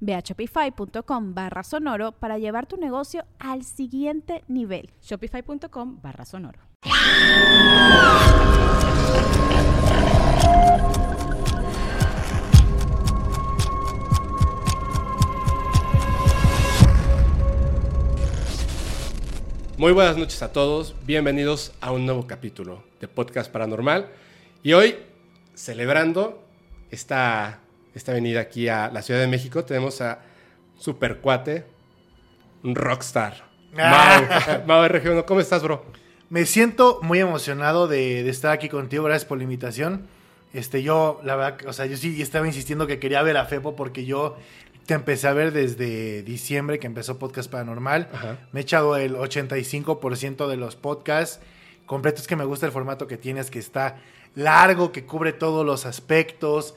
Ve a shopify.com barra sonoro para llevar tu negocio al siguiente nivel. Shopify.com barra sonoro. Muy buenas noches a todos, bienvenidos a un nuevo capítulo de Podcast Paranormal. Y hoy, celebrando esta, esta venida aquí a la Ciudad de México, tenemos a Super Cuate, un rockstar. Mau, Mau RG1, ¿cómo estás, bro? Me siento muy emocionado de, de estar aquí contigo. Gracias por la invitación. Este, yo, la verdad, o sea, yo sí estaba insistiendo que quería ver a Fepo porque yo te empecé a ver desde diciembre que empezó Podcast Paranormal. Ajá. Me he echado el 85% de los podcasts completos que me gusta el formato que tienes, que está largo, que cubre todos los aspectos.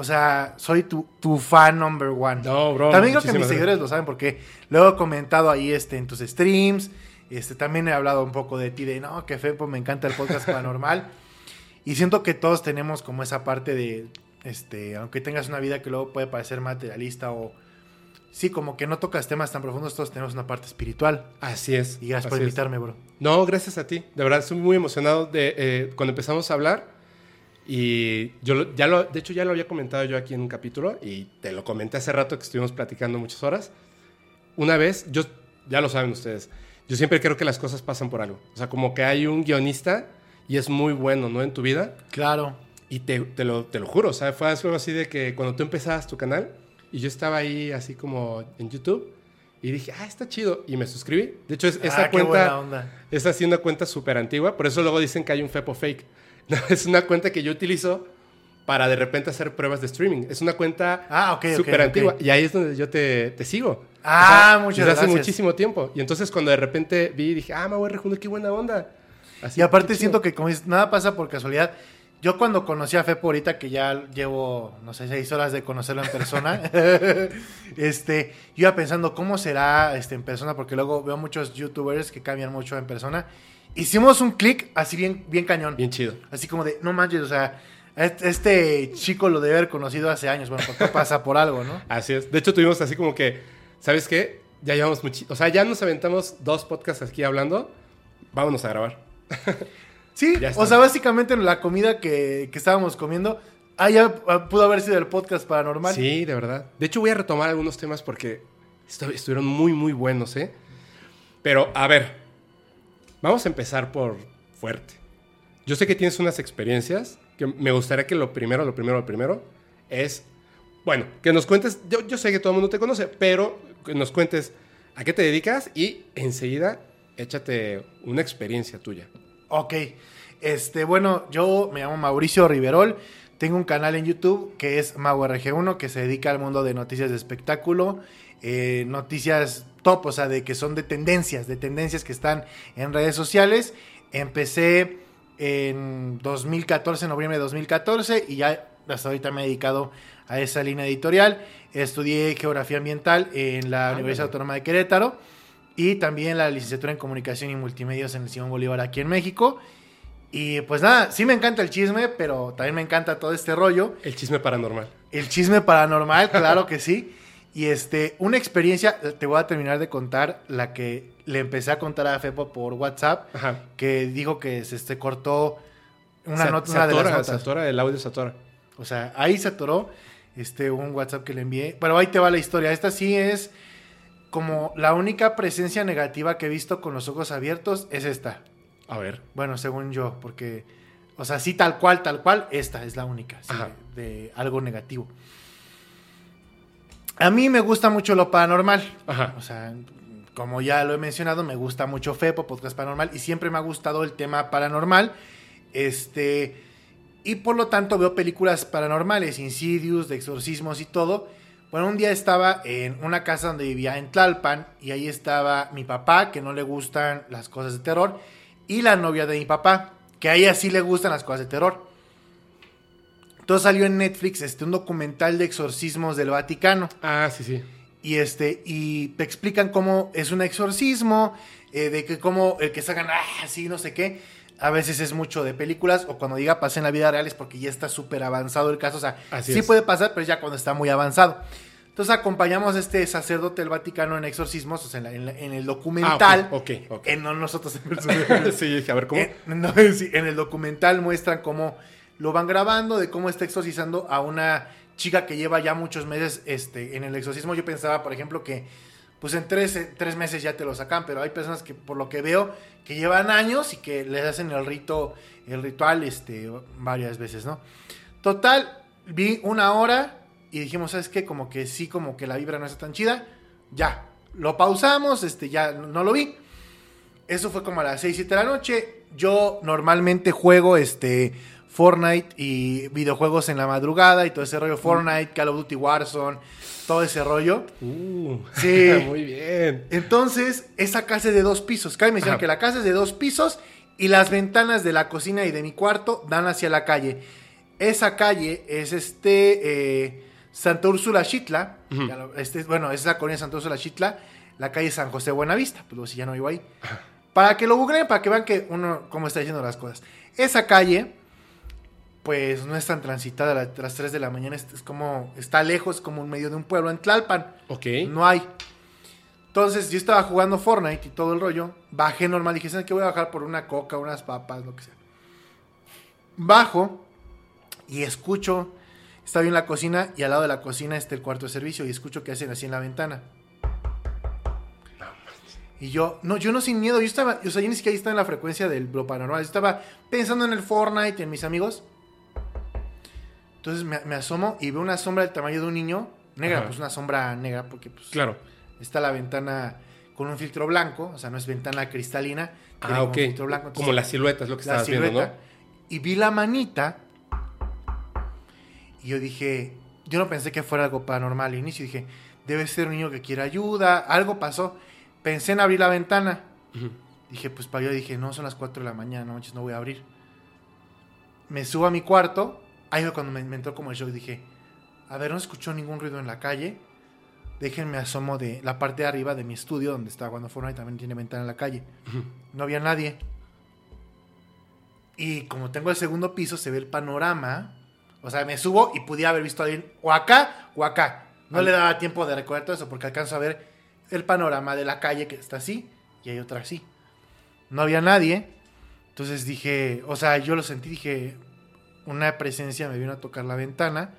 O sea, soy tu, tu fan number one. No, bro, También creo que mis seguidores lo saben porque lo he comentado ahí este, en tus streams. Este, también he hablado un poco de ti, de no, que Fepo, me encanta el podcast paranormal. Y siento que todos tenemos como esa parte de, este, aunque tengas una vida que luego puede parecer materialista o... Sí, como que no tocas temas tan profundos, todos tenemos una parte espiritual. Así es. Y gracias por es. invitarme, bro. No, gracias a ti. De verdad, estoy muy emocionado de eh, cuando empezamos a hablar. Y yo ya lo, de hecho, ya lo había comentado yo aquí en un capítulo y te lo comenté hace rato que estuvimos platicando muchas horas. Una vez, yo, ya lo saben ustedes, yo siempre creo que las cosas pasan por algo. O sea, como que hay un guionista y es muy bueno, ¿no? En tu vida. Claro. Y te, te lo, te lo juro, o sea, fue algo así de que cuando tú empezabas tu canal y yo estaba ahí así como en YouTube y dije, ah, está chido. Y me suscribí. De hecho, es, esa Ah, cuenta onda. es así una cuenta súper antigua. Por eso luego dicen que hay un Fepo fake. Es una cuenta que yo utilizo para de repente hacer pruebas de streaming. Es una cuenta Ah, ok, ok, súper antigua. Y ahí es donde yo te, te sigo. Ah, muchas desde hace gracias. muchísimo tiempo. Y entonces cuando de repente vi, dije, ah, me voy a qué buena onda. Así, Y aparte siento que como dices, nada pasa por casualidad. Yo cuando conocí a Fepo ahorita, que ya llevo, no sé, seis horas de conocerlo en persona, este, yo iba pensando cómo será este, en persona, porque luego veo muchos youtubers que cambian mucho en persona. Hicimos un clic así bien, bien cañón. Bien chido. Así como de, no manches, o sea, est- este chico lo debe haber conocido hace años. Bueno, porque pasa por algo, ¿no? Así es. De hecho, tuvimos así como que, ¿sabes qué? Ya llevamos mucho. O sea, ya nos aventamos dos podcasts aquí hablando. Vámonos a grabar. Sí, o sea, básicamente en la comida que, que estábamos comiendo, ah, ya ah, pudo haber sido el podcast paranormal. Sí, de verdad. De hecho, voy a retomar algunos temas porque estu- estuvieron muy, muy buenos, ¿eh? Pero, a ver, vamos a empezar por fuerte. Yo sé que tienes unas experiencias que me gustaría que lo primero, lo primero, lo primero es, bueno, que nos cuentes, yo, yo sé que todo el mundo te conoce, pero que nos cuentes a qué te dedicas y enseguida échate una experiencia tuya. Ok. Este, bueno, yo me llamo Mauricio Riverol. Tengo un canal en YouTube que es MauRG1, que se dedica al mundo de noticias de espectáculo. eh, noticias top, o sea, de que son de tendencias, de tendencias que están en redes sociales. Empecé en 2014, en noviembre de 2014, y ya hasta ahorita me he dedicado a esa línea editorial. Estudié geografía ambiental en la Ah, Universidad bueno. Autónoma de Querétaro y también la licenciatura en comunicación y multimedios en el Simón Bolívar aquí en México. Y pues nada, sí me encanta el chisme, pero también me encanta todo este rollo. El chisme paranormal. El chisme paranormal, claro que sí. Y este, una experiencia, te voy a terminar de contar la que le empecé a contar a Fepo por WhatsApp, Ajá. que dijo que se este, cortó una, Se- nota, se una de las notas. se atora, el audio se atora. O sea, ahí se atoró este, un WhatsApp que le envié. Pero ahí te va la historia. Esta sí es como la única presencia negativa que he visto con los ojos abiertos, es esta. A ver. Bueno, según yo, porque, o sea, sí tal cual, tal cual, esta es la única, sí, de algo negativo. A mí me gusta mucho lo paranormal. Ajá. O sea, como ya lo he mencionado, me gusta mucho FEPO, Podcast Paranormal, y siempre me ha gustado el tema paranormal. Este, y por lo tanto veo películas paranormales, Insidious, de exorcismos y todo. Bueno, un día estaba en una casa donde vivía en Tlalpan, y ahí estaba mi papá, que no le gustan las cosas de terror, y la novia de mi papá, que a ella sí le gustan las cosas de terror. Entonces salió en Netflix este, un documental de exorcismos del Vaticano. Ah, sí, sí. Y este, y te explican cómo es un exorcismo, eh, de que cómo el que sacan, ah, sí, no sé qué. A veces es mucho de películas, o cuando diga pasa en la vida real es porque ya está súper avanzado el caso. O sea, Así sí es. puede pasar, pero ya cuando está muy avanzado. Entonces acompañamos a este sacerdote del Vaticano en exorcismos, o sea, en, la- en la- en el documental. Ah, ok, ok, ok. Eh, no nosotros sí, dije, a ver, ¿cómo? eh, no, sí, en el documental muestran cómo lo van grabando, de cómo está exorcizando a una chica que lleva ya muchos meses este, en el exorcismo. Yo pensaba, por ejemplo, que pues en tres, tres meses ya te lo sacan, pero hay personas que, por lo que veo, que llevan años y que les hacen el rito, el ritual este, varias veces, ¿no? Total, vi una hora y dijimos, ¿sabes qué? Como que sí, como que la vibra no está tan chida. Ya, lo pausamos, este, ya no, no lo vi. Eso fue como a las 6, 7 de la noche. Yo normalmente juego este Fortnite y videojuegos en la madrugada y todo ese rollo. Fortnite, Call of Duty Warzone, todo ese rollo. Uh, Sí. muy bien. Entonces, esa casa es de dos pisos. Cabe mencionar que la casa es de dos pisos y las ventanas de la cocina y de mi cuarto dan hacia la calle. Esa calle es este eh, Santa Úrsula Chitla. Este, bueno, es la colonia Santa Úrsula Chitla. La calle San José Buenavista. Pues luego, si ya no vivo ahí. Para que lo googleen, para que vean que uno cómo está diciendo las cosas. Esa calle, pues no es tan transitada a la- a las 3 de la mañana. Es, como, está lejos, como en medio de un pueblo, en Tlalpan. Ok. No hay. Entonces, yo estaba jugando Fortnite y todo el rollo. Bajé normal. Dije, ¿sabes qué? Voy a bajar por una coca, unas papas, lo que sea. Bajo y escucho. Estaba en la cocina y al lado de la cocina está el cuarto de servicio y escucho que hacen así en la ventana. Y yo, no, yo no sin miedo, yo estaba, o sea, yo ni siquiera estaba en la frecuencia del lo paranormal, yo estaba pensando en el Fortnite, en mis amigos. Entonces me, me asomo y veo una sombra del tamaño de un niño, negra, Ajá. pues una sombra negra, porque pues Claro. está la ventana con un filtro blanco, o sea, no es ventana cristalina. Ah, ok. un filtro blanco, entonces- Como la silueta es lo que estabas viendo. Y vi la manita. Y yo dije, yo no pensé que fuera algo paranormal al inicio. Dije, debe ser un niño que quiere ayuda. Algo pasó. Pensé en abrir la ventana. Dije, pues para yo dije, no, son las 4 de la mañana, no manches, no voy a abrir. Me subo a mi cuarto. Ahí fue cuando me, me entró como el shock. Dije, a ver, no escuchó ningún ruido en la calle. Déjenme asomo de la parte de arriba de mi estudio, donde estaba cuando Fortnite también tiene ventana en la calle. No había nadie. Y como tengo el segundo piso, se ve el panorama. O sea, me subo y pudiera haber visto a alguien o acá o acá. No Al- le daba tiempo de recorrer todo eso porque alcanzo a ver el panorama de la calle que está así y hay otra así. No había nadie. Entonces dije, o sea, yo lo sentí, dije, una presencia me vino a tocar la ventana.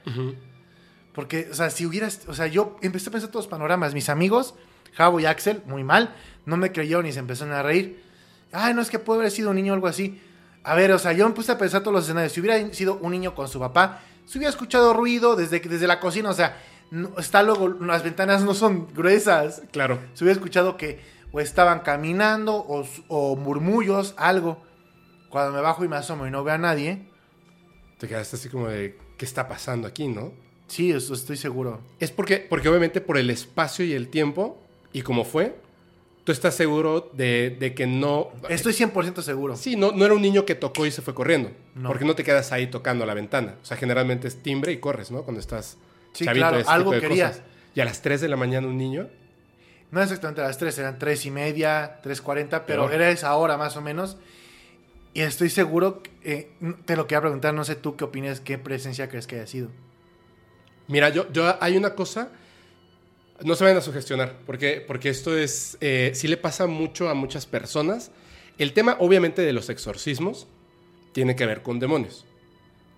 Porque, o sea, si hubieras, o sea, yo empecé a pensar todos los panoramas. Mis amigos, Javo y Axel, muy mal, no me creyeron y se empezaron a reír. Ay, no es que puede haber sido un niño o algo así. A ver, o sea, yo me puse a pensar todos los escenarios. Si hubiera sido un niño con su papá, se hubiera escuchado ruido desde, desde la cocina, o sea, no- está luego, las ventanas no son gruesas. Claro. Se hubiera escuchado que o estaban caminando o, o murmullos, algo. Cuando me bajo y me asomo y no veo a nadie, Te quedaste así como de, ¿qué está pasando aquí, no? sí, eso estoy seguro. Es porque, porque obviamente por el espacio y el tiempo, y como fue, tú estás seguro de, de que no... Estoy 100% seguro. Sí, no, no era un niño que tocó y se fue corriendo. No. Porque no te quedas ahí tocando la ventana. O sea, generalmente es timbre y corres, ¿no? Cuando estás Sí, chavito, claro, ese algo tipo de quería. cosas. Y a las 3 de la mañana un niño. No exactamente a las 3, eran 3 y media, 3.40, pero Peor. era esa hora más o menos. Y estoy seguro, eh, te lo quería preguntar, no sé tú qué opinas, qué presencia crees que haya sido. Mira, yo, yo hay una cosa. No se vayan a sugestionar, porque, porque esto es. eh, sí le pasa mucho a muchas personas. El tema, obviamente, de los exorcismos tiene que ver con demonios.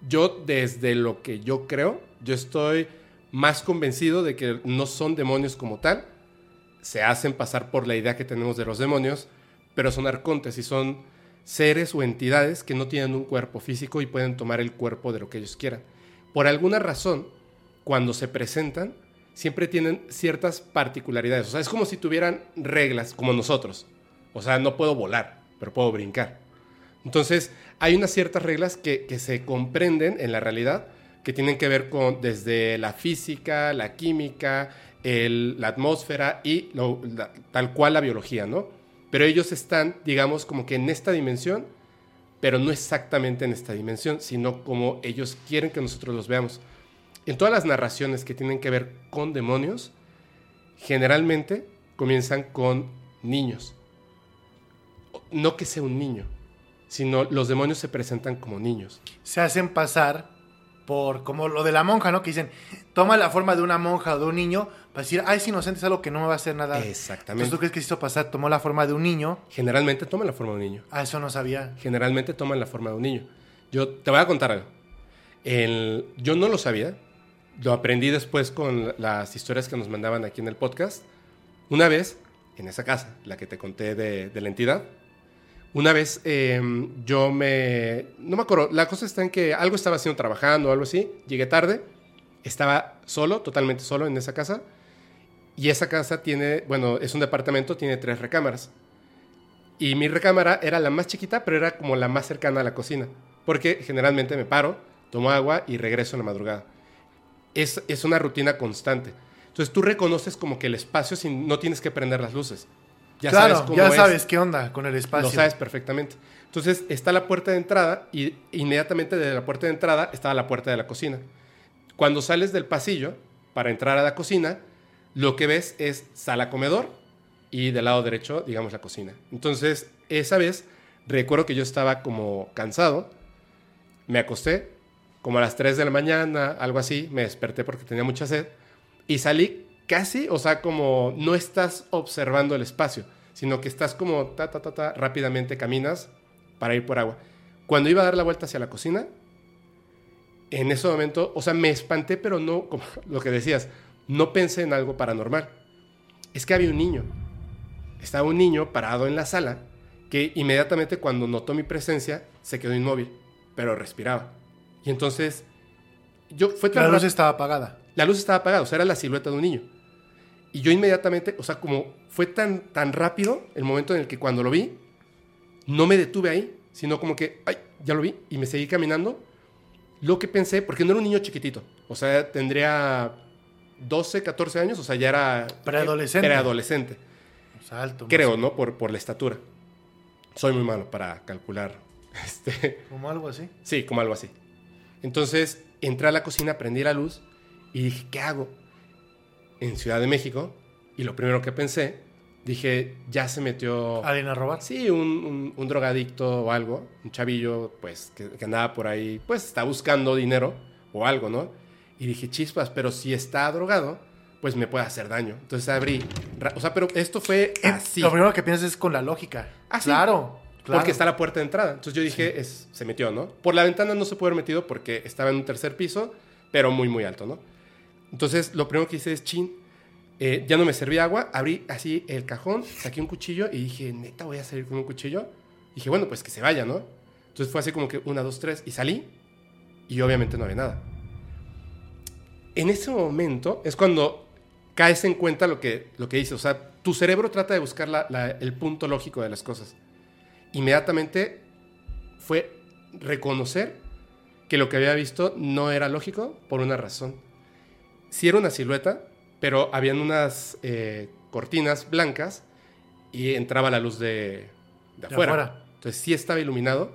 Yo, desde lo que yo creo, yo estoy más convencido de que no son demonios como tal. Se hacen pasar por la idea que tenemos de los demonios, pero son arcontes y son seres o entidades que no tienen un cuerpo físico y pueden tomar el cuerpo de lo que ellos quieran. Por alguna razón, cuando se presentan, siempre tienen ciertas particularidades. O sea, es como si tuvieran reglas, como nosotros. O sea, no puedo volar, pero puedo brincar. Entonces, hay unas ciertas reglas que, que se comprenden en la realidad que tienen que ver con desde la física, la química, la atmósfera y tal cual la biología, ¿no? Pero ellos están, digamos, como que en esta dimensión, pero no exactamente en esta dimensión, sino como ellos quieren que nosotros los veamos. En todas las narraciones que tienen que ver con demonios, generalmente comienzan con niños. No que sea un niño, sino los demonios se presentan como niños. Se hacen pasar por, como lo de la monja, ¿no? Que dicen, toma la forma de una monja o de un niño para decir, ay, es inocente, es algo que no me va a hacer nada. Exactamente. Entonces, ¿tú crees que se hizo pasar? Tomó la forma de un niño. Generalmente toman la forma de un niño. Ah, eso no sabía. Generalmente toman la forma de un niño. Yo te voy a contar algo. El- yo no lo sabía. Lo aprendí después con las historias que nos mandaban aquí en el podcast. Una vez, en esa casa, la que te conté de, de la entidad, una vez eh, yo me... No me acuerdo, la cosa está en que algo estaba haciendo trabajando o algo así. Llegué tarde, estaba solo, totalmente solo en esa casa. Y esa casa tiene, bueno, es un departamento, tiene tres recámaras. Y mi recámara era la más chiquita, pero era como la más cercana a la cocina. Porque generalmente me paro, tomo agua y regreso en la madrugada. Es, es una rutina constante. Entonces tú reconoces como que el espacio sin, no tienes que prender las luces. Ya claro, sabes cómo ya es. sabes qué onda con el espacio. Lo sabes perfectamente. Entonces está la puerta de entrada y inmediatamente de la puerta de entrada estaba la puerta de la cocina. Cuando sales del pasillo para entrar a la cocina, lo que ves es sala comedor y del lado derecho, digamos, la cocina. Entonces, esa vez recuerdo que yo estaba como cansado, me acosté como a las 3 de la mañana, algo así, me desperté porque tenía mucha sed y salí casi, o sea, como no estás observando el espacio, sino que estás como ta, ta, ta, ta, rápidamente caminas para ir por agua. Cuando iba a dar la vuelta hacia la cocina, en ese momento, o sea, me espanté, pero no, como lo que decías, no pensé en algo paranormal. Es que había un niño. Estaba un niño parado en la sala que inmediatamente cuando notó mi presencia se quedó inmóvil, pero respiraba. Y entonces, yo fue La luz estaba apagada. la luz estaba apagada, o sea, era la silueta de un niño. Y yo inmediatamente, o sea, como fue tan, tan rápido el momento en el que cuando lo vi, no me detuve ahí, sino como que, ay, ya lo vi, y me seguí caminando. Lo que pensé, porque no era un niño chiquitito, o sea, tendría 12, 14 años, o sea, ya era... Preadolescente. Preadolescente, Salto. creo, ¿no? Por, por la estatura. Soy muy malo para calcular. Este, Como algo así. Sí, como algo así. Entonces entré a la cocina, prendí la luz y dije, ¿qué hago? En Ciudad de México. Y lo primero que pensé, dije, ya se metió... ¿Alguien a robar? Sí, un, un- un drogadicto o algo, un chavillo, pues, que, que andaba por ahí, pues, está buscando dinero o algo, ¿no? Y dije, chispas, pero si está drogado, pues me puede hacer daño. Entonces abrí, o sea, pero esto fue Eh, así. Lo primero que piensas es con la lógica. Ah, sí. Claro. claro. Porque está la puerta de entrada. Entonces yo dije, es, se metió, ¿no? Por la ventana no se puede haber metido porque estaba en un tercer piso, pero muy, muy alto, ¿no? Entonces lo primero que hice es, chin, eh, ya no me servía agua, abrí así el cajón, saqué un cuchillo y dije, neta, voy a salir con un cuchillo. dije, bueno, pues que se vaya, ¿no? Entonces fue así como que una, dos, tres, y salí, y obviamente no había nada. En ese momento es cuando caes en cuenta lo que, lo que dice, o sea, tu cerebro trata de buscar la- la- el punto lógico de las cosas inmediatamente fue reconocer que lo que había visto no era lógico por una razón. Sí era una silueta, pero habían unas eh, cortinas blancas y entraba la luz de, de De afuera. afuera. Entonces sí estaba iluminado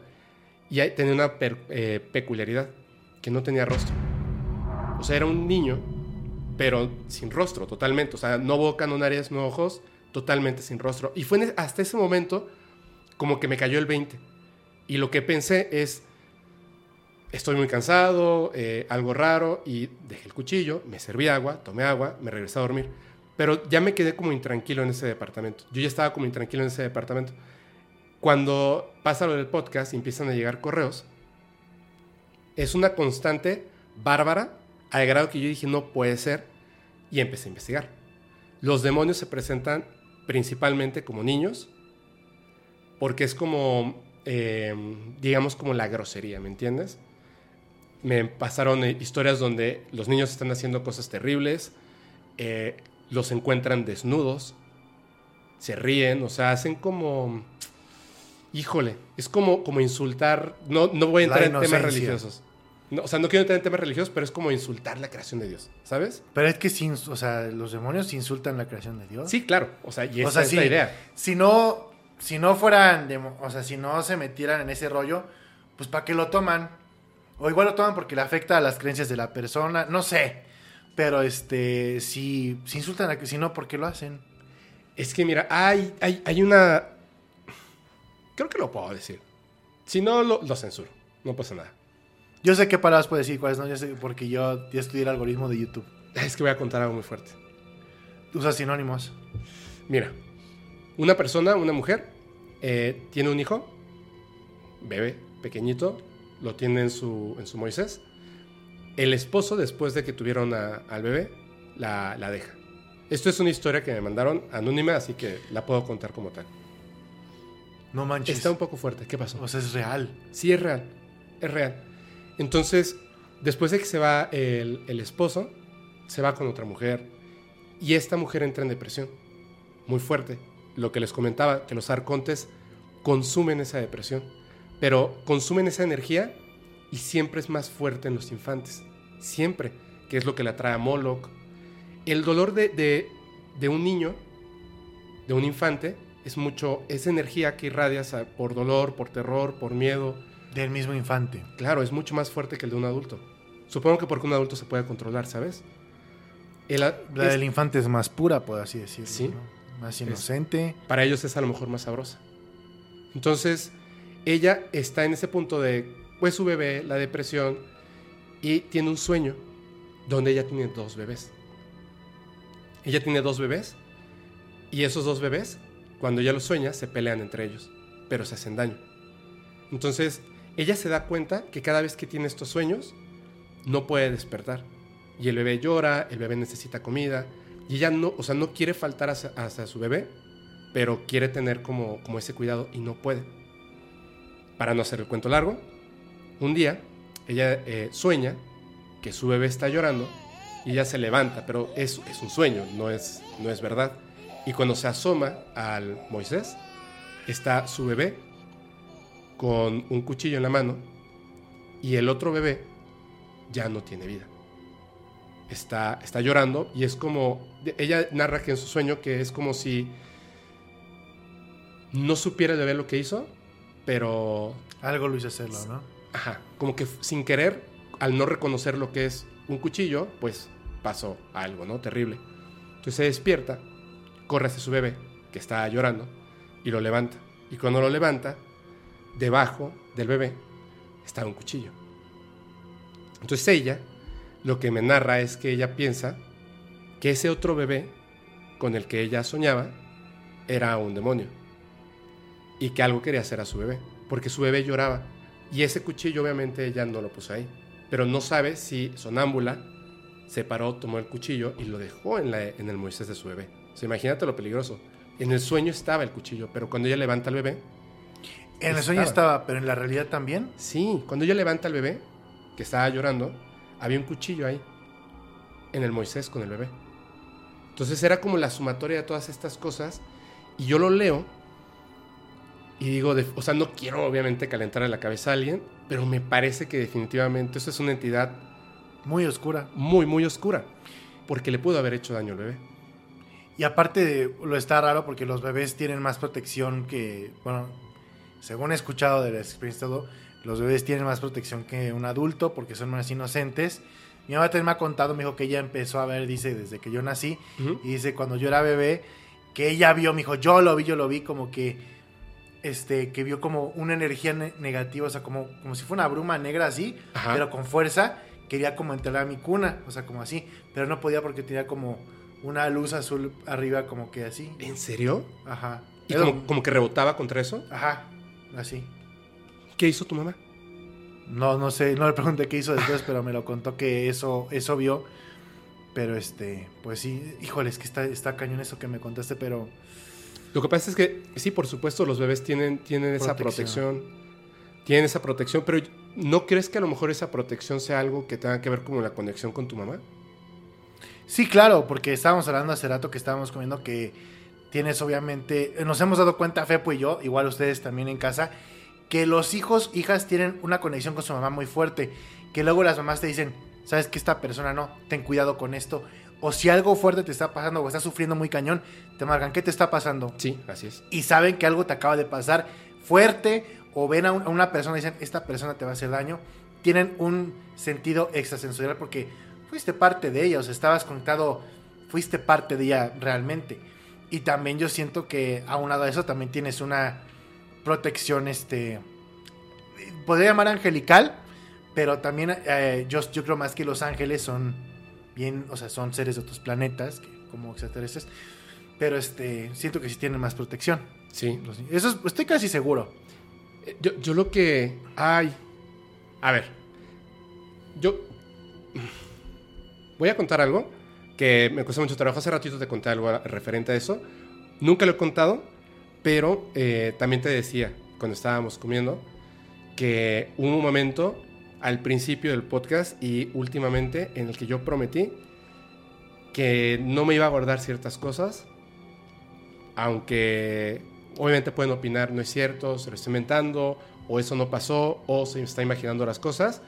y tenía una per- eh, peculiaridad, que no tenía rostro. O sea, era un niño, pero sin rostro, totalmente. O sea, no boca, no nariz, no ojos, totalmente sin rostro. Y fue en- hasta ese momento como que me cayó el 20. Y lo que pensé es, estoy muy cansado, eh, algo raro, y dejé el cuchillo, me serví agua, tomé agua, me regresé a dormir. Pero ya me quedé como intranquilo en ese departamento. Yo ya estaba como intranquilo en ese departamento. Cuando pasa lo del podcast y empiezan a llegar correos, es una constante bárbara, al grado que yo dije, no puede ser, y empecé a investigar. Los demonios se presentan principalmente como niños, porque es como eh, digamos, como la grosería, ¿me entiendes? Me pasaron eh, historias donde los niños están haciendo cosas terribles, eh, los encuentran desnudos, se ríen, o sea, hacen como... Híjole, es como, como insultar, no, no voy a entrar en temas religiosos. No, o sea, no quiero entrar en temas religiosos, pero es como insultar la creación de Dios, ¿sabes? Pero es que sin, o sea, los demonios insultan la creación de Dios. Sí, claro, o sea, y esa o sea, es la idea. Si no, si no fueran, demo- o sea, si no se metieran en ese rollo, pues ¿para qué lo toman? O igual lo toman porque le afecta a las creencias de la persona, no sé. Pero este, si, si insultan a que, si no, ¿por qué lo hacen? Es que mira, hay, hay, hay una... Creo que lo puedo decir. Si no, lo, lo censuro. No pasa nada. Yo sé qué palabras puedo decir, cuáles no, yo sé, porque yo ya estudié el algoritmo de YouTube. Es que voy a contar algo muy fuerte. Usa sinónimos. Mira, una persona, una mujer, eh, tiene un hijo, bebé, pequeñito, lo tiene en su, en su Moisés. El esposo, después de que tuvieron a- al bebé, la, la deja. Esto es una historia que me mandaron anónima, así que la puedo contar como tal. No manches. Está un poco fuerte. ¿Qué pasó? O sea, es real. Sí, es real. Es real. Entonces, después de que se va el, esposo, se va con otra mujer. Y esta mujer entra en depresión. Muy fuerte. Lo que les comentaba, que los arcontes consumen esa depresión. Pero consumen esa energía y siempre es más fuerte en los infantes. Siempre. Que es lo que le atrae a Moloch. El dolor de, de- un niño, de un infante, es mucho, es energía que irradias por dolor, por terror, por miedo. Del mismo infante. Claro, es mucho más fuerte que el de un adulto. Supongo que porque un adulto se puede controlar, ¿sabes? El La es- del infante es más pura, por así decirlo. Sí. ¿no? Más inocente. para ellos es a lo mejor más sabrosa. Entonces, ella está en ese punto de, pues su bebé, la depresión, y tiene un sueño donde ella tiene dos bebés. Ella tiene dos bebés, y esos dos bebés, cuando ella los sueña, se pelean entre ellos, pero se hacen daño. Entonces, ella se da cuenta que cada vez que tiene estos sueños, no puede despertar. Y el bebé llora, el bebé necesita comida, y ella no, o sea, no quiere faltar hacia, hacia su bebé, pero quiere tener como, como ese cuidado y no puede. Para no hacer el cuento largo, un día ella eh, sueña que su bebé está llorando y ella se levanta, pero es, es un sueño, no es, no es verdad. Y cuando se asoma al Moisés, está su bebé con un cuchillo en la mano y el otro bebé ya no tiene vida. Está, está llorando y es como, ella narra que en su sueño que es como si no supiera el bebé lo que hizo, pero Algo lo hizo hacerlo, ¿no? Ajá, como que sin querer, al no reconocer lo que es un cuchillo, pues pasó algo, ¿no? Terrible. Entonces se despierta, corre hacia su bebé, que está llorando, y lo levanta. Y cuando lo levanta, debajo del bebé está un cuchillo. Entonces ella, lo que me narra es que ella piensa que ese otro bebé con el que ella soñaba era un demonio. Y que algo quería hacer a su bebé, porque su bebé lloraba. Y ese cuchillo obviamente ella no lo puso ahí. Pero no sabe si sonámbula se paró, tomó el cuchillo y lo dejó en el Moisés de su bebé. O sea, imagínate lo peligroso. En el sueño estaba el cuchillo, pero cuando ella levanta al bebé, En el sueño Estaba. pero en la realidad también. sí, cuando ella levanta al bebé, que estaba llorando, había un cuchillo ahí, en el Moisés con el bebé. Entonces era como la sumatoria de todas estas cosas, y yo lo leo y digo, de- o sea, no quiero obviamente calentarle la cabeza a alguien, pero me parece que definitivamente eso es una entidad Muy oscura. muy, muy oscura, porque le pudo haber hecho daño al bebé. Y aparte de, lo está raro porque los bebés tienen más protección que, bueno, según he escuchado de la experiencia todo, los bebés tienen más protección que un adulto porque son más inocentes. Mi mamá también me ha contado, me dijo que ella empezó a ver, dice, desde que yo nací, y dice, cuando yo era bebé, que ella vio, me dijo, yo lo vi, yo lo vi, como que, este, que vio como una energía ne- negativa, o sea, como, como si fuera una bruma negra así, Ajá. pero con fuerza, quería como entrar a mi cuna, o sea, como así, pero no podía porque tenía como una luz azul arriba, como que así, ¿En serio? ajá. ¿Y como, como que rebotaba contra eso? Ajá, así. ¿Qué hizo tu mamá? No, no sé, no le pregunté qué hizo después, pero me lo contó que eso, eso vio. Pero este, pues sí, híjole, es que está, está cañón eso que me contaste, pero Lo que pasa es que, sí, por supuesto, los bebés tienen, tienen esa Protección. protección. Tienen esa protección, pero ¿no crees que a lo mejor esa protección sea algo que tenga que ver con la conexión con tu mamá? Sí, claro, porque estábamos hablando hace rato que estábamos comiendo que tienes obviamente, nos hemos dado cuenta, Fepo y yo, igual ustedes también en casa, que los hijos, hijas tienen una conexión con su mamá muy fuerte, que luego las mamás te dicen, sabes que esta persona no, ten cuidado con esto, o si algo fuerte te está pasando o estás sufriendo muy cañón, te marcan, ¿qué te está pasando? Sí, así es. Y saben que algo te acaba de pasar fuerte, o ven a, un- a una persona y dicen, esta persona te va a hacer daño, tienen un sentido extrasensorial porque fuiste parte de ella, o sea, estabas conectado, fuiste parte de ella realmente. Y también yo siento que aunado a eso también tienes una protección, este, podría llamar angelical, pero también eh, yo, yo creo más que los ángeles son bien, o sea, son seres de otros planetas, que, como extraterrestres, pero este, siento que sí tienen más protección. Sí. Eso es- estoy casi seguro. Eh, Yo, yo lo que... Ay. A ver. Yo... Voy a contar algo que me cuesta mucho trabajo. Hace ratito te conté algo referente a eso. Nunca lo he contado, pero eh, también te decía, cuando estábamos comiendo, que hubo un momento al principio del podcast y últimamente en el que yo prometí que no me iba a guardar ciertas cosas, aunque obviamente pueden opinar, no es cierto, se lo estoy inventando, o eso no pasó, o se está imaginando las cosas,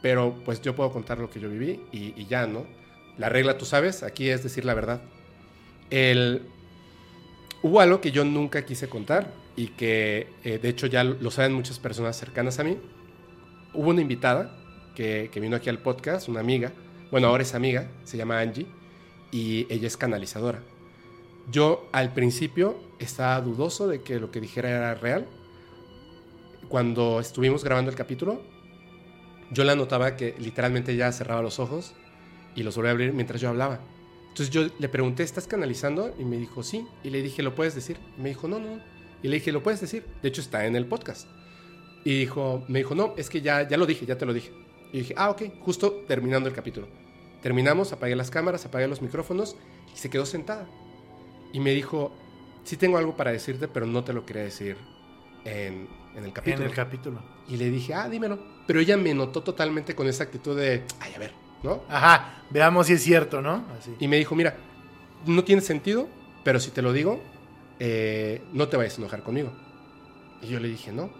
pero pues yo puedo contar lo que yo viví y, y ya, ¿no? La regla, tú sabes, aquí es decir la verdad. El... Hubo algo que yo nunca quise contar y que eh, de hecho ya lo saben muchas personas cercanas a mí. Hubo una invitada que, que vino aquí al podcast, una amiga, bueno, ahora es amiga, se llama Angie, y ella es canalizadora. Yo al principio estaba dudoso de que lo que dijera era real. Cuando estuvimos grabando el capítulo, yo la notaba que literalmente ella cerraba los ojos y los volvía a abrir mientras yo hablaba. Entonces yo le pregunté, ¿estás canalizando? Y me dijo, sí. Y le dije, ¿lo puedes decir? Y me dijo, no, no. Y le dije, ¿lo puedes decir? De hecho, está en el podcast. Y dijo, me dijo, no, es que ya, ya lo dije, ya te lo dije. Y dije, ah, ok, justo terminando el capítulo. Terminamos, apagué las cámaras, apagué los micrófonos y se quedó sentada. Y me dijo, sí tengo algo para decirte, pero no te lo quería decir en, en el capítulo. En el capítulo. y le dije, ah, dímelo. Pero ella me notó totalmente con esa actitud de, ay, a ver, ¿no? Ajá, veamos si es cierto, ¿no? Así. Y me dijo, mira, no tiene sentido, pero si te lo digo, eh, no te vayas a enojar conmigo. Y yo le dije, no,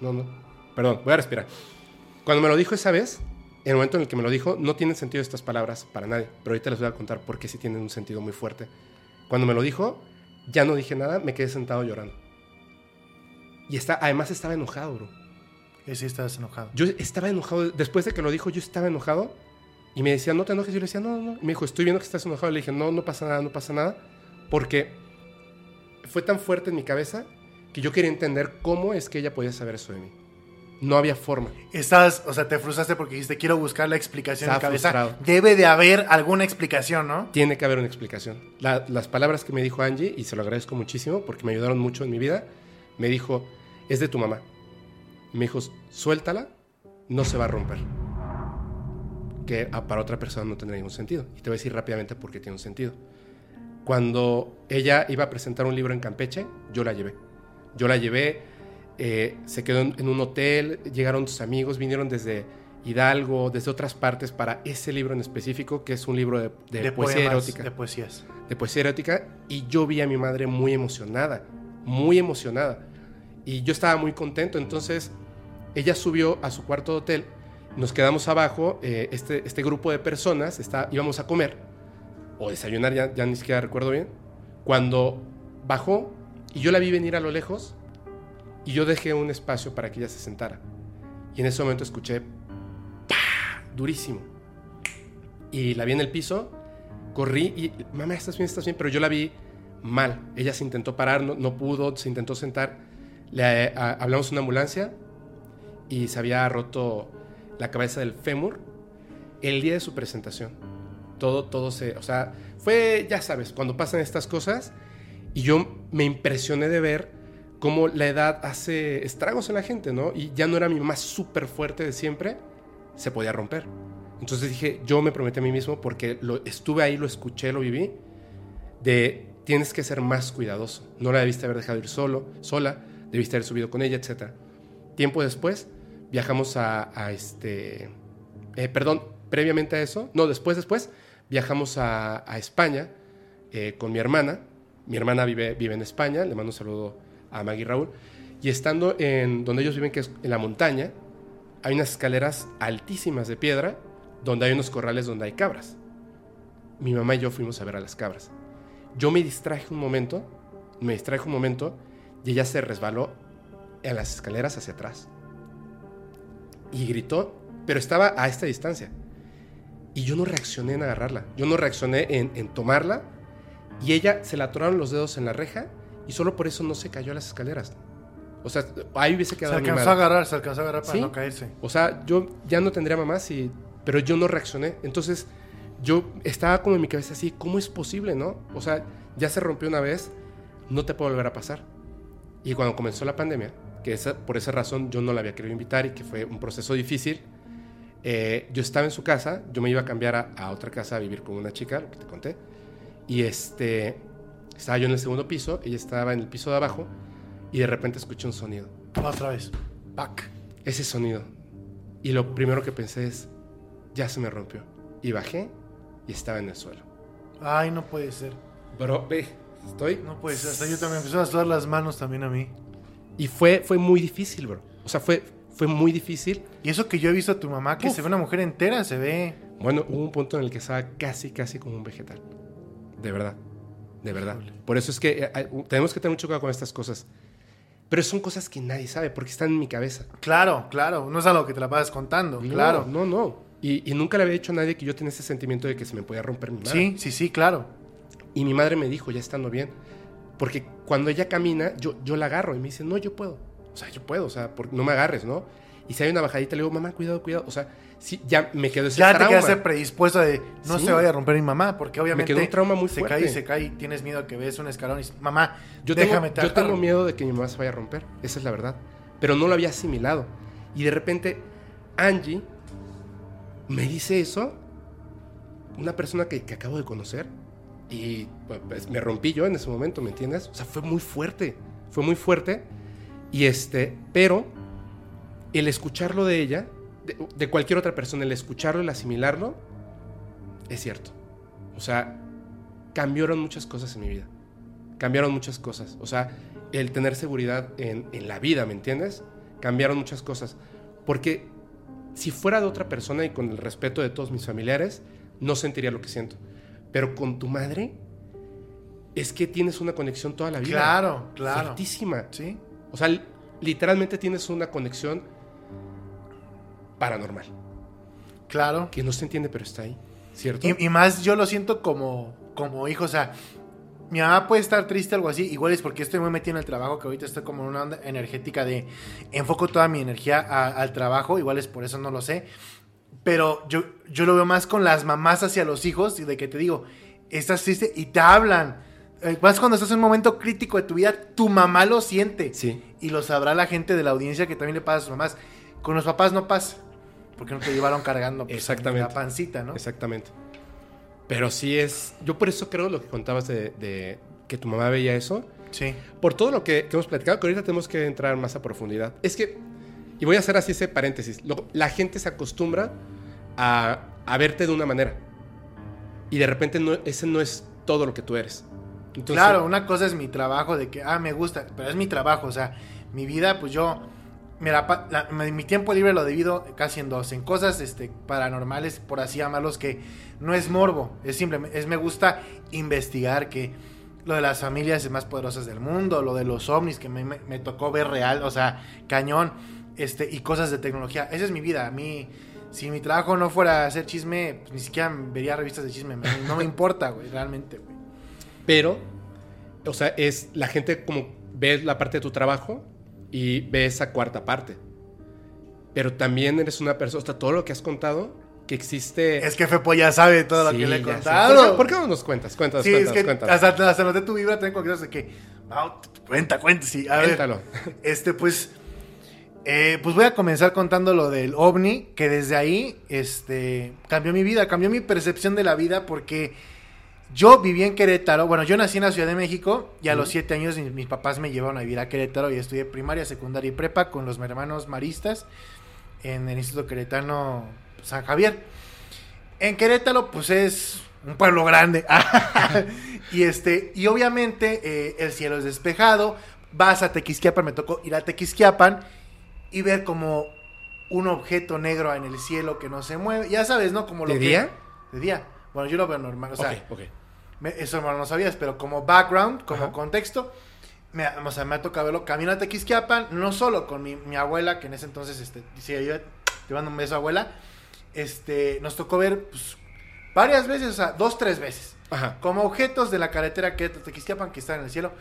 no, no. Perdón, voy a respirar. Cuando me lo dijo esa vez, en el momento en el que me lo dijo, no tienen sentido estas palabras para nadie. Pero ahorita les voy a contar por qué sí tienen un sentido muy fuerte. Cuando me lo dijo, ya no dije nada, me quedé sentado llorando. Y está, además estaba enojado, bro. Sí estabas enojado. Yo estaba enojado. Después de que lo dijo, yo estaba enojado. Y me decía, no te enojes. Yo le decía, no, no. Y me dijo, estoy viendo que estás enojado. Le dije, no, no pasa nada, no pasa nada. Porque fue tan fuerte en mi cabeza que yo quería entender cómo es que ella podía saber eso de mí. No había forma. Estabas, o sea, te frustraste porque dijiste, quiero buscar la explicación en mi Estaba cabeza. frustrado. Debe de haber alguna explicación, ¿no? Tiene que haber una explicación. La- las palabras que me dijo Angie, y se lo agradezco muchísimo porque me ayudaron mucho en mi vida, me dijo, es de tu mamá. Me dijo, suéltala, no se va a romper. Que ah, para otra persona no tendría ningún sentido. Y te voy a decir rápidamente por qué tiene un sentido. Cuando ella iba a presentar un libro en Campeche, yo la llevé. Yo la llevé, eh, se quedó en, en un hotel, llegaron sus amigos, vinieron desde Hidalgo, desde otras partes para ese libro en específico, que es un libro de, de poesía poemas, erótica De poesías. de poesía erótica y yo vi a mi madre muy emocionada, muy emocionada. Y yo estaba muy contento, entonces ella subió a su cuarto de hotel, nos quedamos abajo, eh, este, este grupo de personas, está, íbamos a comer o desayunar, ya, ya ni siquiera recuerdo bien, cuando bajó y yo la vi venir a lo lejos y yo dejé un espacio para que ella se sentara. Y en ese momento escuché ¡pah! durísimo. Y la vi en el piso corrí y, mamá, ¿estás bien? ¿Estás bien? Pero yo la vi mal. Ella se intentó parar, no, no pudo, se intentó sentar. Le a- hablamos una ambulancia y se había roto la cabeza del fémur el día de su presentación. Todo, todo se, o sea, fue, ya sabes, cuando pasan estas cosas y yo me impresioné de ver cómo la edad hace estragos en la gente, ¿no? Y ya no era mi mamá súper fuerte de siempre, se podía romper. Entonces dije, yo me prometí a mí mismo porque lo, estuve ahí, lo escuché, lo viví, de tienes que ser más cuidadoso. No la debiste haber dejado ir solo, sola, debiste haber subido con ella, etc. Tiempo después, viajamos a, este... eh, perdón, previamente a eso, no, después, después, viajamos a, a España eh, con mi hermana. Mi hermana vive, vive en España, le mando un saludo a Maggie y Raúl. Y estando en donde ellos viven, que es en la montaña, hay unas escaleras altísimas de piedra, donde hay unos corrales donde hay cabras. Mi mamá y yo fuimos a ver a las cabras. Yo me distraje un momento, me distraje un momento, y ella se resbaló en las escaleras hacia atrás. Y gritó, pero estaba a esta distancia. Y yo no reaccioné en agarrarla. Yo no reaccioné en, en tomarla. Y ella se la atoraron los dedos en la reja y solo por eso no se cayó a las escaleras. O sea, ahí hubiese Se quedado mi alcanzó a agarrar, se alcanzó a agarrar para Sí. no caerse. O sea, yo ya no tendría mamá, si, pero yo no reaccioné. Entonces, yo estaba como en mi cabeza así, ¿cómo es posible, no? O sea, ya se rompió una vez, no te puede volver a pasar. Y cuando comenzó la pandemia, que esa, por esa razón yo no la había querido invitar y que fue un proceso difícil, eh, yo estaba en su casa, yo me iba a cambiar a, a otra casa a vivir con una chica, lo que te conté, y este, estaba yo en el segundo piso, ella estaba en el piso de abajo, y de repente escuché un sonido Otra vez. Pac. ese sonido. Y lo primero que pensé es, ya se me rompió. Y bajé y estaba en el suelo. Ay, no puede ser. Bro, ve, estoy... No puede ser. Hasta yo también empezaron a sudar las manos también a mí. Y fue, fue muy difícil, bro. O sea, fue, fue muy difícil. Y eso que yo he visto a tu mamá, que Uf. se ve una mujer entera, se ve. Bueno, hubo un punto en el que estaba casi, casi como un vegetal. De verdad. De verdad. Por eso es que eh, eh, tenemos que tener mucho cuidado con estas cosas. Pero son cosas que nadie sabe porque están en mi cabeza. Claro, claro. No es algo que te la pasas contando. No, claro. No, no. Y, y nunca le había dicho a nadie que yo tenía ese sentimiento de que se me podía romper mi mano. Sí, sí, sí, claro. Y mi madre me dijo, ya estando bien, porque cuando ella camina, yo, yo la agarro y me dice, no, yo puedo. O sea, yo puedo, o sea, por- no me agarres, ¿no? Y si hay una bajadita, le digo, mamá, cuidado, cuidado. O sea, sí, ya me quedó ese Ya te trauma. quedaste predispuesto de no Sí. se vaya a romper mi mamá, porque obviamente quedó un trauma muy se fuerte. cae y se cae y tienes miedo a que ves un escalón y dices, mamá, Yo tengo, déjame te yo tengo agarro". miedo de que mi mamá se vaya a romper, esa es la verdad. Pero no lo había asimilado. Y de repente, Angie me dice eso, una persona que, que acabo de conocer, y pues, me rompí yo en ese momento, ¿me entiendes? O sea, fue muy fuerte, fue muy fuerte. Y este, pero el escucharlo de ella, de, cualquier otra persona, el escucharlo, el asimilarlo, es cierto. O sea, cambiaron muchas cosas en mi vida. Cambiaron muchas cosas. O sea, el tener seguridad en la vida, ¿me entiendes? Cambiaron muchas cosas. Porque si fuera de otra persona y con el respeto de todos mis familiares, no sentiría lo que siento. Pero con tu madre, es que tienes una conexión toda la vida. Claro, claro. Fuertísima. Sí. O sea, li- literalmente tienes una conexión paranormal. Claro. Que no se entiende, pero está ahí. ¿Cierto? Y, y más yo lo siento como, como hijo, o sea, mi mamá puede estar triste o algo así, igual es porque estoy muy metido en el trabajo, que ahorita estoy como en una onda energética de enfoco toda mi energía a- al trabajo, igual es por eso no lo sé, pero yo, yo lo veo más con las mamás hacia los hijos, y de que te digo, estás triste y te hablan. Eh, Más cuando estás en un momento crítico de tu vida, tu mamá lo siente. Sí. Y lo sabrá la gente de la audiencia que también le pasa a sus mamás. Con los papás no pasa. Porque no te llevaron cargando pues, Exactamente. la pancita, ¿no? Exactamente. Pero sí es. Yo por eso creo lo que contabas de, de que tu mamá veía eso. Sí. Por todo lo que, que hemos platicado, que ahorita tenemos que entrar más a profundidad. Es que. Y voy a hacer así ese paréntesis. lo- la gente se acostumbra a, verte de una manera. Y de repente no, ese no es todo lo que tú eres. Claro, una cosa es mi trabajo de que, ah, me gusta, pero es mi trabajo, o sea, mi vida, pues yo, me la la- mi tiempo libre lo divido casi en dos, en cosas este, paranormales, por así llamarlos, que no es morbo, es simplemente, es me gusta investigar que lo de las familias más poderosas del mundo, lo de los ovnis que me, me- me tocó ver real, o sea, cañón, este, y cosas de tecnología, esa es mi vida, a mí... Si mi trabajo no fuera hacer chisme, pues ni siquiera vería revistas de chisme. me- No me importa, güey, realmente, güey. Pero, o sea, es la gente como ve la parte de tu trabajo y ve esa cuarta parte. Pero también eres una persona, o sea, todo lo que has contado, que existe... Es que Fepo ya sabe todo Sí, lo que le he contado. ¿Por qué, por qué no nos cuentas? Cuéntanos, sí, cuéntanos, es que cuéntanos. hasta, hasta noté tu vibra, tengo cosas de que. "Mau, cuenta, cuenta, sí. A ver, Cuéntalo. este, pues. Eh, pues voy a comenzar contando lo del ovni, que desde ahí este, cambió mi vida, cambió mi percepción de la vida porque Yo viví en Querétaro, bueno, yo nací en la Ciudad de México y a los siete años mis, mis papás me llevaron a vivir a Querétaro y estudié primaria, secundaria y prepa con los hermanos maristas en el Instituto Queretano San Javier. En Querétaro, pues es un pueblo grande. y este, y obviamente eh, el cielo es despejado. Vas a Tequisquiapan, me tocó ir a Tequisquiapan y ver como un objeto negro en el cielo que no se mueve. Ya sabes, ¿no? Como lo ¿De que- día? De día. Bueno, yo lo veo normal. O sea, me- eso no lo sabías, pero como background, como Ajá. contexto, me, o sea, me ha tocado verlo. Camino a Tequisquiapan, no solo con mi, mi abuela, que en ese entonces, este, dice yo, te mando un beso, abuela. Este, nos tocó ver, pues, varias veces, o sea, dos, tres veces. Ajá. Como objetos de la carretera que Tequisquiapan, que está en el cielo.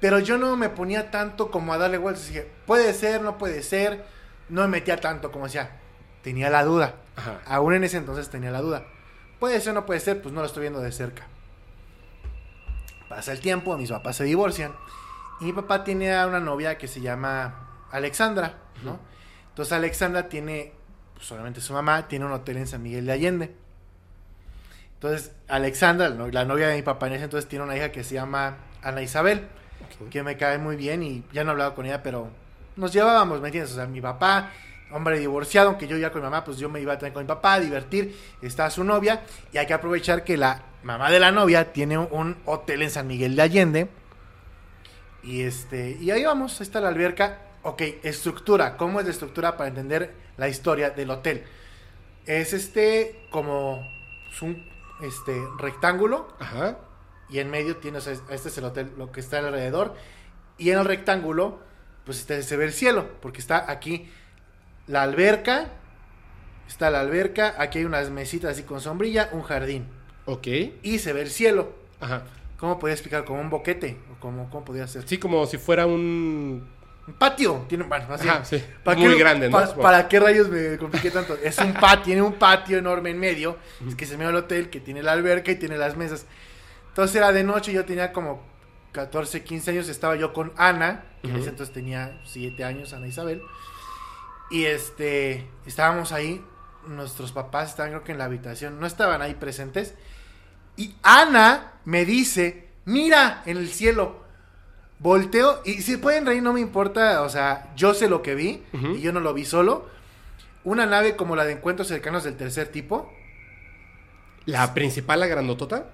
Pero yo no me ponía tanto como a darle vueltas. Dije, puede ser, no puede ser. No me metía tanto como decía. Tenía la duda. Ajá. Aún en ese entonces tenía la duda. Puede ser, no puede ser, pues no lo estoy viendo de cerca. Pasa el tiempo, mis papás se divorcian. Y mi papá tiene a una novia que se llama Alexandra, ¿no? Entonces Alexandra tiene, pues solamente su mamá, tiene un hotel en San Miguel de Allende. Entonces Alexandra, la novia de mi papá en ese entonces, tiene una hija que se llama Ana Isabel que me cae muy bien y ya no he hablado con ella, pero nos llevábamos, ¿me entiendes? O sea, mi papá, hombre divorciado, aunque yo ya con mi mamá, pues yo me iba a tener con mi papá a divertir, está su novia y hay que aprovechar que la mamá de la novia tiene un, hotel en San Miguel de Allende y este y ahí vamos, ahí está la alberca. Ok, estructura, ¿cómo es la estructura para entender la historia del hotel? Es este como pues, un este rectángulo Ajá. Y en medio tiene, o sea, este es el hotel, lo que está alrededor, y en el rectángulo, pues se ve el cielo, porque está aquí la alberca, está la alberca, aquí hay unas mesitas así con sombrilla, un jardín, Ok. y se ve el cielo. Ajá. ¿Cómo podría explicar? Como un boquete, o como, ¿cómo podría ser? Sí, como si fuera un. Un patio, tiene, bueno, así. Ajá, sí. ¿Para Muy qué- grande, ¿no? ¿Para qué rayos me compliqué tanto? Es un patio, tiene un patio enorme en medio. Es que se me va el hotel, que tiene la alberca y tiene las mesas. Entonces era de noche, yo tenía como 14, 15 años, estaba yo con Ana, que en ese entonces tenía 7 años, Ana Isabel. Y este, estábamos ahí, nuestros papás estaban creo que en la habitación, no estaban ahí presentes. Y Ana me dice, mira en el cielo. Volteo y si pueden reír no me importa, o sea, yo sé lo que vi y yo no lo vi solo. Una nave como la de encuentros cercanos del tercer tipo, La principal, la grandotota.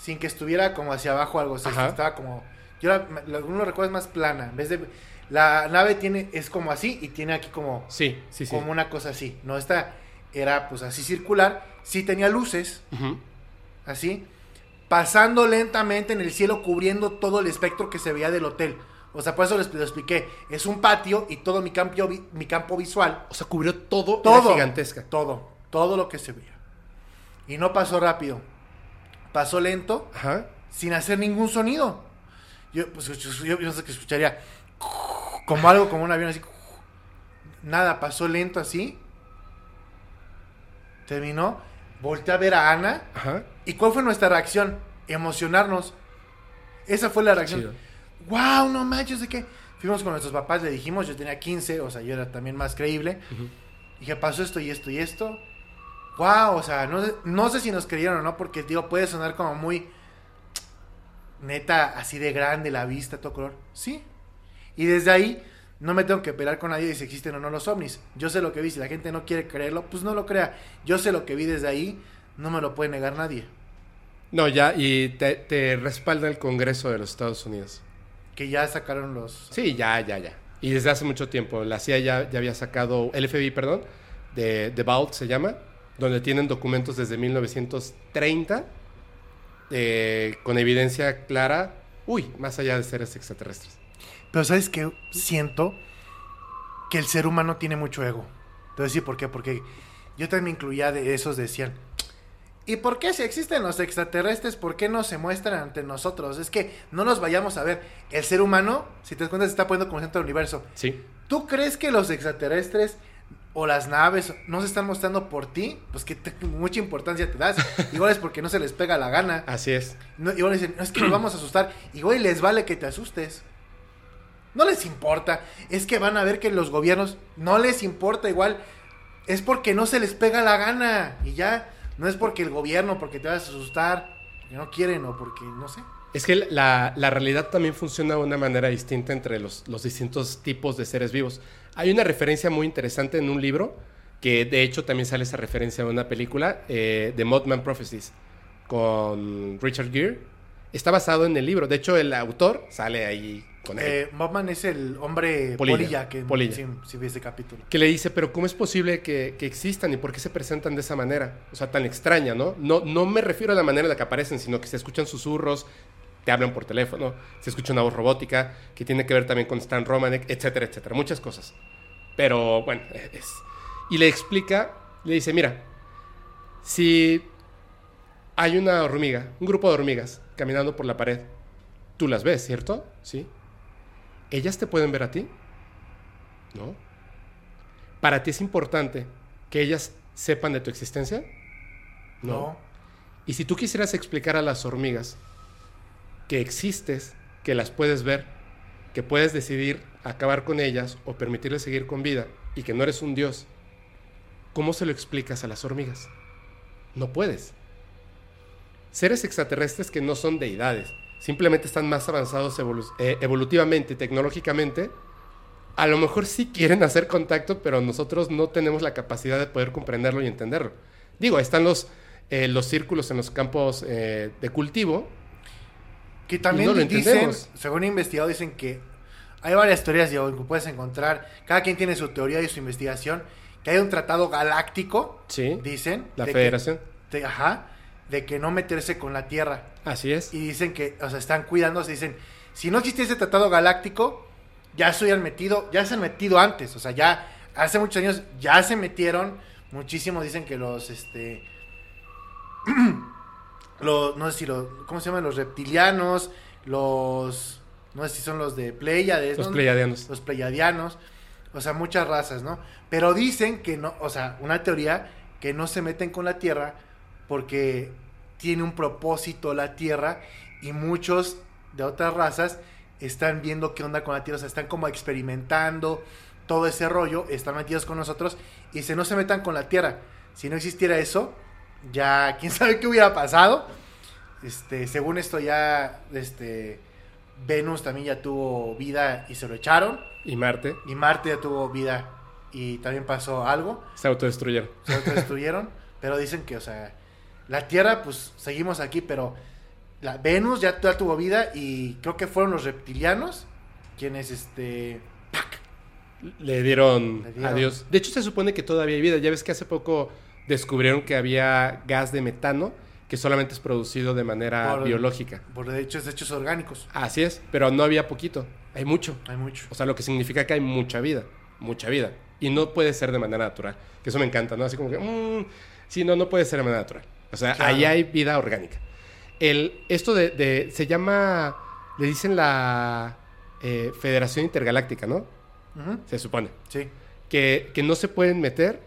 Sin que estuviera como hacia abajo algo, o sea, estaba como yo la, la- uno lo recuerda más plana, en vez de la nave tiene es como así y tiene aquí como Sí, sí, sí. como una cosa así. No esta era pues así circular, sí tenía luces, así, pasando lentamente en el cielo, cubriendo todo el espectro que se veía del hotel. O sea, por eso les lo expliqué. Es un patio y todo mi campo, mi campo visual, O sea, cubrió todo. todo, gigantesca. todo, todo lo que se veía. Y no pasó rápido, pasó lento, Ajá. sin hacer ningún sonido. Yo, pues, yo, yo- yo sé que escucharía como algo, como un avión así. Nada, pasó lento así. Terminó. Volteé a ver a Ana. Ajá. ¿Y cuál fue nuestra reacción? Emocionarnos. Esa fue la reacción. Chido. ¡Wow! No manches, ¿de qué? Fuimos con nuestros papás, le dijimos, yo tenía 15, o sea, yo era también más creíble. Ujú. Dije, pasó esto y esto y esto. ¡Wow! O sea, no sé, no sé si nos creyeron o no, porque, digo, puede sonar como muy. Neta, así de grande la vista, todo color. Sí. Y desde ahí, no me tengo que pelear con nadie de si existen o no los ovnis. Yo sé lo que vi, si la gente no quiere creerlo, pues no lo crea. Yo sé lo que vi desde ahí, no me lo puede negar nadie. No, ya, y te, te respalda el Congreso de los Estados Unidos. Que ya sacaron los. Sí, ya, ya, ya. Y desde hace mucho tiempo. La CIA ya, ya había sacado, el FBI, perdón, de The Vault se llama, donde tienen documentos desde 1930 eh, con evidencia clara, uy, más allá de seres extraterrestres. Pero ¿sabes qué? Siento que el ser humano tiene mucho ego. Te voy a decir por qué. Porque yo también incluía de esos, decían. ¿Y por qué si existen los extraterrestres, por qué no se muestran ante nosotros? Es que no nos vayamos a ver. El ser humano, si te das cuenta, se está poniendo como centro del universo. Sí. ¿Tú crees que los extraterrestres o las naves no se están mostrando por ti? Pues que te- mucha importancia te das. Igual es porque no se les pega la gana. Así es. No, igual dicen, "No, es que nos vamos a asustar. Igual les vale que te asustes. No les importa. Es que van a ver que los gobiernos no les importa igual. Es porque no se les pega la gana. Y ya, no es porque el gobierno, porque te vas a asustar. porque no quieren o porque no sé. Es que la, la realidad también funciona de una manera distinta entre los, los distintos tipos de seres vivos. Hay una referencia muy interesante en un libro, que de hecho también sale esa referencia en una película, eh, de Mothman Prophecies, con Richard Gere. Está basado en el libro. De hecho, el autor sale ahí con él. Eh, Mothman es el hombre Polilla. polilla, que Polilla. Sí, sí vi ese capítulo. que le dice, pero ¿cómo es posible que, que existan y por qué se presentan de esa manera? O sea, tan extraña, ¿no? No, no me refiero a la manera en la que aparecen, sino que se escuchan susurros, te hablan por teléfono, se escucha una voz robótica, que tiene que ver también con Stan Romanek, etcétera, etcétera. Muchas cosas. Pero bueno, es... Y le explica, le dice, mira, si hay una hormiga, un grupo de hormigas caminando por la pared, tú las ves, ¿cierto? Sí. ¿Ellas te pueden ver a ti? ¿No? ¿Para ti es importante que ellas sepan de tu existencia? No. Y si tú quisieras explicar a las hormigas que existes, que las puedes ver, que puedes decidir acabar con ellas o permitirles seguir con vida y que no eres un dios, ¿cómo se lo explicas a las hormigas? No puedes. Seres extraterrestres que no son deidades, simplemente están más avanzados evolu- eh, evolutivamente, tecnológicamente, a lo mejor sí quieren hacer contacto, pero nosotros no tenemos la capacidad de poder comprenderlo y entenderlo. Digo, están los, eh, los círculos en los campos eh, de cultivo. Que también no lo dicen, entendemos. según he investigado, dicen que hay varias teorías Diego, que puedes encontrar. Cada quien tiene su teoría y su investigación. Que hay un tratado galáctico, Sí, dicen. la de que- federación. de- ajá, de que no meterse con la Tierra. Así es. Y dicen que, o sea, están cuidándose. Dicen, si no existe ese tratado galáctico, ya se han metido, ya se han metido antes. O sea, ya hace muchos años ya se metieron. Muchísimos dicen que los, este, los, no sé si los, ¿cómo se llaman? Los reptilianos, los, no sé si son los de Pleiades. Los ¿no? pleiadianos. los pleiadianos, o sea, muchas razas, ¿no? Pero dicen que no, o sea, una teoría que no se meten con la Tierra porque tiene un propósito la Tierra y muchos de otras razas están viendo qué onda con la Tierra, o sea, están como experimentando todo ese rollo, están metidos con nosotros y se no se metan con la Tierra. Si no existiera eso, ya quién sabe qué hubiera pasado. Este, según esto ya este Venus también ya tuvo vida y se lo echaron. Y Marte Y Marte ya tuvo vida y también pasó algo. se autodestruyeron. Se autodestruyeron. pero dicen que, o sea, la Tierra, pues seguimos aquí, pero la Venus ya, ya tuvo vida y creo que fueron los reptilianos quienes, este. Le dieron, Le dieron. adiós. De hecho, se supone que todavía hay vida. Ya ves que hace poco descubrieron que había gas de metano que solamente es producido de manera Por- biológica. Por hechos, hechos orgánicos. Así es, pero no había poquito. Hay mucho. Hay mucho. O sea, lo que significa que hay mucha vida. Mucha vida. Y no puede ser de manera natural. Que eso me encanta, ¿no? Así como que, mm, sí, no, no puede ser de manera natural. O sea, Claro. ahí hay vida orgánica. El, esto de, de- se llama, le dicen la eh, Federación Intergaláctica, ¿no? Se supone. Sí. Que, que no se pueden meter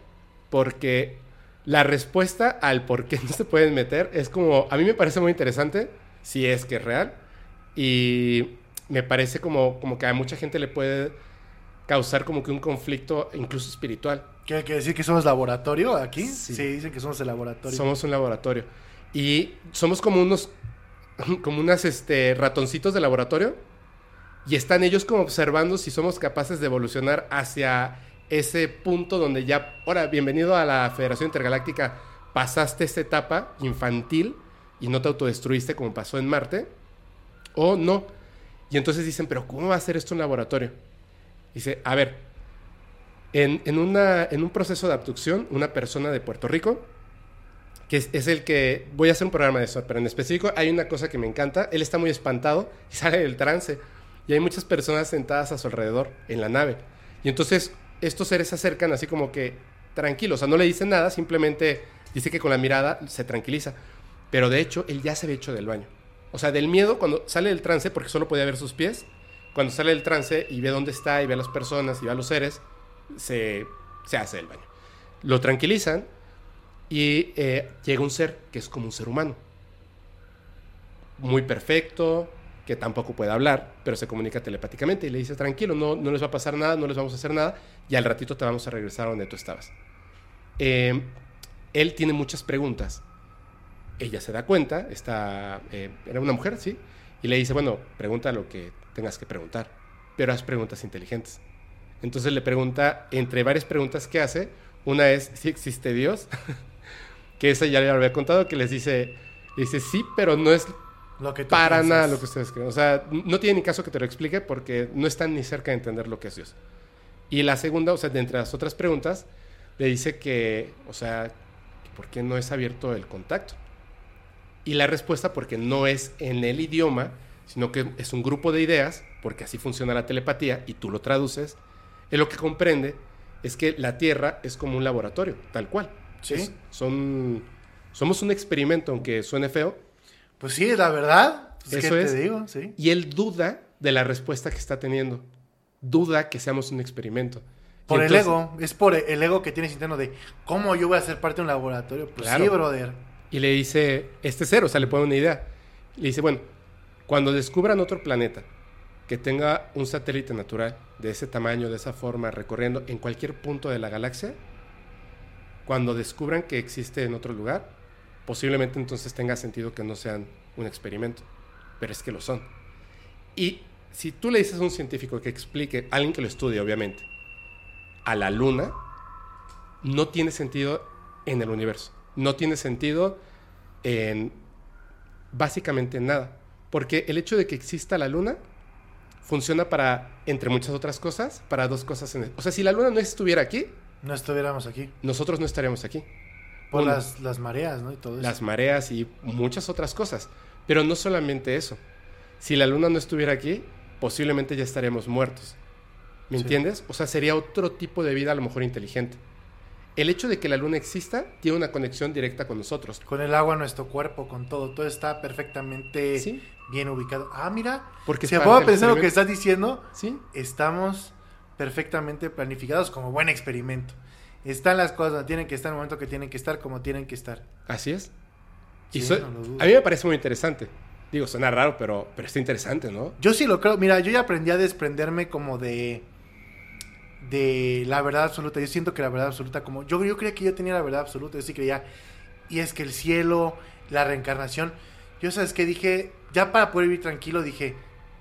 porque la respuesta al por qué no se pueden meter es como, a mí me parece muy interesante, si es que es real, y me parece como, como que a mucha gente le puede causar como que un conflicto incluso espiritual. ¿Quiere quiere decir que somos laboratorio aquí? Sí. Sí, dicen que somos el laboratorio. Somos un laboratorio. Y somos como unos, como unas este, ratoncitos de laboratorio. Y están ellos como observando si somos capaces de evolucionar hacia ese punto donde ya, ahora, bienvenido a la Federación Intergaláctica, pasaste esta etapa infantil y no te autodestruiste como pasó en Marte. O no. Y entonces dicen, pero ¿cómo va a ser esto un laboratorio? Dice, a ver, en, en una, en un proceso de abducción, una persona de Puerto Rico, que es, es el que, voy a hacer un programa de eso, pero en específico hay una cosa que me encanta, él está muy espantado y sale del trance, y hay muchas personas sentadas a su alrededor en la nave, y entonces estos seres se acercan así como que tranquilos, o sea, no le dicen nada, simplemente dice que con la mirada se tranquiliza, pero de hecho él ya se había hecho del baño, o sea, del miedo cuando sale del trance, porque solo podía ver sus pies, cuando sale del trance y ve dónde está y ve a las personas y ve a los seres, se, se hace del baño. Lo tranquilizan y eh, llega un ser que es como un ser humano. Muy perfecto, que tampoco puede hablar, pero se comunica telepáticamente y le dice, tranquilo, no, no les va a pasar nada, no les vamos a hacer nada y al ratito te vamos a regresar a donde tú estabas. Eh, él tiene muchas preguntas ella se da cuenta, está, eh, era una mujer, sí, y le dice, bueno, pregunta lo que tengas que preguntar, pero haz preguntas inteligentes. Entonces le pregunta, entre varias preguntas que hace, una es si existe Dios, que esa ya le había contado, que les dice, dice sí, pero no es Lo que tú para piensas. nada lo que ustedes creen. O sea, no tiene ni caso que te lo explique porque no están ni cerca de entender lo que es Dios. Y la segunda, o sea, de entre las otras preguntas, le dice que, o sea, ¿por qué no es abierto el contacto? Y la respuesta, porque no es en el idioma, sino que es un grupo de ideas, porque así funciona la telepatía y tú lo traduces, es lo que comprende es que la Tierra es como un laboratorio, tal cual. Sí. Es- son, somos un experimento, aunque suene feo, Pues sí, la verdad. Pues, Eso ¿qué es. te digo? Sí. y él duda de la respuesta que está teniendo. Duda que seamos un experimento. Por el ego. Es por el ego que tienes interno de cómo yo voy a ser parte de un laboratorio. Pues Claro. sí, brother. Y le dice, este cero, o sea, le pone una idea. Le dice, bueno, cuando descubran otro planeta que tenga un satélite natural de ese tamaño, de esa forma, recorriendo en cualquier punto de la galaxia, cuando descubran que existe en otro lugar, posiblemente entonces tenga sentido que no sean un experimento. Pero es que lo son. Y si tú le dices a un científico que explique, alguien que lo estudie, obviamente, a la luna, no tiene sentido en el universo. No tiene sentido en básicamente nada. Porque el hecho de que exista la luna funciona para, entre muchas otras cosas, para dos cosas. En el- o sea, si la luna no estuviera aquí, No estuviéramos aquí. nosotros no estaríamos aquí. Por las, las mareas, ¿no? Y todo eso. las mareas y muchas otras cosas. Pero no solamente eso. Si la luna no estuviera aquí, posiblemente ya estaríamos muertos. ¿Me Sí. entiendes? O sea, sería otro tipo de vida a lo mejor inteligente. El hecho de que la luna exista tiene una conexión directa con nosotros. Con el agua, nuestro cuerpo, con todo. Todo está perfectamente Sí. bien ubicado. Ah, mira. Porque si del pensar lo que estás diciendo, Sí, estamos perfectamente planificados como buen experimento. Están las cosas donde tienen que estar en el momento que tienen que estar, como tienen que estar. así es. Y Sí, so- no lo dudo. a mí me parece muy interesante. Digo, suena raro, pero, pero está interesante, ¿no? Yo sí lo creo. Mira, yo ya aprendí a desprenderme como de de la verdad absoluta. Yo siento que la verdad absoluta, como yo, yo creía que yo tenía la verdad absoluta, yo sí creía. Y es que el cielo, la reencarnación. Yo, ¿sabes qué? Dije, ya para poder vivir tranquilo, dije,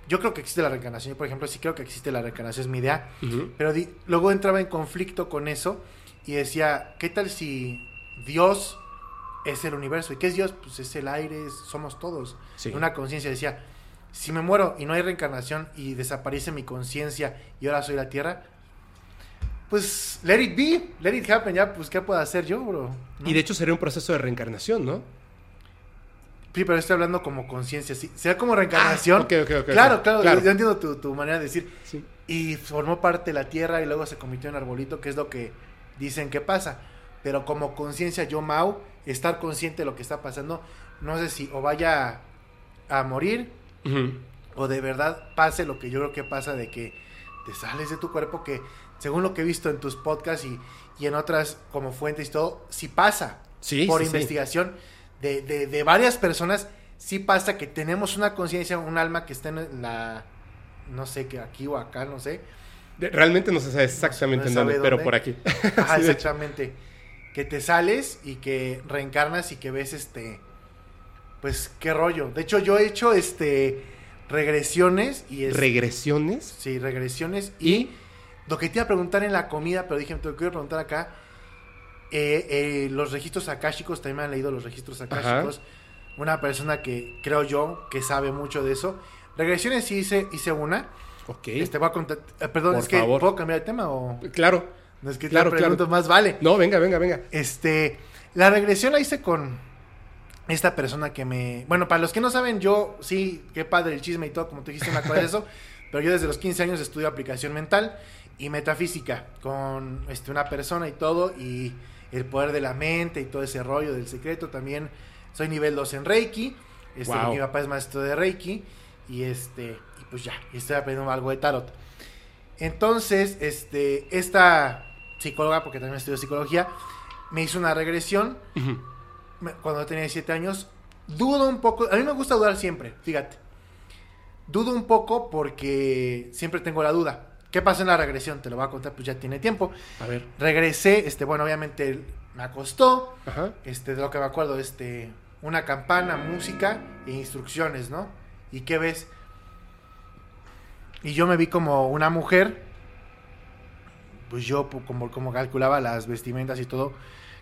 yo creo que existe la reencarnación. Yo, por ejemplo, sí creo que existe la reencarnación, es mi idea. Pero di- luego entraba en conflicto con eso y decía, ¿qué tal si Dios es el universo? ¿Y qué es Dios? Pues es el aire, es- somos todos. Sí. Una conciencia decía, si me muero y no hay reencarnación y desaparece mi conciencia y ahora soy la tierra, pues let it be, let it happen, ya, pues ¿qué puedo hacer yo, bro? ¿No? Y de hecho sería un proceso de reencarnación, ¿no? Sí, pero estoy hablando como conciencia, sí. Sea como reencarnación. Ah, ok, ok, ok, claro, claro, Claro. yo entiendo tu, tu manera de decir. Sí. Y formó parte de la tierra y luego se convirtió en arbolito, que es lo que dicen que pasa. Pero como conciencia, yo, Mau, estar consciente de lo que está pasando, no sé si o vaya a, a morir o de verdad pase lo que yo creo que pasa de que te sales de tu cuerpo, que según lo que he visto en tus podcasts y, y en otras como fuentes y todo, sí pasa. Sí, por sí, sí. investigación de, de, de varias personas, sí pasa que tenemos una conciencia, un alma que está en la, no sé, que aquí o acá, no sé. Realmente no se sabe exactamente No en dónde, pero por aquí. Ajá, Sí, exactamente. Que te sales y que reencarnas y que ves este, pues qué rollo. De hecho, yo he hecho este regresiones y es, Regresiones sí, regresiones y y lo que te iba a preguntar en la comida, pero dije, te lo quiero preguntar acá. eh, eh, los registros akáshicos, también me han leído los registros akáshicos. Una persona que creo yo que sabe mucho de eso. Regresiones sí hice, hice una. Ok. Este a eh, perdón, Por es que favor. ¿puedo cambiar de tema o Claro. no es que Claro, te pregunto claro. más vale? No, venga, venga, venga. Este, la regresión la hice con esta persona que me, bueno, para los que no saben, yo sí, qué padre el chisme y todo, como tú dijiste, me acuerdo de eso, pero yo desde los 15 años estudio aplicación mental y metafísica con este, una persona y todo y el poder de la mente y todo ese rollo del secreto también. Soy nivel 2 en Reiki, este, Wow. mi papá es maestro de Reiki y este, pues ya, y estoy aprendiendo algo de tarot. Entonces, este, esta psicóloga, porque también estudio psicología, me hizo una regresión cuando tenía 7 años. Dudo un poco, a mí me gusta dudar siempre, fíjate. Dudo un poco porque siempre tengo la duda. ¿Qué pasó en la regresión? Te lo voy a contar, pues ya tiene tiempo. A ver. Regresé, este, bueno, obviamente me acostó, Ajá. este, de lo que me acuerdo, este, una campana, música e instrucciones, ¿no? ¿Y qué ves? Y yo me vi como una mujer, pues yo como, como calculaba las vestimentas y todo,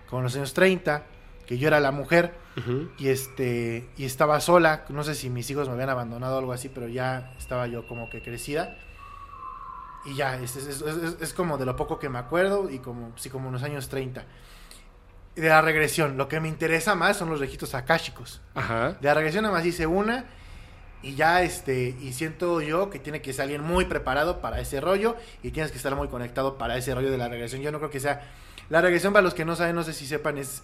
como en los años 30, que yo era la mujer Ujú. y este y estaba sola, no sé si mis hijos me habían abandonado o algo así, pero ya estaba yo como que crecida. Y ya, es, es- es- es- como de lo poco que me acuerdo y como, sí, como en los años 30. De la regresión, lo que me interesa más son los registros akáshicos. Ajá. De la regresión nada más hice una y ya este, y siento yo que tiene que ser alguien muy preparado para ese rollo y tienes que estar muy conectado para ese rollo de la regresión. Yo no creo que sea... La regresión para los que no saben, no sé si sepan, es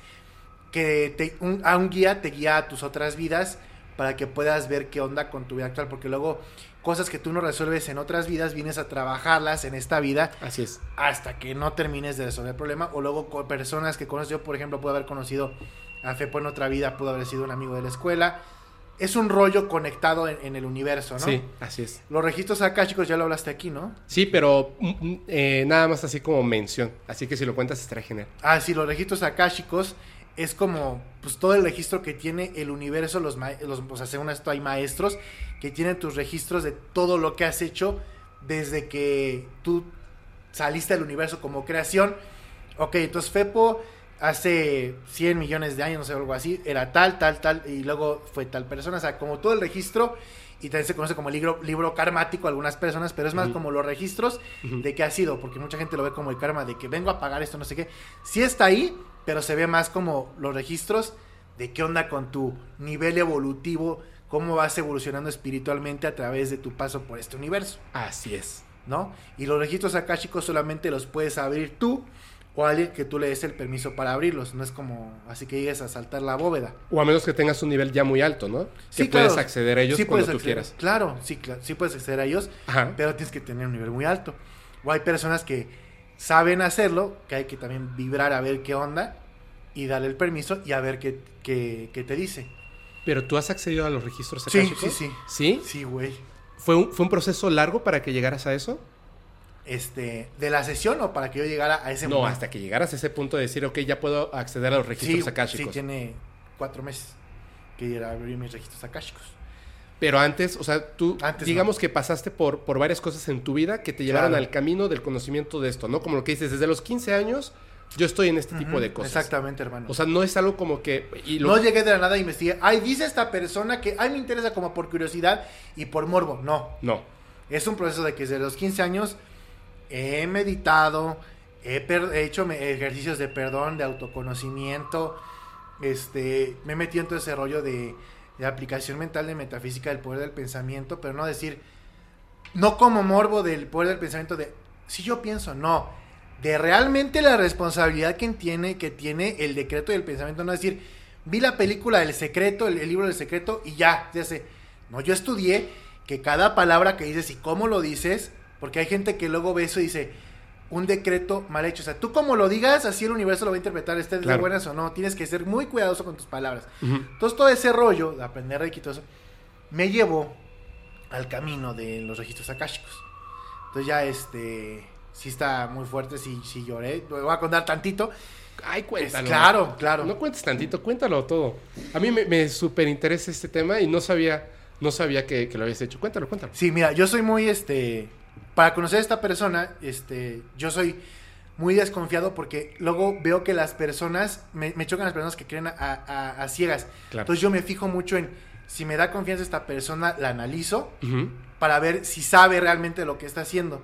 que te- un, a un guía te guía a tus otras vidas para que puedas ver qué onda con tu vida actual, porque luego cosas que tú no resuelves en otras vidas, vienes a trabajarlas en esta vida Así es. hasta que no termines de resolver el problema. O luego con personas que conoces, yo por ejemplo puedo haber conocido a Fepo en otra vida, pudo haber sido un amigo de la escuela. Es un rollo conectado en, en el universo, ¿no? Sí, así es. Los registros acá, chicos, ya lo hablaste aquí, ¿no? Sí, pero mm, mm, eh, nada más así como mención. Así que si lo cuentas estará genial. Ah, sí, los registros akáshicos es como pues todo el registro que tiene el universo, los, los o sea, según esto hay maestros que tienen tus registros de todo lo que has hecho desde que tú saliste del universo como creación. Ok, entonces Fepo hace 100 millones de años, no sé, algo así, era tal, tal, tal, y luego fue tal persona, o sea, como todo el registro, y también se conoce como libro, libro karmático a algunas personas, pero es más como los registros de qué ha sido, porque mucha gente lo ve como el karma de que vengo a pagar esto, no sé qué. Sí está ahí, pero se ve más como los registros de qué onda con tu nivel evolutivo, cómo vas evolucionando espiritualmente a través de tu paso por este universo, Así es. ¿no? Y los registros akáshicos solamente los puedes abrir tú o alguien que tú le des el permiso para abrirlos, no es como así que llegues a saltar la bóveda. O a menos que tengas un nivel ya muy alto, ¿no? Sí, que puedes acceder a ellos Sí cuando tú acceder- quieras. Claro, sí, claro, sí puedes acceder a ellos, Ajá. pero tienes que tener un nivel muy alto. O hay personas que saben hacerlo, que hay que también vibrar a ver qué onda y darle el permiso y a ver qué, qué, qué te dice. Pero tú has accedido a los registros Sí, sí, sí. ¿Sí? Sí, güey. ¿Fue un, ¿Fue un proceso largo para que llegaras a eso? Este, ¿De la sesión o para que yo llegara a ese No, momento? hasta que llegaras a ese punto de decir, ok, ya puedo acceder a los registros sí, akáshicos. Sí, tiene cuatro meses que era abrir mis registros akáshicos. Pero antes, o sea, tú, Antes digamos que pasaste por, por varias cosas en tu vida que te llevaron Claro. al camino del conocimiento de esto, ¿no? Como lo que dices, desde los 15 años yo estoy en este tipo de cosas. Exactamente, hermano. O sea, no es algo como que... y lo- no llegué de la nada e investigué. Ay, dice esta persona que, ay, me interesa como por curiosidad y por morbo. No, no. Es un proceso de que desde los 15 años he meditado, he, hecho ejercicios de perdón, de autoconocimiento, este, me he metido en todo ese rollo de, aplicación mental de metafísica del poder del pensamiento, pero no decir, no como morbo del poder del pensamiento de, si yo pienso, no, de realmente la responsabilidad que tiene, que tiene el decreto del pensamiento, no decir, vi la película del secreto, el, el libro del secreto y ya, ya sé. No, yo estudié que cada palabra que dices y cómo lo dices, porque hay gente que luego ve eso y dice, un decreto mal hecho. O sea, tú como lo digas, así el universo lo va a interpretar, estés de Claro. buenas o no. Tienes que ser muy cuidadoso con tus palabras. Entonces todo ese rollo de aprender Reiki y todo eso, me llevó al camino de los registros akáshicos. Entonces ya este, sí está muy fuerte, sí, sí lloré. Lo voy a contar tantito. Ay, cuéntalo. claro, claro. No cuentes tantito, cuéntalo todo. A mí me, me súper interesa este tema y no sabía, no sabía que, que lo habías hecho. Cuéntalo, cuéntalo. Sí, mira, yo soy muy, este, para conocer a esta persona, este, yo soy muy desconfiado porque luego veo que las personas, me, me chocan las personas que creen a, a- a ciegas. Claro. Entonces yo me fijo mucho en, si me da confianza esta persona, la analizo para ver si sabe realmente lo que está haciendo.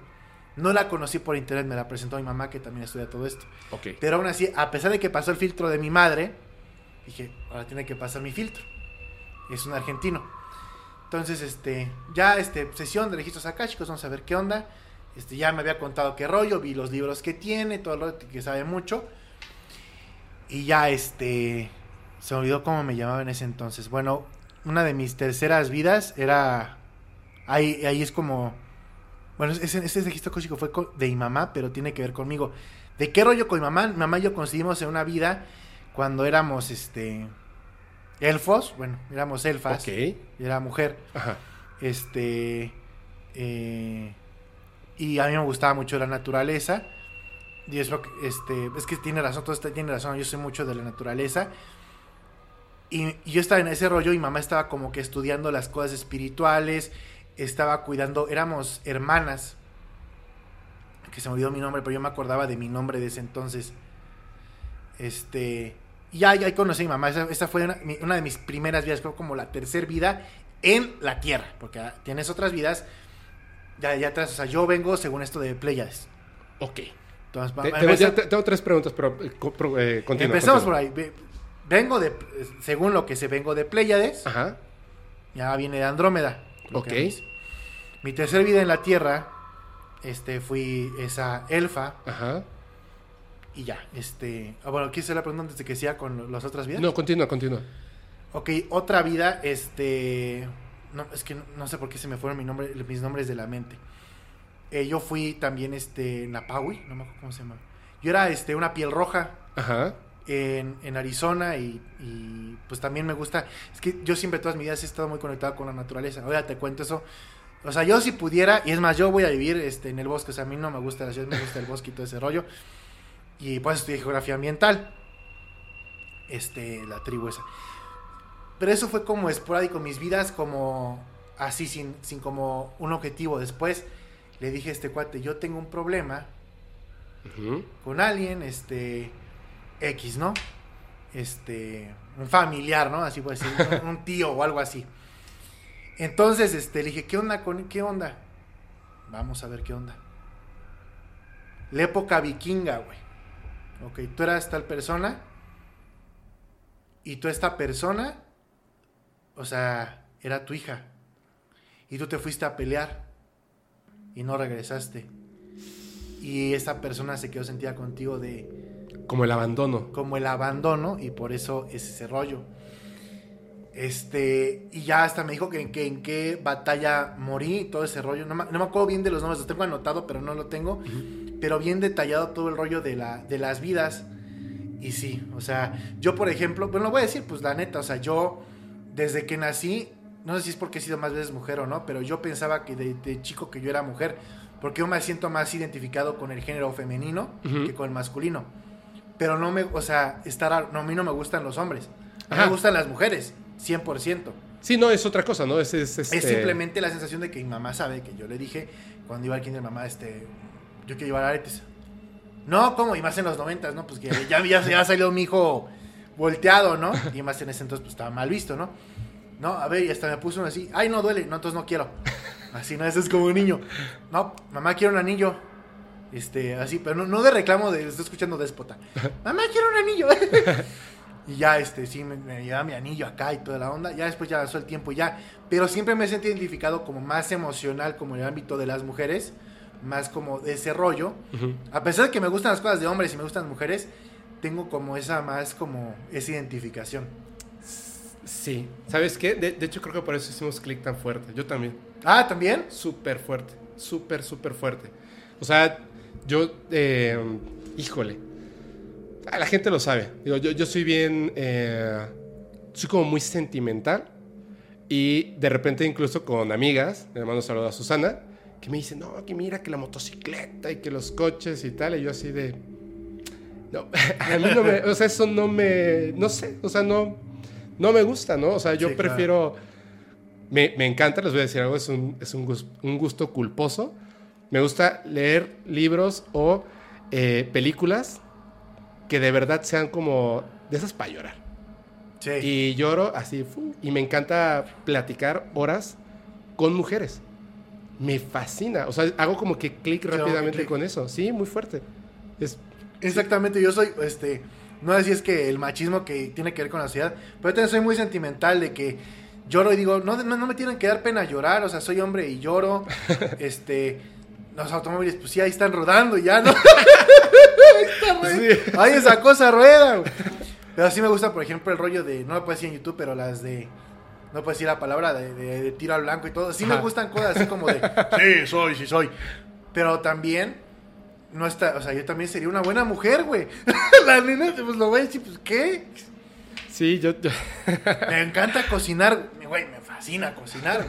No la conocí por internet, me la presentó mi mamá que también estudia todo esto. Ok. Pero aún así, a pesar de que pasó el filtro de mi madre, dije, ahora tiene que pasar mi filtro. Es un argentino. Entonces, este, ya este, sesión de registros akáshicos, vamos a ver qué onda. Este, ya me había contado qué rollo, vi los libros que tiene, todo lo que sabe mucho. Y ya este, se me olvidó cómo me llamaba en ese entonces. Bueno, una de mis terceras vidas era, ahí, ahí es como, bueno, ese, ese registro akáshicos fue de mi mamá, pero tiene que ver conmigo. ¿De qué rollo con mi mamá? Mi mamá y yo coincidimos en una vida cuando éramos, este, elfos, bueno, éramos elfas, Ok. y era mujer, Ajá. este, eh, y a mí me gustaba mucho la naturaleza, y es lo que, este, es que tiene razón, todo esto tiene razón, yo sé mucho de la naturaleza, Y, y yo estaba en ese rollo y mamá estaba como que estudiando las cosas espirituales, estaba cuidando, éramos hermanas, que se me olvidó mi nombre, pero yo me acordaba de mi nombre de ese entonces. Este, y ya, ya conocí a mi mamá, esa, esa fue una, mi- una de mis primeras vidas, creo como la tercera vida en la Tierra, porque ah, tienes otras vidas ya, ya atrás, o sea, yo vengo según esto de Pleiades. Ok. Entonces, va- Te- tengo, empecé- ya te- tengo tres preguntas, pero eh, eh, continúa. Empezamos por ahí. Ve- Vengo de, según lo que se vengo de Pleiades, Ajá. ya viene de Andrómeda. Ok. Mi tercera vida en la Tierra, este, fui esa elfa Ajá. Y ya, este, ah, bueno, ¿quieres hacer la pregunta antes de que sea con las otras vidas? No, continúa, continúa. Ok, otra vida, este, no, es que no, no sé por qué se me fueron mi nombre, mis nombres de la mente. Eh, yo fui también, este, Napawi, no me acuerdo cómo se llama. Yo era, este, una piel roja, Ajá. en, en Arizona y, y, pues también me gusta. Es que yo siempre todas mis vidas he estado muy conectado con la naturaleza. Ahora te cuento eso. O sea, yo si pudiera, y es más, yo voy a vivir este, en el bosque. O sea, a mí no me gusta la ciudad, me gusta el bosque y todo ese rollo. Y pues estudié geografía ambiental. Este, la tribu esa. Pero eso fue como esporádico, mis vidas como así, sin, sin como un objetivo. Después le dije a este cuate, yo tengo un problema con alguien, este, X, ¿no? Este, un familiar, ¿no? Así puede decir, un, un tío o algo así. Entonces, este, le dije, ¿qué onda con, qué onda? Vamos a ver qué onda. La época vikinga, güey. Ok, tú eras tal persona y tú esta persona, o sea, era tu hija. Y tú te fuiste a pelear y no regresaste. Y esta persona se quedó sentida contigo de Como el abandono. como el abandono y por eso es ese rollo. Este, y ya hasta me dijo que, que en qué batalla morí y todo ese rollo. No me, no me acuerdo bien de los nombres, los tengo anotado, pero no lo tengo. Pero bien detallado todo el rollo de, la, de las vidas. Y sí, o sea, yo por ejemplo, bueno, lo voy a decir, pues la neta, o sea, yo desde que nací, no sé si es porque he sido más veces mujer o no, pero yo pensaba que de, de chico que yo era mujer, porque yo me siento más identificado con el género femenino Ujú. que con el masculino. Pero no me, o sea, estar, no, a mí no me gustan los hombres, a mí me gustan las mujeres, 100%. Sí, no, es otra cosa, ¿no? Es, es, este- Es simplemente la sensación de que mi mamá sabe que yo le dije cuando iba al kinder, mamá, este, yo quiero llevar aretes. No, ¿cómo? Y más en los noventas, ¿no? Pues que ya, ya, ya salió mi hijo volteado, ¿no? Y más en ese entonces, pues estaba mal visto, ¿no? No, a ver, y hasta me puso uno así, ay, no duele, no, entonces no quiero. Así, ¿no? Ese es como un niño. No, mamá, quiero un anillo. Este, así, pero no, no de reclamo de, estoy escuchando déspota. Mamá, quiero un anillo. Y ya, este, sí, me, me llevaba mi anillo acá y toda la onda. Ya después ya pasó el tiempo y ya. Pero siempre me he sentido identificado como más emocional, como en el ámbito de las mujeres. Más como de ese rollo. A pesar de que me gustan las cosas de hombres y me gustan las mujeres, tengo como esa más como esa identificación. Sí. ¿Sabes qué? De, de hecho, creo que por eso hicimos clic tan fuerte. Yo también. Ah, ¿también? Súper fuerte. Súper, súper fuerte. O sea, yo, eh, híjole. Ah, La gente lo sabe. Digo, yo, yo soy bien, eh, soy como muy sentimental. Y de repente incluso con amigas, le mando un saludo a Susana, que me dicen, no, que mira que la motocicleta y que los coches y tal. Y yo así de... No, a mí no me... O sea, eso no me... No sé, o sea, no... No me gusta, ¿no? O sea, yo Sí, claro. prefiero... Me, me encanta, les voy a decir algo, es un, es un, un gusto culposo. Me gusta leer libros o eh, películas que de verdad sean como de esas para llorar. Sí. Y lloro así, y me encanta platicar horas con mujeres. Me fascina. O sea, hago como que clic rápidamente con eso. Sí, muy fuerte. Es, Exactamente, yo soy, este, no sé si es que el machismo que tiene que ver con la sociedad, pero yo también soy muy sentimental de que lloro y digo, no, no, no me tienen que dar pena llorar, o sea, soy hombre y lloro, este, los automóviles, pues sí, ahí están rodando ya, ¿no? ahí está, güey. Sí. Ahí esa cosa rueda. Pero sí me gusta, por ejemplo, el rollo de, no lo puedo decir en YouTube, pero las de, no puedo decir la palabra, de, de- de tiro al blanco y todo, sí me gustan cosas así como de, sí, soy, sí soy, pero también no está, o sea, yo también sería una buena mujer, güey. La nena, pues lo voy a decir, pues, ¿qué? sí, yo, yo- Me encanta cocinar, güey, me fascina cocinar.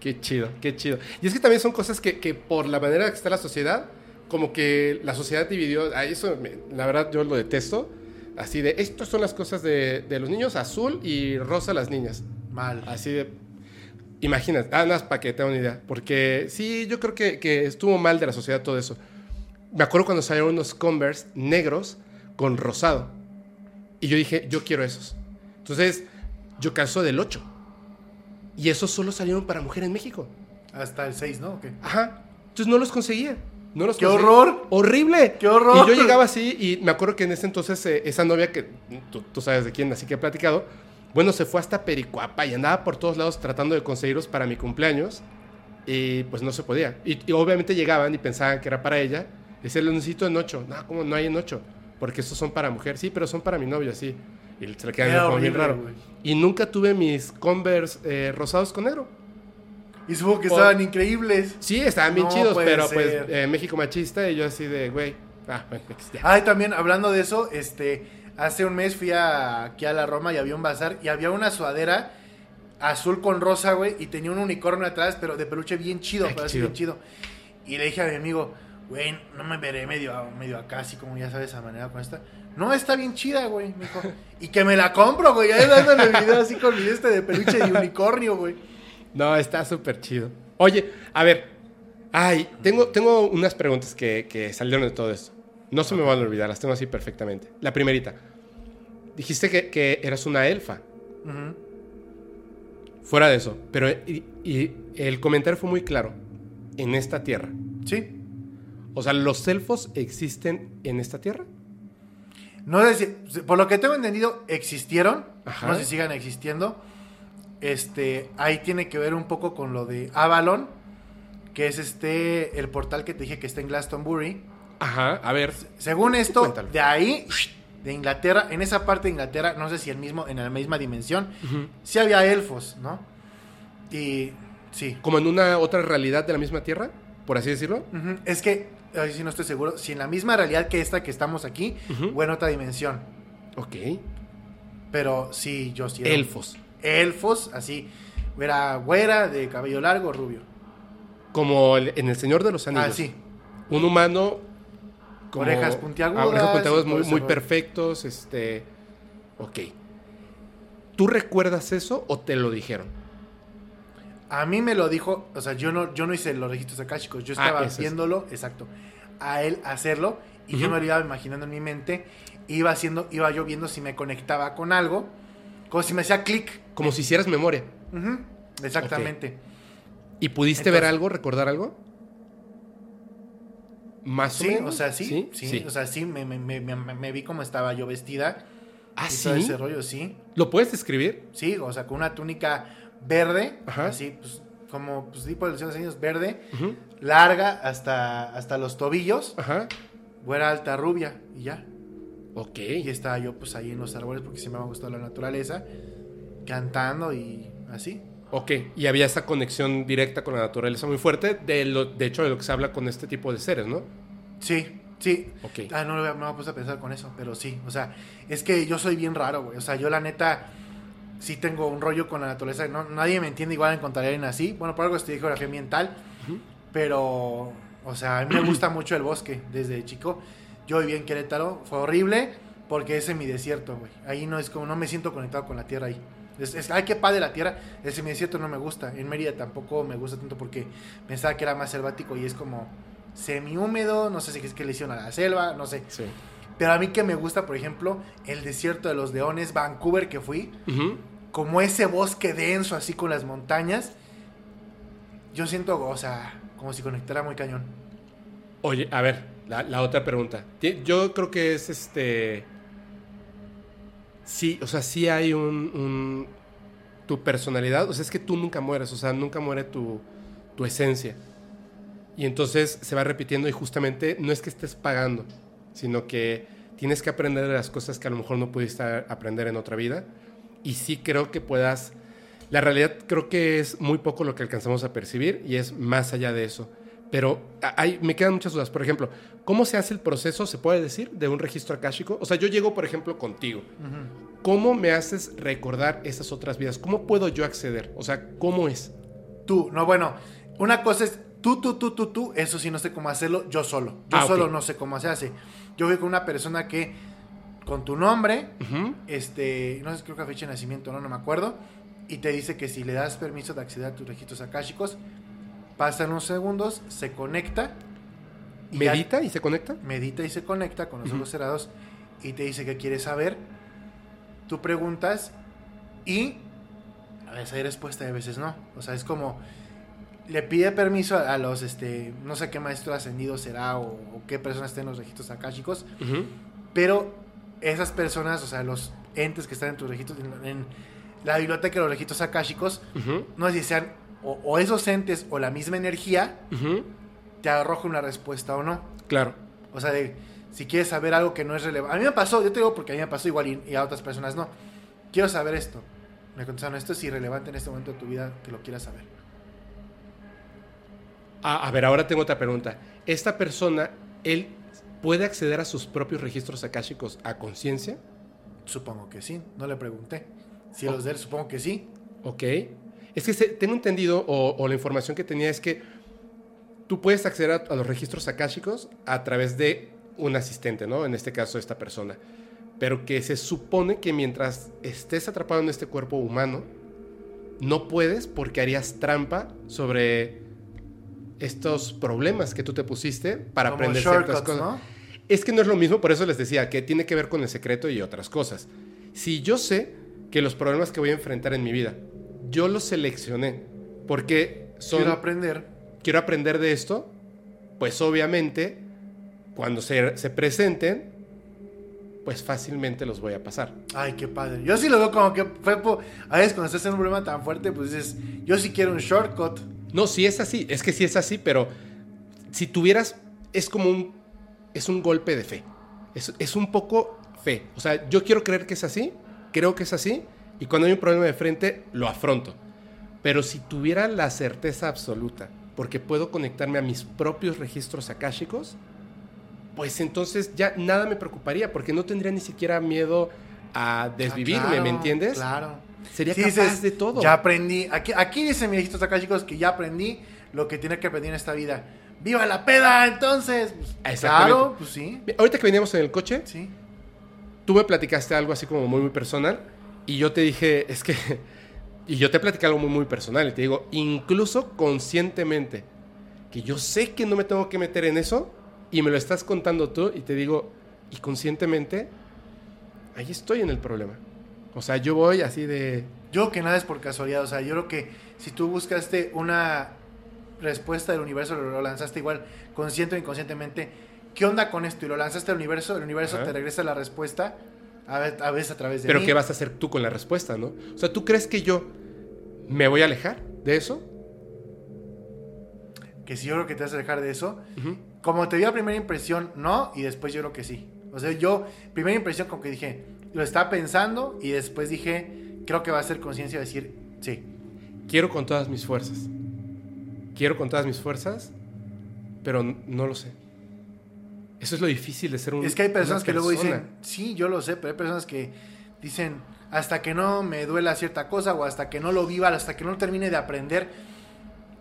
Qué chido, qué chido. Y es que también son cosas que, que por la manera que está la sociedad, como que la sociedad dividió, a eso me- la verdad yo lo detesto, Así de, estas son las cosas de, de los niños, azul y rosa las niñas. Mal. Así de, imagínate, ah, nada más para que tenga una idea. Porque sí, yo creo que, que estuvo mal de la sociedad todo eso. Me acuerdo cuando salieron unos Converse negros con rosado. Y yo dije, yo quiero esos. Entonces, yo calzo del 8. Y esos solo salieron para mujer en México. Hasta el 6, ¿no? Ajá. Entonces no los conseguía. No los ¡Qué conseguía. horror! ¡Horrible! ¡Qué horror! Y yo llegaba así y me acuerdo que en ese entonces eh, esa novia que tú, tú sabes de quién, así que he platicado, bueno, se fue hasta Pericuapa y andaba por todos lados tratando de conseguirlos para mi cumpleaños y pues no se podía. Y, y obviamente llegaban y pensaban que era para ella. Decía, lo necesito en 8. No, ¿cómo no hay en 8? Porque estos son para mujer. Sí, pero son para mi novio, sí. Y se le quedan como bien raro. güey. Y nunca tuve mis Converse eh, rosados con negro. Y supongo que estaban increíbles. Sí, estaban bien No chidos, pero ser. pues eh, México machista y yo así de, güey. Ah, bueno, X, ya. Ah, y también hablando de eso, este, hace un mes fui a, aquí a la Roma y había un bazar y había una sudadera azul con rosa, güey, y tenía un unicornio atrás, pero de peluche bien chido, Ay, pero chido. bien chido. Y le dije a mi amigo, güey, no me veré medio, medio acá, así como ya sabes, a manera con esta. No, está bien chida, güey, me dijo. Y que me la compro, güey, ahí dándole el video así con mi este de peluche de unicornio, güey. No, está súper chido. Oye, a ver. Ay, tengo, tengo unas preguntas que, que salieron de todo esto. No se me van a olvidar, las tengo así perfectamente. La primerita. Dijiste que, que eras una elfa. Fuera de eso. Pero y, y el comentario fue muy claro. En esta tierra. Sí. O sea, ¿los elfos existen en esta tierra? No sé si, por lo que tengo entendido, existieron. Ajá. No sé si sigan existiendo. Este, ahí tiene que ver un poco con lo de Avalon, que es este, el portal que te dije que está en Glastonbury. Ajá, a ver. Según esto, Cuéntalo. de ahí, de Inglaterra, en esa parte de Inglaterra, no sé si el mismo, en la misma dimensión, Ujú. sí había elfos, ¿no? Y sí. Como en una otra realidad de la misma tierra, por así decirlo. Es que, ahí sí no estoy seguro, si en la misma realidad que esta que estamos aquí, Ujú. o en otra dimensión. Ok. Pero sí, yo sí. era- Elfos. elfos, así. Era güera, de cabello largo, rubio. Como el- en El Señor de los Anillos. Ah, sí. Un humano. Como- Orejas puntiagudas Ah, orejas puntiagudas muy, perfectos. Este. Ok. ¿Tú recuerdas eso o te lo dijeron? A mí me lo dijo, o sea, yo no, yo no hice los registros akáshicos, yo Ah, estaba es. viéndolo, exacto, a él hacerlo, y yo me lo iba imaginando en mi mente, iba haciendo, iba yo viendo si me conectaba con algo, como si me hacía clic. Como si hicieras memoria. Exactamente. ¿Y pudiste Entonces- ver algo, recordar algo? Más o Sí, menos. o sea, sí, sí, o sea, sí, me, me- me- me- me vi cómo estaba yo vestida. ah, sí. ese rollo, sí. ¿Lo puedes describir? Sí, o sea, con una túnica verde, Ajá. así, pues, como, pues, tipo de los años verde, larga hasta, hasta los tobillos, Ajá. güera alta rubia, y ya. Ok. Y estaba yo, pues, ahí en los árboles, porque siempre me ha gustado la naturaleza, cantando y así. Ok. Y había esa conexión directa con la naturaleza muy fuerte. De, lo, de hecho, de lo que se habla con este tipo de seres, ¿no? Sí, sí. Ok. Ah, no, no me puse a pensar con eso, pero sí, o sea, es que yo soy bien raro, güey. O sea, yo la neta sí tengo un rollo con la naturaleza. No, nadie me entiende igual encontraría a alguien así. Bueno, por algo estudié geografía ambiental, pero, o sea, a mí me gusta mucho el bosque desde chico. Yo viví en Querétaro, fue horrible porque es semidesierto, güey. Ahí no es como, no me siento conectado con la tierra ahí. Es, es- ay, qué padre la tierra. El semidesierto no me gusta. En Mérida tampoco me gusta tanto porque pensaba que era más selvático y es como semi-húmedo. No sé si es que le hicieron a la selva, no sé. Sí. Pero a mí que me gusta, por ejemplo, el desierto de los leones, Vancouver que fui, como ese bosque denso así con las montañas. Yo siento, o sea, como si conectara muy cañón. Oye, a ver, la, la otra pregunta. Yo creo que es este. Sí, o sea, sí hay un, Tu personalidad, o sea, es que tú nunca mueres, o sea, nunca muere tu, tu esencia. Y entonces se va repitiendo y justamente no es que estés pagando, sino que tienes que aprender de las cosas que a lo mejor no pudiste aprender en otra vida. Y sí creo que puedas. La realidad creo que es muy poco lo que alcanzamos a percibir y es más allá de eso. Pero hay, me quedan muchas dudas. Por ejemplo, ¿cómo se hace el proceso, se puede decir, de un registro akáshico? O sea, yo llego, por ejemplo, contigo. ¿Cómo me haces recordar esas otras vidas? ¿Cómo puedo yo acceder? O sea, ¿cómo es? Tú, no, bueno, una cosa es tú, tú, tú, tú, tú, eso sí no sé cómo hacerlo yo solo. Yo Ah, solo no sé cómo se hace. Yo voy con una persona que con tu nombre, este, no sé, creo que fecha de nacimiento, no, no me acuerdo, y te dice que si le das permiso de acceder a tus registros akáshicos, pasan unos segundos, se conecta, y ya- ¿Medita y se conecta? medita y se conecta con los ojos cerrados y te dice que quiere saber. Tú preguntas y a veces hay respuesta y a veces no. O sea, es como le pide permiso a, a los, este, no sé qué maestro ascendido será o, o qué persona esté en los registros Ujú. pero esas personas, o sea, los entes que están en tus registros, en, en la biblioteca de los registros akáshicos, no sé si sean o, o esos entes o la misma energía, te arroja una respuesta o no. Claro. O sea, de si quieres saber algo que no es relevante. A mí me pasó, yo te digo porque a mí me pasó igual y, y a otras personas no. Quiero saber esto. Me contestaron, esto es irrelevante en este momento de tu vida que lo quieras saber. A, a ver, ahora tengo otra pregunta. ¿Esta persona, él puede acceder a sus propios registros akáshicos a conciencia? Supongo que sí, no le pregunté. Si Oh. los de él, supongo que sí. Ok. Es que se- tengo entendido, o, o la información que tenía es que tú puedes acceder a, a los registros akáshicos a través de un asistente, ¿no? En este caso, esta persona. Pero que se supone que mientras estés atrapado en este cuerpo humano, no puedes porque harías trampa sobre estos problemas que tú te pusiste para Como aprender ciertas cosas. ¿no? Es que no es lo mismo, por eso les decía que tiene que ver con el secreto y otras cosas. Si yo sé que los problemas que voy a enfrentar en mi vida, yo los seleccioné porque son, Quiero quiero, aprender. aprender de esto, pues obviamente cuando se, se presenten, pues fácilmente los voy a pasar. Ay, qué padre. Yo sí lo veo como que fue A veces cuando estás en un problema tan fuerte, pues dices, yo sí quiero un shortcut. No, sí es así, es que sí es así, pero si tuvieras, es como un, es un golpe de fe. Es, es un poco fe. O sea, yo quiero creer que es así, creo que es así, y cuando hay un problema de frente, lo afronto. Pero si tuviera la certeza absoluta, porque puedo conectarme a mis propios registros akáshicos, pues entonces ya nada me preocuparía, porque no tendría ni siquiera miedo a desvivirme, Ah, claro, ¿me entiendes? Claro. Sería Sí, capaz dices, de todo. Ya aprendí. Aquí, aquí dice mi registros acá, chicos, que ya aprendí lo que tiene que aprender en esta vida. ¡Viva la peda! Entonces, pues, claro, pues sí. Ahorita que veníamos en el coche, Sí. tú me platicaste algo así como muy, muy personal y yo te dije, es que, y yo te platicé algo muy, muy personal y te digo, incluso conscientemente, que yo sé que no me tengo que meter en eso y me lo estás contando tú y te digo, y conscientemente, ahí estoy en el problema. O sea, yo voy así de, Yo creo que nada es por casualidad. O sea, yo creo que si tú buscaste una respuesta del universo, lo, lo lanzaste igual, consciente o inconscientemente. ¿Qué onda con esto? Y lo lanzaste al universo, el universo Ajá. te regresa la respuesta, a, ve- a veces a través de pero mí. ¿qué vas a hacer tú con la respuesta, no? O sea, ¿tú crees que yo me voy a alejar de eso? Que si yo creo que te vas a dejar de eso. Como te dio primera impresión, no, y después yo creo que sí. O sea, yo, primera impresión como que dije, lo estaba pensando y después dije, creo que va a ser conciencia de decir, sí. Quiero con todas mis fuerzas. Quiero con todas mis fuerzas, pero no lo sé. Eso es lo difícil de ser un. es que hay personas que luego persona. dicen, sí, yo lo sé, pero hay personas que dicen, hasta que no me duela cierta cosa o hasta que no lo viva, hasta que no termine de aprender,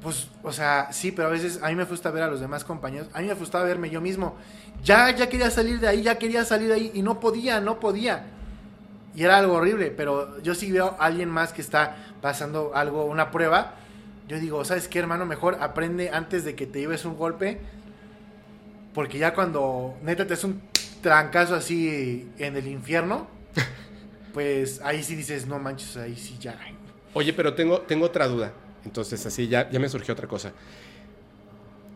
pues, o sea, sí, pero a veces a mí me frustra ver a los demás compañeros, a mí me frustraba verme yo mismo, ya, ya quería salir de ahí, ya quería salir de ahí y no podía, no podía. Y era algo horrible, pero yo sí veo a alguien más que está pasando algo, una prueba. Yo digo, ¿sabes qué, hermano? Mejor aprende antes de que te lleves un golpe. Porque ya cuando neta te es un trancazo así en el infierno, pues ahí sí dices, no manches, ahí sí ya. Oye, pero tengo, tengo otra duda. Entonces, así ya, ya me surgió otra cosa.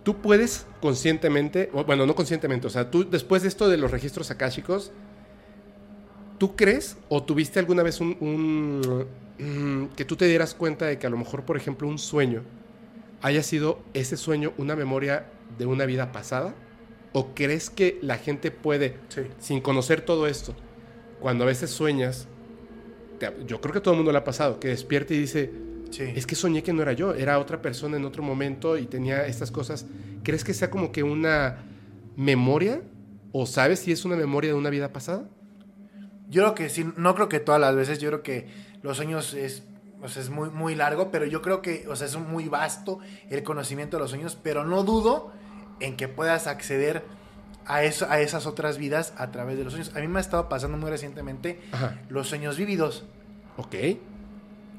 Tú puedes conscientemente, bueno, no conscientemente, o sea, tú después de esto de los registros akáshicos, ¿tú crees o tuviste alguna vez un, un, mm, que tú te dieras cuenta de que a lo mejor, por ejemplo, un sueño haya sido ese sueño una memoria de una vida pasada? ¿O crees que la gente puede Sí. sin conocer todo esto, cuando a veces sueñas, te- yo creo que todo el mundo le ha pasado, que despierta y dice, Sí. es que soñé que no era yo, era otra persona en otro momento y tenía estas cosas. ¿Crees que sea como que una memoria? ¿O sabes si es una memoria de una vida pasada? Yo creo que sí, no creo que todas las veces, yo creo que los sueños es, o sea, es muy, muy largo, pero yo creo que, o sea, es muy vasto el conocimiento de los sueños, pero no dudo en que puedas acceder a, eso, a esas otras vidas a través de los sueños. A mí me ha estado pasando muy recientemente Ajá. los sueños vívidos. Ok.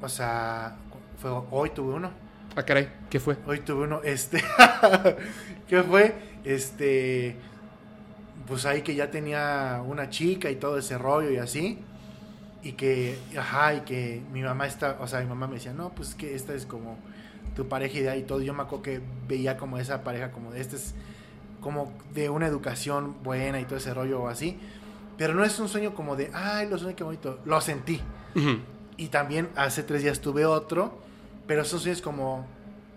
O sea, fue, hoy tuve uno. Ah, caray. ¿Qué fue? Hoy tuve uno, este, ¿qué fue? Este, pues ahí que ya tenía una chica y todo ese rollo y así, y que, ajá, y que mi mamá está, o sea, mi mamá me decía, no, pues que esta es como tu pareja ideal y todo, yo me acuerdo que veía como esa pareja como de, este es como de una educación buena y todo ese rollo o así, pero no es un sueño como de, ay, lo soñé, qué bonito, lo sentí. Y también hace tres días tuve otro, pero son sueños como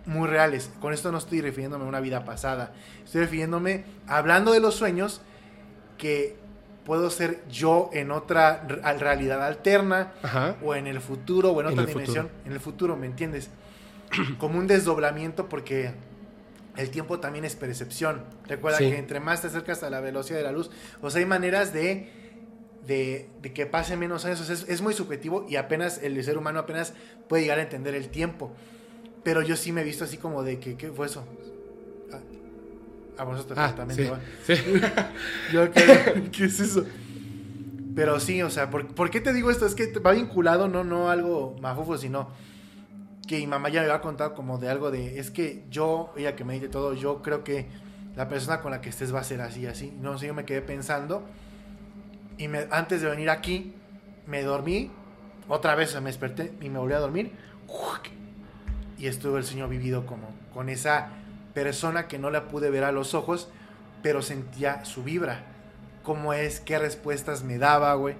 muy reales. Con esto no estoy refiriéndome a una vida pasada. Estoy refiriéndome, hablando de los sueños, que puedo ser yo en otra re- realidad alterna, Ajá. o en el futuro, o en otra dimensión. En el futuro, ¿me entiendes? Como un desdoblamiento porque el tiempo también es percepción. Recuerda Sí. que entre más te acercas a la velocidad de la luz, o sea, hay maneras de, de, de que pase menos años. O sea, es, es muy subjetivo y apenas el ser humano apenas puede llegar a entender el tiempo. Pero yo sí me he visto así como de que, ¿qué fue eso? Ah, Ah, bueno, eso te Ah, también sí. te va. Sí. Yo, ¿qué, ¿qué es eso? Pero sí, o sea, ¿por, por qué te digo esto? Es que va vinculado, no, no algo mafufo, sino que mi mamá ya me había contado como de algo de, es que yo, ella que me dice todo, yo creo que la persona con la que estés va a ser así, así. No sé, yo me quedé pensando y me, antes de venir aquí, me dormí, otra vez me desperté y me volví a dormir y estuve el sueño vivido como con esa persona que no la pude ver a los ojos, pero sentía su vibra. Cómo es, qué respuestas me daba, güey.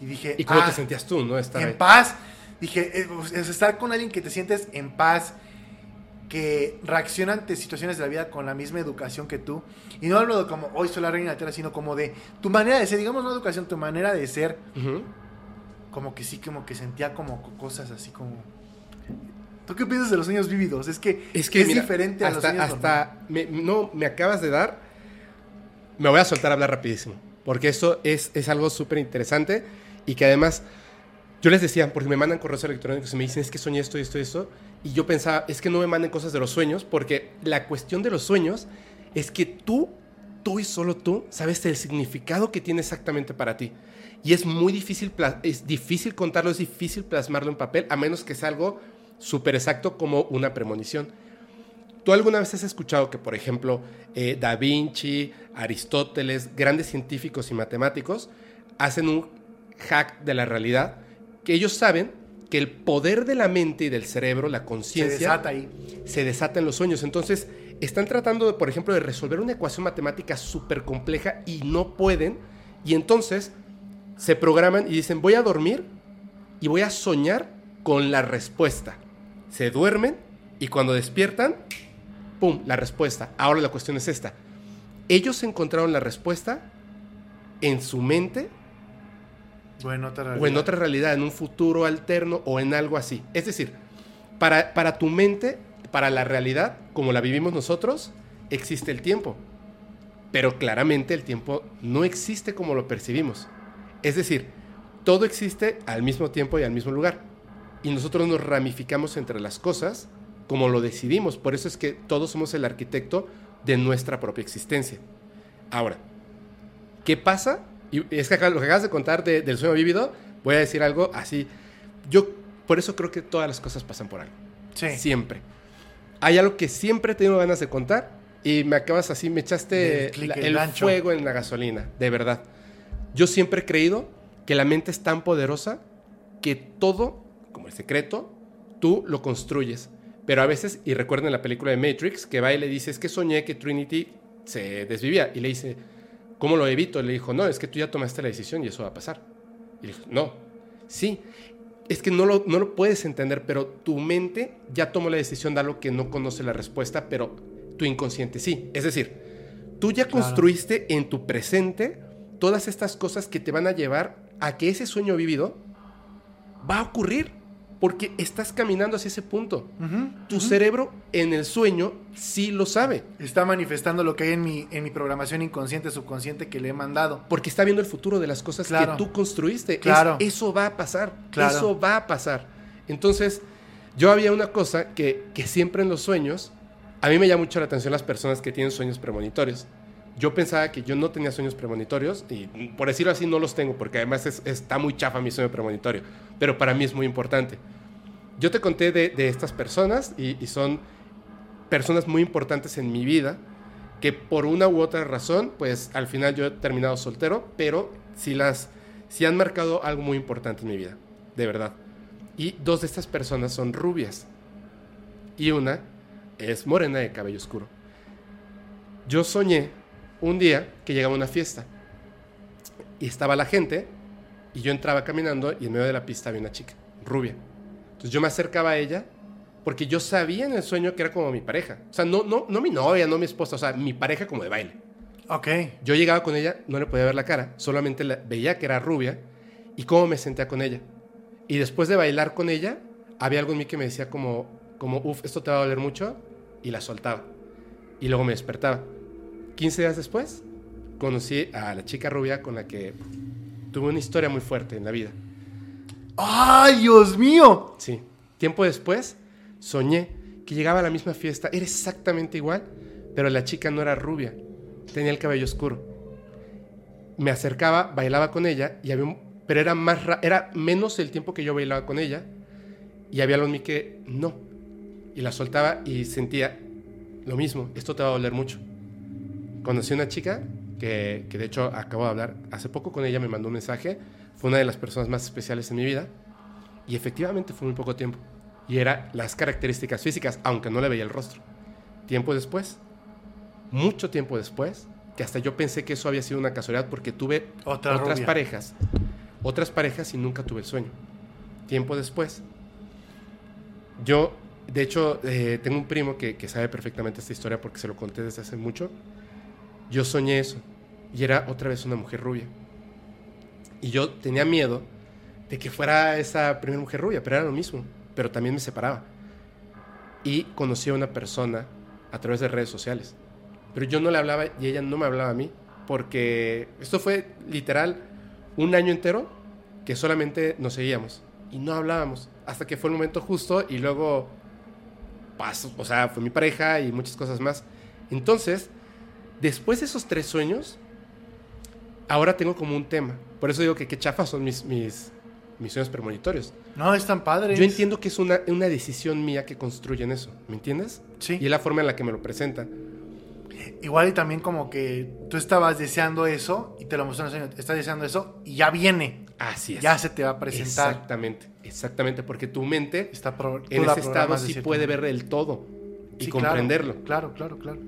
Y dije, ¿Y cómo "Ah, te sentías tú, no? Estar en ahí. paz. Dije, eh, es estar con alguien que te sientes en paz, que reacciona ante situaciones de la vida con la misma educación que tú. Y no hablo de como hoy soy la reina de Inglaterra, sino como de tu manera de ser, digamos no educación, tu manera de ser, Ujú. como que sí, como que sentía como co- cosas así como... ¿Tú qué piensas de los sueños vívidos? Es que Es que mira, diferente a los hasta, sueños hasta me, no me acabas de dar me voy a soltar a hablar rapidísimo porque eso es, es algo súper interesante y que además yo les decía porque me mandan correos electrónicos y me dicen es que soñé esto y esto y esto y yo pensaba es que no me manden cosas de los sueños porque la cuestión de los sueños es que tú tú y solo tú sabes el significado que tiene exactamente para ti y es muy difícil es difícil contarlo es difícil plasmarlo en papel a menos que sea algo súper exacto como una premonición ¿Tú alguna vez has escuchado que, por ejemplo, eh, Da Vinci, Aristóteles, grandes científicos y matemáticos hacen un hack de la realidad? Que ellos saben que el poder de la mente y del cerebro, la Se conciencia, desata ahí. se desata en los sueños. Entonces, están tratando, de, por ejemplo, de resolver una ecuación matemática súper compleja y no pueden. Y entonces se programan y dicen, voy a dormir y voy a soñar con la respuesta. Se duermen y cuando despiertan, ¡pum!, la respuesta. Ahora la cuestión es esta. Ellos encontraron la respuesta en su mente O en otra o en realidad. otra realidad, en un futuro alterno o en algo así. Es decir, para, para tu mente, para la realidad, como la vivimos nosotros, existe el tiempo. Pero claramente el tiempo no existe como lo percibimos. Es decir, todo existe al mismo tiempo y al mismo lugar. Y nosotros nos ramificamos entre las cosas como lo decidimos. Por eso es que todos somos el arquitecto de nuestra propia existencia. Ahora, ¿Qué pasa? Y es que acá- lo que acabas de contar de- del sueño vívido, voy a decir algo así. Yo por eso creo que todas las cosas pasan por algo. Sí. Siempre. Hay algo que siempre he tenido ganas de contar y me acabas así, me echaste El la- el fuego en la gasolina, de verdad. Yo siempre he creído que la mente es tan poderosa que todo, como el secreto, tú lo construyes. Pero a veces, y recuerden la película de Matrix, que va y le dice, es que soñé que Trinity se desvivía. Y le dice, ¿cómo lo evito? Le dijo, no, es que tú ya tomaste la decisión y eso va a pasar. Y le dijo, no, sí, es que no lo, no lo puedes entender, pero tu mente ya tomó la decisión de algo que no conoce la respuesta, pero tu inconsciente sí. Es decir, tú ya Claro. construiste en tu presente todas estas cosas que te van a llevar a que ese sueño vivido va a ocurrir, porque estás caminando hacia ese punto. Tu cerebro en el sueño sí lo sabe. Está manifestando lo que hay en mi, en mi programación inconsciente, subconsciente que le he mandado. Porque está viendo el futuro de las cosas Claro. que tú construiste. Es- Claro. eso va a pasar. Claro. Eso va a pasar. Entonces, yo había una cosa que, que siempre en los sueños, a mí me llama mucho la atención las personas que tienen sueños premonitorios. Yo pensaba que yo no tenía sueños premonitorios y por decirlo así no los tengo porque además es- está muy chafa mi sueño premonitorio, pero para mí es muy importante. Yo te conté de, de estas personas y, y son personas muy importantes en mi vida que por una u otra razón, pues al final yo he terminado soltero, pero sí las sí han marcado algo muy importante en mi vida, de verdad. Y dos de estas personas son rubias y una es morena de cabello oscuro. Yo soñé un día que llegaba una fiesta y estaba la gente y yo entraba caminando y en medio de la pista había una chica, rubia. Entonces yo me acercaba a ella porque yo sabía en el sueño que era como mi pareja. O sea, no, no, no mi novia, no mi esposa, o sea, mi pareja como de baile. Ok. Yo llegaba con ella, no le podía ver la cara, solamente la- veía que era rubia y cómo me sentía con ella. Y después de bailar con ella, había algo en mí que me decía como, como uff, esto te va a doler mucho, y la soltaba. Y luego me despertaba. 15 días después, conocí a la chica rubia con la que tuve una historia muy fuerte en la vida. ¡Ay, Dios mío! Sí. Tiempo después, soñé que llegaba a la misma fiesta, era exactamente igual, pero la chica no era rubia, tenía el cabello oscuro. Me acercaba, bailaba con ella, y había un- pero era, más ra- era menos el tiempo que yo bailaba con ella, y había algo en mí que no. Y la soltaba y sentía lo mismo, esto te va a doler mucho. Conocí una chica que, que de hecho acabo de hablar hace poco con ella, me mandó un mensaje, fue una de las personas más especiales en mi vida, y efectivamente fue muy poco tiempo. Y era las características físicas, aunque no le veía el rostro. Tiempo después, mucho tiempo después, que hasta yo pensé que eso había sido una casualidad porque tuve Otra otras rubia. parejas, otras parejas y nunca tuve el sueño. Tiempo después, yo, de hecho, eh, tengo un primo que, que sabe perfectamente esta historia porque se lo conté desde hace mucho. Yo soñé eso y era otra vez una mujer rubia. Y yo tenía miedo de que fuera esa primera mujer rubia, pero era lo mismo, pero también me separaba. Y conocí a una persona a través de redes sociales, pero yo no le hablaba y ella no me hablaba a mí, porque esto fue literal un año entero que solamente nos seguíamos y no hablábamos, hasta que fue el momento justo y luego pasó, o sea, fue mi pareja y muchas cosas más. Entonces, después de esos tres sueños, ahora tengo como un tema. Por eso digo que qué chafas son mis, mis, mis sueños premonitorios. No, es tan padre. Yo entiendo que es una, una decisión mía que construyen eso, ¿me entiendes? Sí. Y es la forma en la que me lo presentan. Igual y también como que tú estabas deseando eso y te lo mostró en el sueño. Estás deseando eso y ya viene. Así es. Ya se te va a presentar. Exactamente, exactamente, porque tu mente Está pro- en ese estado sí puede ver el todo y Sí, comprenderlo. Claro, claro, claro.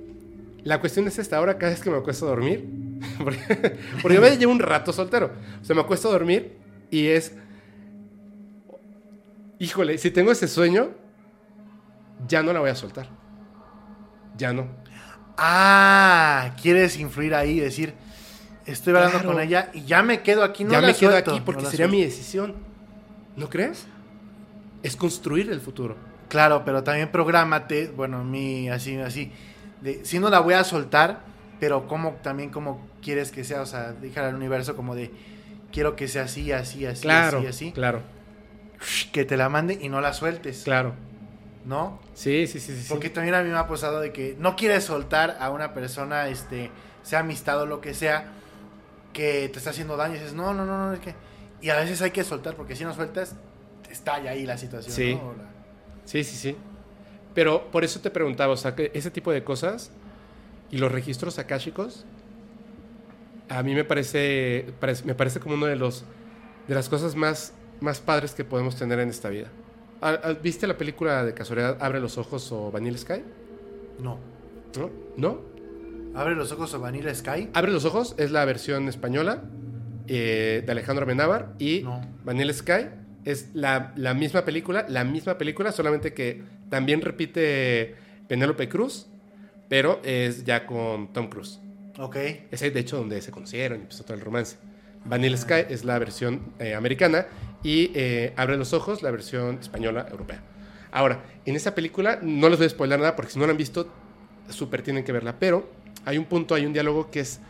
La cuestión es esta, ahora cada vez que me acuesto a dormir, porque, porque yo me llevo un rato soltero, o sea, me acuesto a dormir y es, híjole, si tengo ese sueño, ya no la voy a soltar. Ya no. Ah, quieres influir ahí y decir, estoy hablando Claro. con ella y ya me quedo aquí, no ya la me quedo suelto, aquí porque no sería suelto. mi decisión. ¿No crees? Es construir el futuro. Claro, pero también prográmate, bueno, mi así, así, de, si no la voy a soltar, pero como también como quieres que sea, o sea, dejar al universo como de, quiero que sea así, así, así, Claro, así, así, claro, que te la mande y no la sueltes, claro. ¿no? Sí, sí, sí, sí. Porque también a mí me ha pasado de que no quieres soltar a una persona, este, sea amistad o lo que sea, que te está haciendo daño y dices, no, no, no, no, es que... Y a veces hay que soltar, porque si no sueltas, estalla ahí la situación, Sí. ¿no? La- Sí, sí, sí. Pero por eso te preguntaba, o sea, que ese tipo de cosas y los registros akáshicos, a mí me parece, me parece como uno de los de las cosas más, más padres que podemos tener en esta vida. ¿Ah, ah, ¿Viste la película de casualidad Abre los ojos o Vanilla Sky? No. ¿No? ¿No? Abre los ojos o Vanilla Sky. Abre los ojos es la versión española eh, de Alejandro Amenábar y No. Vanilla Sky es la, la misma película, la misma película, solamente que también repite Penélope Cruz, pero es ya con Tom Cruise. Ok. Es ahí, de hecho, donde se conocieron y empezó todo el romance. Vanilla Sky es la versión eh, americana y eh, Abre los ojos, la versión española europea. Ahora, en esa película, no les voy a spoiler nada porque si no la han visto, súper tienen que verla, pero hay un punto, hay un diálogo que es...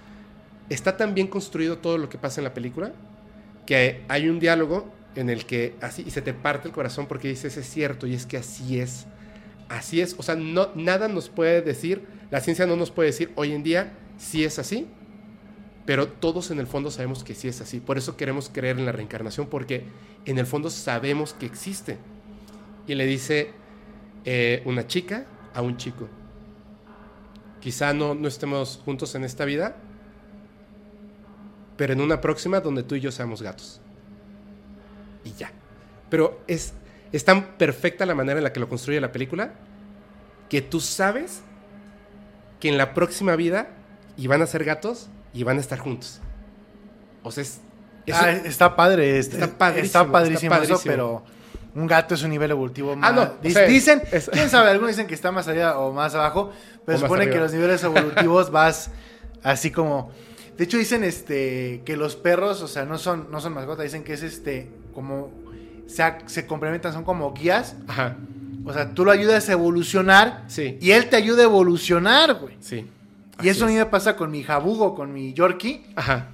Está tan bien construido todo lo que pasa en la película que hay un diálogo en el que así y se te parte el corazón porque dices es cierto y es que así es. Así es, o sea, no, nada nos puede decir, la ciencia no nos puede decir hoy en día sí es así, pero todos en el fondo sabemos que sí es así. Por eso queremos creer en la reencarnación, porque en el fondo sabemos que existe. Y le dice eh, una chica a un chico, quizá no, no estemos juntos en esta vida, pero en una próxima donde tú y yo seamos gatos. Y ya. Pero es, es tan perfecta la manera en la que lo construye la película que tú sabes que en la próxima vida iban a ser gatos y van a estar juntos. O sea, es, eso- Ah, está padre. Está, Está está padrísimo, padrísimo, está eso, padrísimo. pero un gato es un nivel evolutivo más. Ah, no, o Dic- sea, dicen, es- quién sabe, algunos dicen que está más allá o más abajo, pero se supone que los niveles evolutivos vas así como. De hecho, dicen este que los perros, o sea, no son, no son mascotas, dicen que es este como se, se complementan, son como guías. Ajá, O sea, tú lo ayudas a evolucionar Sí. y él te ayuda a evolucionar, güey. sí. Y eso a mí me pasa con mi jabugo, con mi Yorkie. Ajá.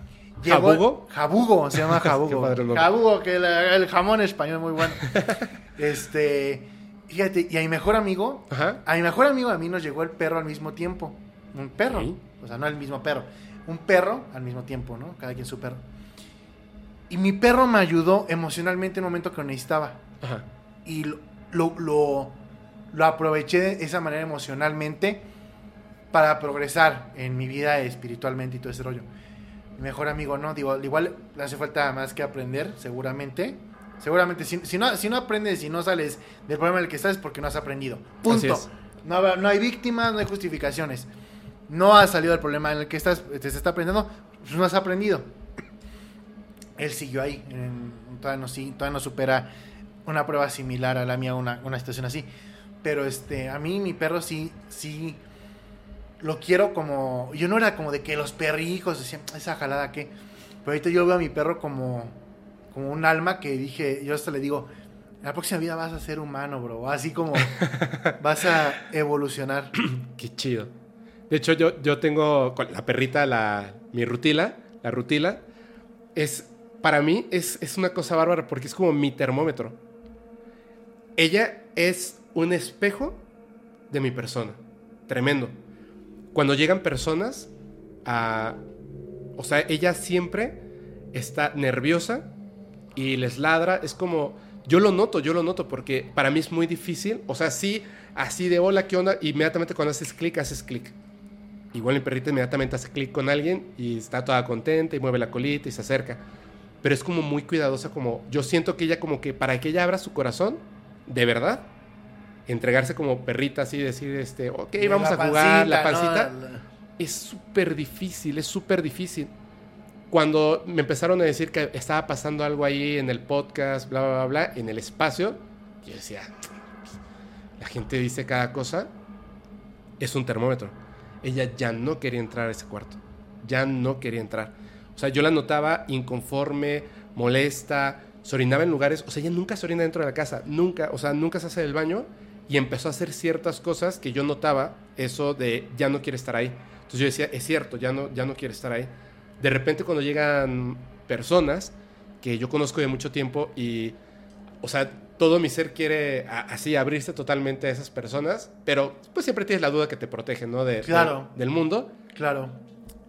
Llegó- ¿Jabugo? Jabugo, se llama Jabugo. Padre. Jabugo, que el, el jamón español muy bueno. este, fíjate, y a mi mejor amigo, Ajá. a mi mejor amigo a mí nos llegó el perro al mismo tiempo. Un perro, o sea, no el mismo perro. Un perro al mismo tiempo, ¿no? Cada quien su perro. Y mi perro me ayudó emocionalmente en un momento que lo necesitaba. Ajá. Y lo, lo, lo, lo aproveché de esa manera emocionalmente para progresar en mi vida espiritualmente y todo ese rollo. Mi mejor amigo no, digo, igual le hace falta más que aprender, seguramente. Seguramente, si, si no, si no aprendes y no sales del problema en el que estás es porque no has aprendido. Punto. No, no hay víctimas, no hay justificaciones. No has salido del problema en el que estás, te está aprendiendo, pues no has aprendido. Él siguió ahí, en- todavía, no, sí, todavía no supera una prueba similar a la mía, una, una situación así. Pero este, a mí mi perro sí, sí, lo quiero como, yo no era como de que los perrijos decían, esa jalada que, pero ahorita yo veo a mi perro como, como un alma que dije, yo hasta le digo, en la próxima vida vas a ser humano, bro, así como vas a evolucionar. Qué chido. De hecho, yo, yo tengo con la perrita, la, mi rutila, la rutila, es, para mí es, es una cosa bárbara porque es como mi termómetro. Ella es un espejo de mi persona. Tremendo. Cuando llegan personas a... O sea, ella siempre está nerviosa y les ladra. Es como... Yo lo noto, yo lo noto porque para mí es muy difícil. O sea, sí, así de hola, ¿qué onda? Inmediatamente cuando haces clic, haces clic. Igual mi perrita inmediatamente hace clic con alguien y está toda contenta y mueve la colita y se acerca. Pero es como muy cuidadosa, como yo siento que ella como que para que ella abra su corazón, de verdad, entregarse como perrita así, decir, este, ok, vamos a jugar, la pancita, ¿no? es súper difícil, es súper difícil. Cuando me empezaron a decir que estaba pasando algo ahí en el podcast, bla, bla, bla, bla, en el espacio, yo decía, la gente dice cada cosa, es un termómetro. Ella ya no quería entrar a ese cuarto, ya no quería entrar. O sea, yo la notaba inconforme, molesta, se orinaba en lugares, o sea, ella nunca se orina dentro de la casa, nunca, o sea, nunca se hace del baño y empezó a hacer ciertas cosas que yo notaba, eso de ya no quiere estar ahí. Entonces yo decía, es cierto, ya no, ya no quiere estar ahí. De repente cuando llegan personas que yo conozco de mucho tiempo y, o sea, todo mi ser quiere a- así abrirse totalmente a esas personas, pero pues siempre tienes la duda que te protege, ¿no? De, Claro. de- del mundo. Claro.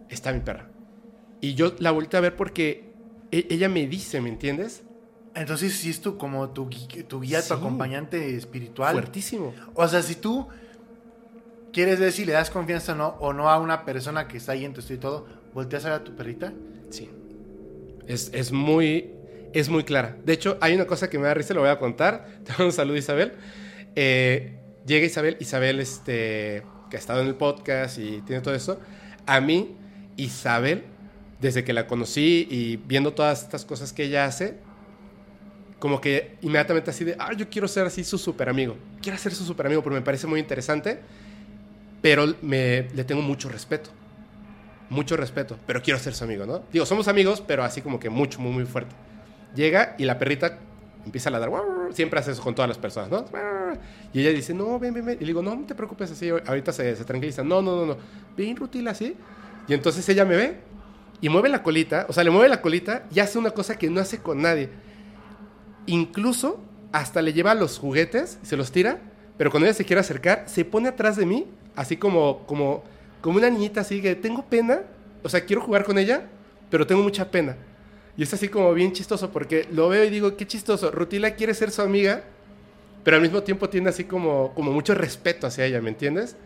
Está mi perra. Y yo la volteé a ver porque e- ella me dice, ¿me entiendes? Entonces sí es tu, como tu, tu guía, Sí. tu acompañante espiritual. Fuertísimo. O sea, si tú quieres ver si le das confianza o no, o no a una persona que está ahí en tu estudio y todo, volteas a ver a tu perrita. Sí. Es, es muy es muy clara. De hecho, hay una cosa que me da risa, lo voy a contar. Te mando un saludo, Isabel. Eh, llega Isabel, Isabel, este, que ha estado en el podcast y tiene todo eso. A mí, Isabel, desde que la conocí y viendo todas estas cosas que ella hace, como que inmediatamente así de, ah, yo quiero ser así su super amigo. Quiero ser su super amigo porque me parece muy interesante, pero me, le tengo mucho respeto. Mucho respeto, pero quiero ser su amigo, ¿no? Digo, somos amigos, pero así como que mucho, muy, muy fuerte. Llega y la perrita empieza a ladrar. Siempre hace eso con todas las personas, ¿no? Y ella dice, no, ven, ven, ven. Y le digo, no, no te preocupes así. Ahorita se, se tranquiliza. No, no, no, no. Ven, Rutila, así. Y entonces ella me ve y mueve la colita. O sea, le mueve la colita y hace una cosa que no hace con nadie. Incluso hasta le lleva los juguetes, se los tira. Pero cuando ella se quiere acercar, se pone atrás de mí, así como, como, como una niñita así que tengo pena, o sea, quiero jugar con ella, pero tengo mucha pena. Y es así como bien chistoso porque lo veo y digo, qué chistoso, Rutila quiere ser su amiga, pero al mismo tiempo tiene así como, como mucho respeto hacia ella, ¿me entiendes?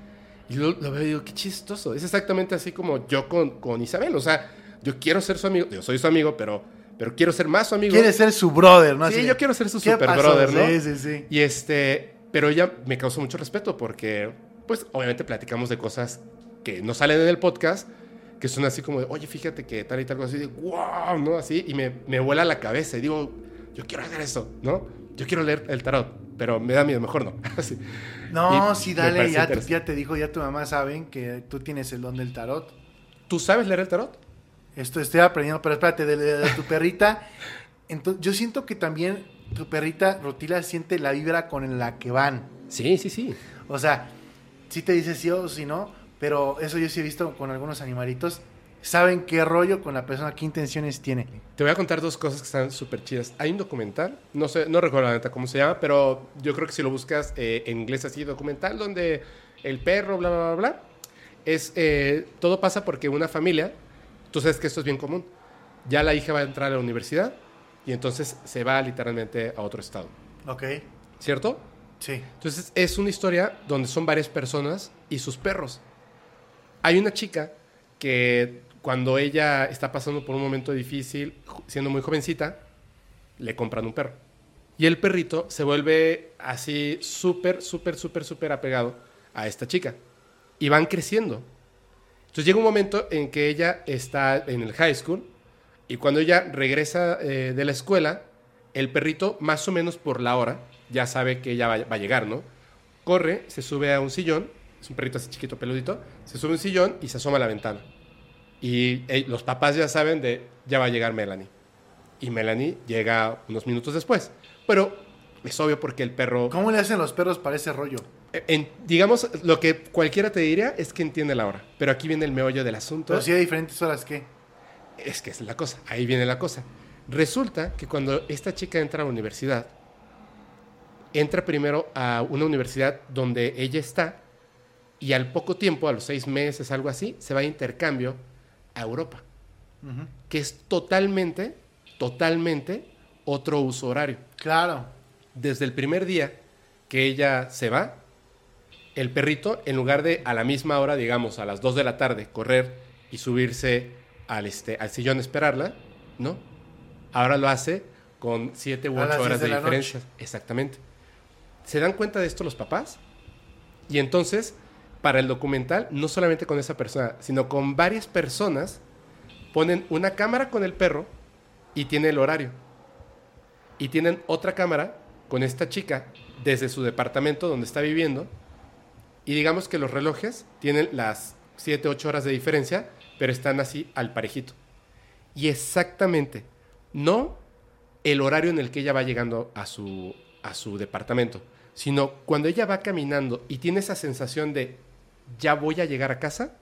Y lo, lo veo y digo, qué chistoso. Es exactamente así como yo con, con Isabel, o sea, yo quiero ser su amigo, yo soy su amigo, pero, pero quiero ser más su amigo. Quiere ser su brother, ¿no? Sí, Así yo quiero ser su ¿qué super pasó? brother, ¿no? Sí, sí, sí. Y este, pero ella me causó mucho respeto porque, pues, obviamente platicamos de cosas que no salen en el podcast, que son así como de, oye, fíjate que tal y tal cosa, así de, wow, ¿no? Así, y me, me vuela la cabeza y digo, yo quiero hacer eso, ¿no? Yo quiero leer el tarot, pero me da miedo, mejor no. Así. No, Y sí, dale, ya, tía te dijo, ya tu mamá saben que tú tienes el don del tarot. ¿Tú sabes leer el tarot? Esto estoy aprendiendo, pero espérate, de, de- de tu perrita. Entonces, yo siento que también tu perrita Rutila siente la vibra con la que van. Sí, sí, sí. O sea, sí te dice sí o sí no, pero eso yo sí he visto con algunos animalitos. Saben qué rollo con la persona, qué intenciones tiene. Te voy a contar dos cosas que están súper chidas. Hay un documental, no sé, no recuerdo la neta cómo se llama, pero yo creo que si lo buscas eh, en inglés así, documental, donde el perro, bla, bla, bla, bla, es, eh, todo pasa porque una familia, tú sabes que esto es bien común, ya la hija va a entrar a la universidad y entonces se va literalmente a otro estado, Ok, ¿cierto? sí. Entonces es una historia donde son varias personas y sus perros. Hay una chica que cuando ella está pasando por un momento difícil, siendo muy jovencita, le compran un perro. Y el perrito se vuelve así súper, súper, súper, súper apegado a esta chica. Y van creciendo. Entonces llega un momento en que ella está en el high school y cuando ella regresa eh, de la escuela, el perrito, más o menos por la hora, ya sabe que ella va, a llegar, ¿no? Corre, se sube a un sillón, es un perrito así chiquito, peludito, se sube a un sillón y se asoma a la ventana. Y eh, los papás ya saben de, ya va a llegar Melanie. Y Melanie llega unos minutos después. Pero es obvio porque el perro... ¿Cómo le hacen los perros para ese rollo? En- digamos, lo que cualquiera te diría es que entiende la hora. Pero aquí viene el meollo del asunto. Pero si hay diferentes horas que. Es que es la cosa, ahí viene la cosa. Resulta que cuando esta chica entra a la universidad, entra primero a una universidad donde ella está y al poco tiempo, a los seis meses, algo así, se va a intercambio a Europa, que es totalmente, totalmente otro uso horario. Claro. Desde el primer día que ella se va, el perrito, en lugar de a la misma hora, digamos, a las 2 de la tarde, correr y subirse al, este, al sillón a esperarla, ¿no? Ahora lo hace con 7 u A las 8 horas 10 de diferencia. Exactamente. ¿Se dan cuenta de esto los papás? Y entonces, para el documental, no solamente con esa persona, sino con varias personas, ponen una cámara con el perro y tiene el horario. Y tienen otra cámara con esta chica desde su departamento donde está viviendo. Y digamos que los relojes tienen las 7, 8 horas de diferencia, pero están así al parejito. Y exactamente, no el horario en el que ella va llegando a su, a su departamento, sino cuando ella va caminando y tiene esa sensación de ya voy a llegar a casa,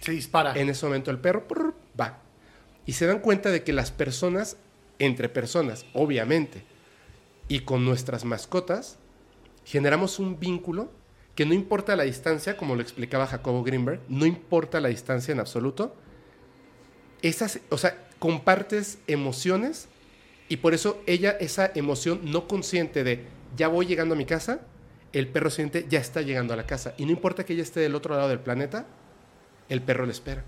Se dispara. en ese momento el perro prr, va. Y se dan cuenta de que las personas, entre personas, obviamente, y con nuestras mascotas, generamos un vínculo que no importa la distancia, como lo explicaba Jacobo Greenberg, no importa la distancia en absoluto. Esas, o sea, compartes emociones y por eso ella, esa emoción no consciente de ya voy llegando a mi casa, el perro siente ya está llegando a la casa. Y no importa que ella esté del otro lado del planeta, el perro le espera.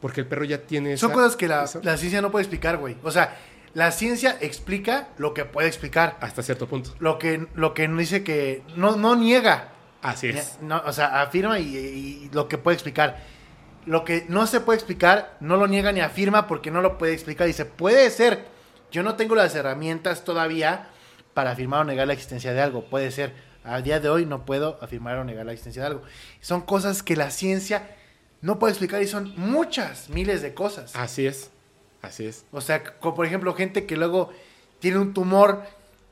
Porque el perro ya tiene Son esa- cosas que la, ciencia no puede explicar, güey. O sea, la ciencia explica lo que puede explicar. Hasta cierto punto. Lo que, lo que no dice que. No, no niega. Así es. No, o sea, afirma y, y lo que puede explicar. Lo que no se puede explicar, no lo niega ni afirma porque no lo puede explicar. Dice, puede ser. Yo no tengo las herramientas todavía para afirmar o negar la existencia de algo. Puede ser. A día de hoy no puedo afirmar o negar la existencia de algo. Son cosas que la ciencia no puede explicar y son muchas, miles de cosas. Así es. Así es. O sea, como por ejemplo, gente que luego tiene un tumor.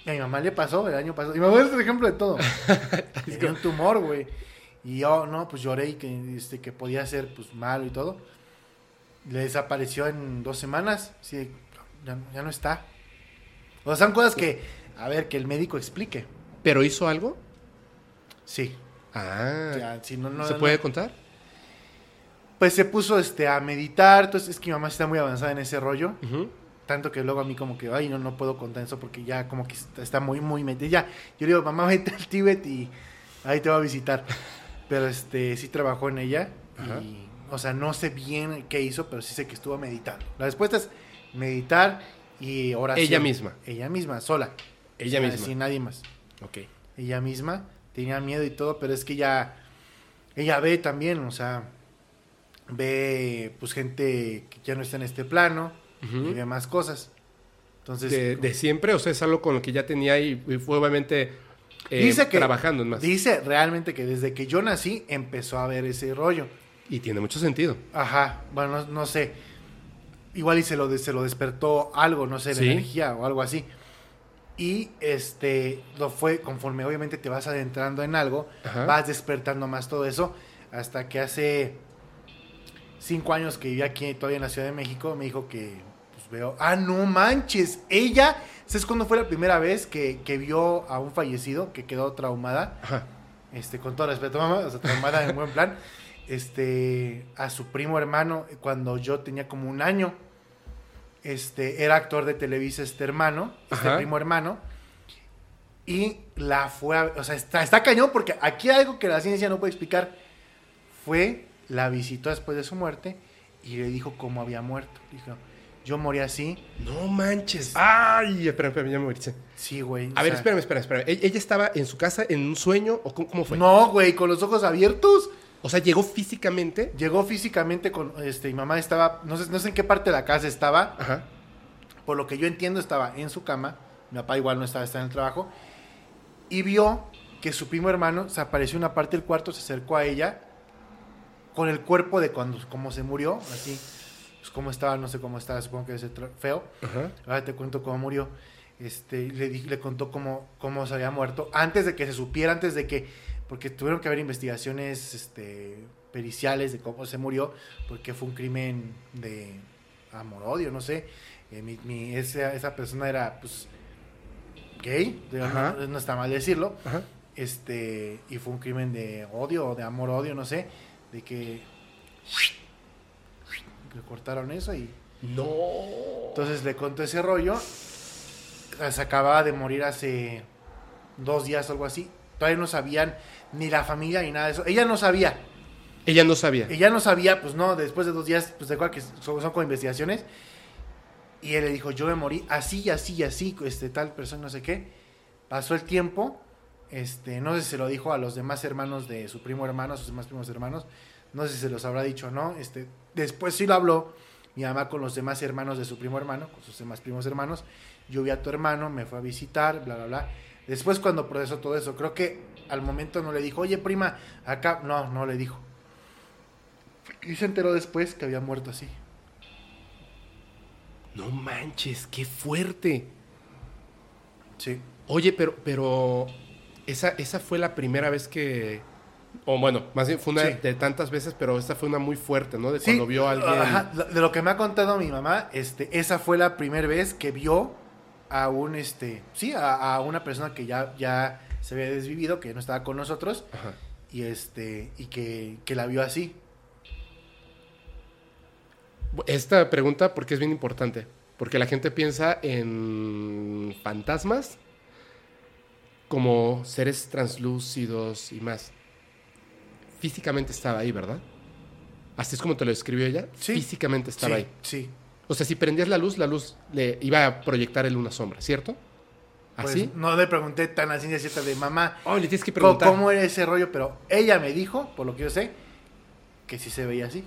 Y a mi mamá le pasó el año pasado. Y mi mamá es el ejemplo de todo. Tenía un tumor, güey. Y yo, no, pues lloré y que, este, que podía ser pues malo y todo. Le desapareció en dos semanas. Sí, ya, ya no está. O sea, son cosas que, a ver, que el médico explique. ¿Pero hizo algo? Sí. Ah. Ya, si no, no, ¿Se no- puede contar? Pues se puso este, a meditar. Entonces es que mi mamá está muy avanzada en ese rollo. Ujú. Tanto que luego a mí como que, ay, no, no puedo contar eso porque ya como que está- muy, muy metida. Ya, yo le digo, mamá, vete al Tíbet y ahí te va a visitar. Pero este, sí trabajó en ella. Ajá. Y, o sea, no sé bien qué hizo, pero sí sé que estuvo meditando. La respuesta es meditar y oración. Ella misma. Ella misma, sola. Ella Sin- misma. Sin nadie más. Ok. Ella misma tenía miedo y todo, pero es que ella, ella ve también, o sea, ve pues gente que ya no está en este plano Ujú. y ve más cosas. Entonces, De, de siempre, o sea, es algo con lo que ya tenía y, y fue obviamente eh, dice que trabajando en más. dice realmente que desde que yo nací empezó a ver ese rollo. Y tiene mucho sentido. Ajá, bueno, no, no sé. Igual y se lo, se lo despertó algo, no sé, la energía o algo así. Y este, lo fue, conforme obviamente te vas adentrando en algo, Ajá. vas despertando más todo eso. Hasta que hace cinco años que vivía aquí todavía en la Ciudad de México, me dijo que, veo, ah, no manches, ella, ¿sabes cuándo fue la primera vez que, que vio a un fallecido que quedó traumada? Ajá. este, con todo respeto, mamá, o sea, traumada en buen plan, este, a su primo hermano cuando yo tenía como un año. Este, era actor de Televisa este hermano, este Ajá. primo hermano, y la fue a, o sea, está, está cañón porque aquí hay algo que la ciencia no puede explicar. Fue, la visitó después de su muerte y le dijo cómo había muerto. Dijo, yo morí así. No manches. Ay, espera, espera, ya me morí. Sí, güey. A ver, sea, espérame, espérame, espérame. ¿E- ¿Ella estaba en su casa en un sueño o cómo, cómo fue? No, güey, con los ojos abiertos. O sea, llegó físicamente. Llegó físicamente con, este, mi mamá estaba, no sé, no sé en qué parte de la casa estaba, Ajá. por lo que yo entiendo estaba en su cama, mi papá igual no estaba, estaba en el trabajo, y vio que su primo hermano se apareció en una parte del cuarto, se acercó a ella, con el cuerpo de cuando, como se murió, así, pues cómo estaba, no sé cómo estaba, supongo que es feo, Ajá. ahora te cuento cómo murió, este, le, le contó cómo, cómo se había muerto, antes de que se supiera, antes de que, porque tuvieron que haber investigaciones este, periciales de cómo se murió, porque fue un crimen de amor-odio, no sé, Eh, mi, mi- esa, esa persona era, pues, gay, no, no está mal decirlo, Ajá. este, y fue un crimen de odio o de amor-odio, no sé, de que le cortaron eso y... No. Entonces le contó ese rollo. Se acababa de morir hace dos días o algo así. Todavía no sabían ni la familia ni nada de eso. Ella no sabía. Ella no sabía. Ella no sabía, pues no, después de dos días, pues de acuerdo que son, son con investigaciones. Y él le dijo, yo me morí así así así, este, tal persona, no sé qué. Pasó el tiempo. Este, no sé si se lo dijo a los demás hermanos de su primo hermano, a sus demás primos hermanos. No sé si se los habrá dicho o no. Este, después sí lo habló mi mamá con los demás hermanos de su primo hermano, con sus demás primos hermanos. Yo vi a tu hermano, me fue a visitar, bla, bla, bla. Después cuando procesó todo eso, creo que al momento no le dijo, oye prima, acá, no, no le dijo. Y se enteró después que había muerto así. No manches, qué fuerte. Sí. Oye, pero, pero esa, esa fue la primera vez que. O bueno, más bien fue una Sí. de tantas veces, pero esta fue una muy fuerte, ¿no? De Sí, cuando vio a alguien. ajá, de lo que me ha contado mi mamá, este, esa fue la primera vez que vio a un, este, sí, a, a una persona que ya, ya se había desvivido, que no estaba con nosotros, Ajá. y este, y que, que la vio así. Esta pregunta, porque es bien importante. Porque la gente piensa en fantasmas como seres translúcidos y más. Físicamente estaba ahí, ¿verdad? Así es como te lo describió ella. Sí. Físicamente estaba sí, ahí. sí. O sea, si prendías la luz, la luz le iba a proyectar él una sombra, ¿cierto? Pues ¿Así? no le pregunté tan así de cierta de mamá, Oh, le tienes que ¿cómo, preguntar. cómo era ese rollo? Pero ella me dijo, por lo que yo sé, que sí se veía así.